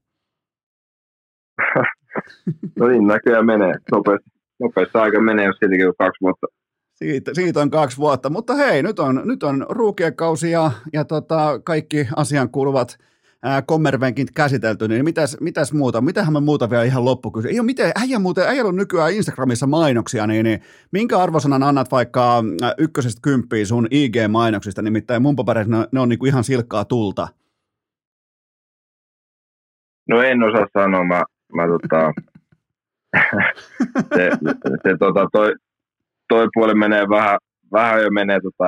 no niin, näköjään menee. Nopeasti, nopeasti aika menee, jos siitäkin on kaksi vuotta. Siitä, siitä on kaksi vuotta, mutta hei, nyt on, nyt on ruukiekausi ja, ja tota, kaikki asian kuuluvat kommervenkin käsitelty, niin mitäs, mitäs muuta? Mitähän mä muuta vielä ihan loppukysy? Ei ole mitään, äijä muuten, äijä on nykyään Instagramissa mainoksia, niin, niin minkä arvosanan annat vaikka ykkösestä kymppiin sun IG-mainoksista, nimittäin mun papereissa ne, ne on niinku ihan silkkaa tulta. No en osaa sanoa, mä, mä tota, se, se tota, toi, toi puoli menee vähän, vähän jo menee tota,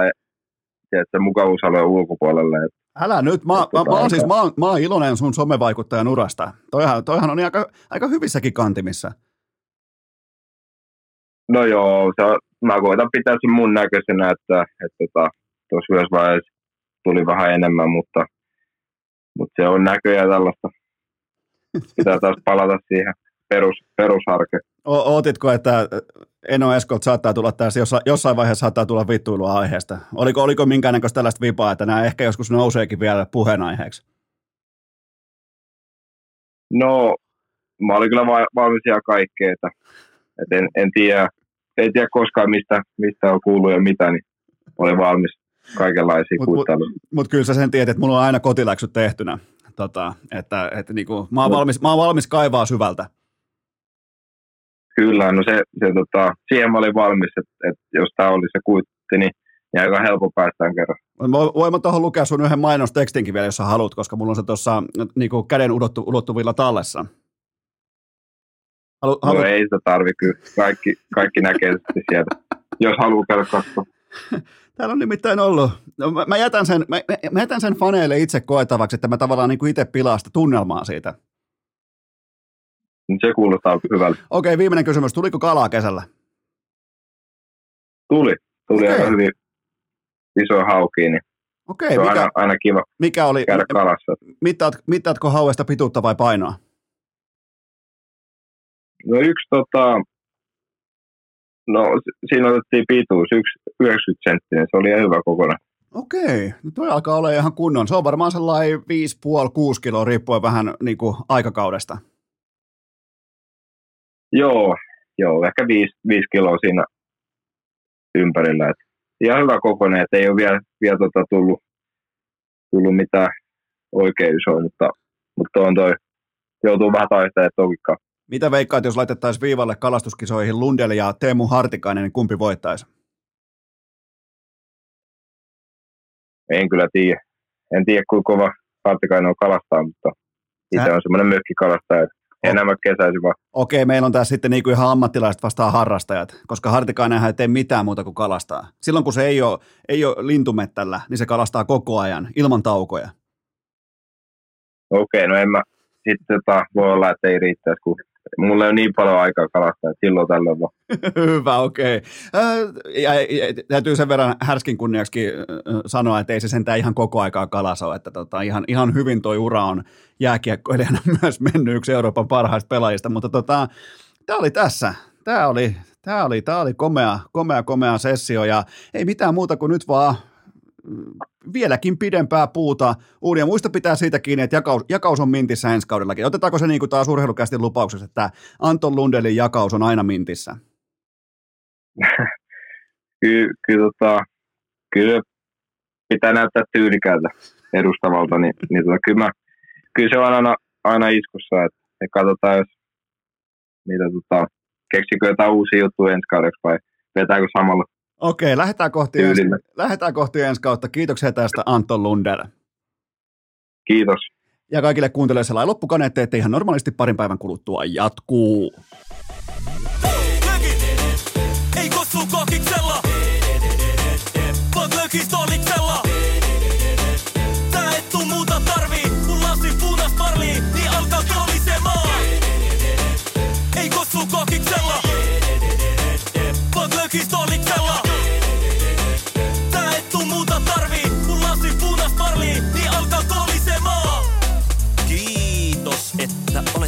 se mukavuusalueen ulkopuolelle. Et, Älä nyt, mä, mä, mä, oon siis, mä, oon, mä oon iloinen sun somevaikuttajan urasta. Toihan, toihan on aika, aika hyvissäkin kantimissa. No joo, se mä koitan pitää sen mun näköisenä, että, että tota, tuossa myös vaiheessa tuli vähän enemmän, mutta, mutta se on näköjään tällaista. Pitää taas palata siihen perus, perusarke. O- ootitko, että Eno Eskolt saattaa tulla tässä, jossain, jossain vaiheessa saattaa tulla vittuilua aiheesta? Oliko, oliko minkäännäköistä tällaista vipaa, että nämä ehkä joskus nouseekin vielä puheenaiheeksi? No, mä olin kyllä valmis ihan kaikkea, että, että en, en, tiedä, en tiedä koskaan mistä, mistä on kuullut ja mitä, niin olin valmis kaikenlaisiin Mutta mut, mut kyllä sä sen tiedät, että mulla on aina kotiläksyt tehtynä. Tota, että, että niinku, mä, oon valmis, mä oon valmis kaivaa syvältä. Kyllä, no se, se tota, siihen mä olin valmis, että, että jos tämä oli se kuitti, niin, niin aika helppo päästään kerran. Voin mä tuohon lukea sun yhden mainostekstinkin vielä, jos sä haluat, koska mulla on se tuossa niin käden ulottu, ulottuvilla tallessa. Halu, halu... No ei sitä tarvi kyllä. Kaikki, kaikki näkee sitten sieltä, jos haluaa käydä katsoa. Täällä on nimittäin ollut. No, mä, mä, jätän sen, mä, mä jätän sen faneille itse koetavaksi, että mä tavallaan niin itse pilaan sitä tunnelmaa siitä. Se kuulostaa hyvältä. Okei, okay, viimeinen kysymys. Tuliko kalaa kesällä? Tuli. Tuli okay. aika hyvin iso hauki, niin Okei, se on mikä, aina, aina kiva mikä oli, käydä kalassa. Mittaat, mittaatko hauesta pituutta vai painoa? No yksi tota, no siinä otettiin pituus, yksi 90 senttinen, se oli ihan hyvä kokonaan. Okei, no toi alkaa olla ihan kunnon. Se on varmaan sellainen 5,5-6 kiloa riippuen vähän niin kuin aikakaudesta. Joo, joo ehkä viisi, viisi kiloa siinä ympärillä. Et ihan hyvä kokoinen, että ei ole vielä, vielä tota tullut, tullut mitään oikein isoa, mutta, mutta on toi, joutuu vähän taistelemaan tokikkaan. Mitä veikkaat, jos laitettaisiin viivalle kalastuskisoihin Lundell ja Teemu Hartikainen, niin kumpi voittaisi? En kyllä tiedä. En tiedä, kuinka kova Hartikainen on kalastaa, mutta itse on semmoinen mökkikalastaja, että enemmän kesäisin vaan. Okei, meillä on tässä sitten niinku ihan ammattilaiset vastaan harrastajat, koska Hartikainen ei tee mitään muuta kuin kalastaa. Silloin kun se ei ole, ei ole lintumettällä, niin se kalastaa koko ajan, ilman taukoja. Okei, no en mä, sitten tota, voi olla, että ei riittäisi, kun mulla ei ole niin paljon aikaa kalastaa, että silloin tällöin vaan. Hyvä, okei. Okay. Ja, täytyy sen verran härskin kunniaksi sanoa, että ei se sentään ihan koko aikaa kalas ole, että tota, ihan, ihan hyvin toi ura on jääkiekkoilijana myös mennyt yksi Euroopan parhaista pelaajista, mutta tota, tämä oli tässä. Tämä oli, tämä oli, tämä oli komea, komea, komea sessio ja ei mitään muuta kuin nyt vaan vieläkin pidempää puuta uudia. Muista pitää siitä kiinni, että jakaus, jakaus on mintissä ensi kaudellakin. Otetaanko se niin kuin taas urheilukästin lupauksessa, että Anton Lundelin jakaus on aina mintissä? kyllä, kyllä, tota, kyllä pitää näyttää tyylikäältä edustavalta, niin, niin tota, kyllä, kyllä se on aina, aina iskussa, että, että katsotaan, jos mitä tota, keksikö jotain uusia juttuja ensi kaudeksi vai vetääkö samalla. Okei, lähdetään kohti, ensi, lähdetään kohti ensi kautta. Kiitoksia tästä Anton Lundell. Kiitos. Ja kaikille kuuntelijoille sellainen loppukaneetti, että ihan normaalisti parin päivän kuluttua jatkuu. Ei kossu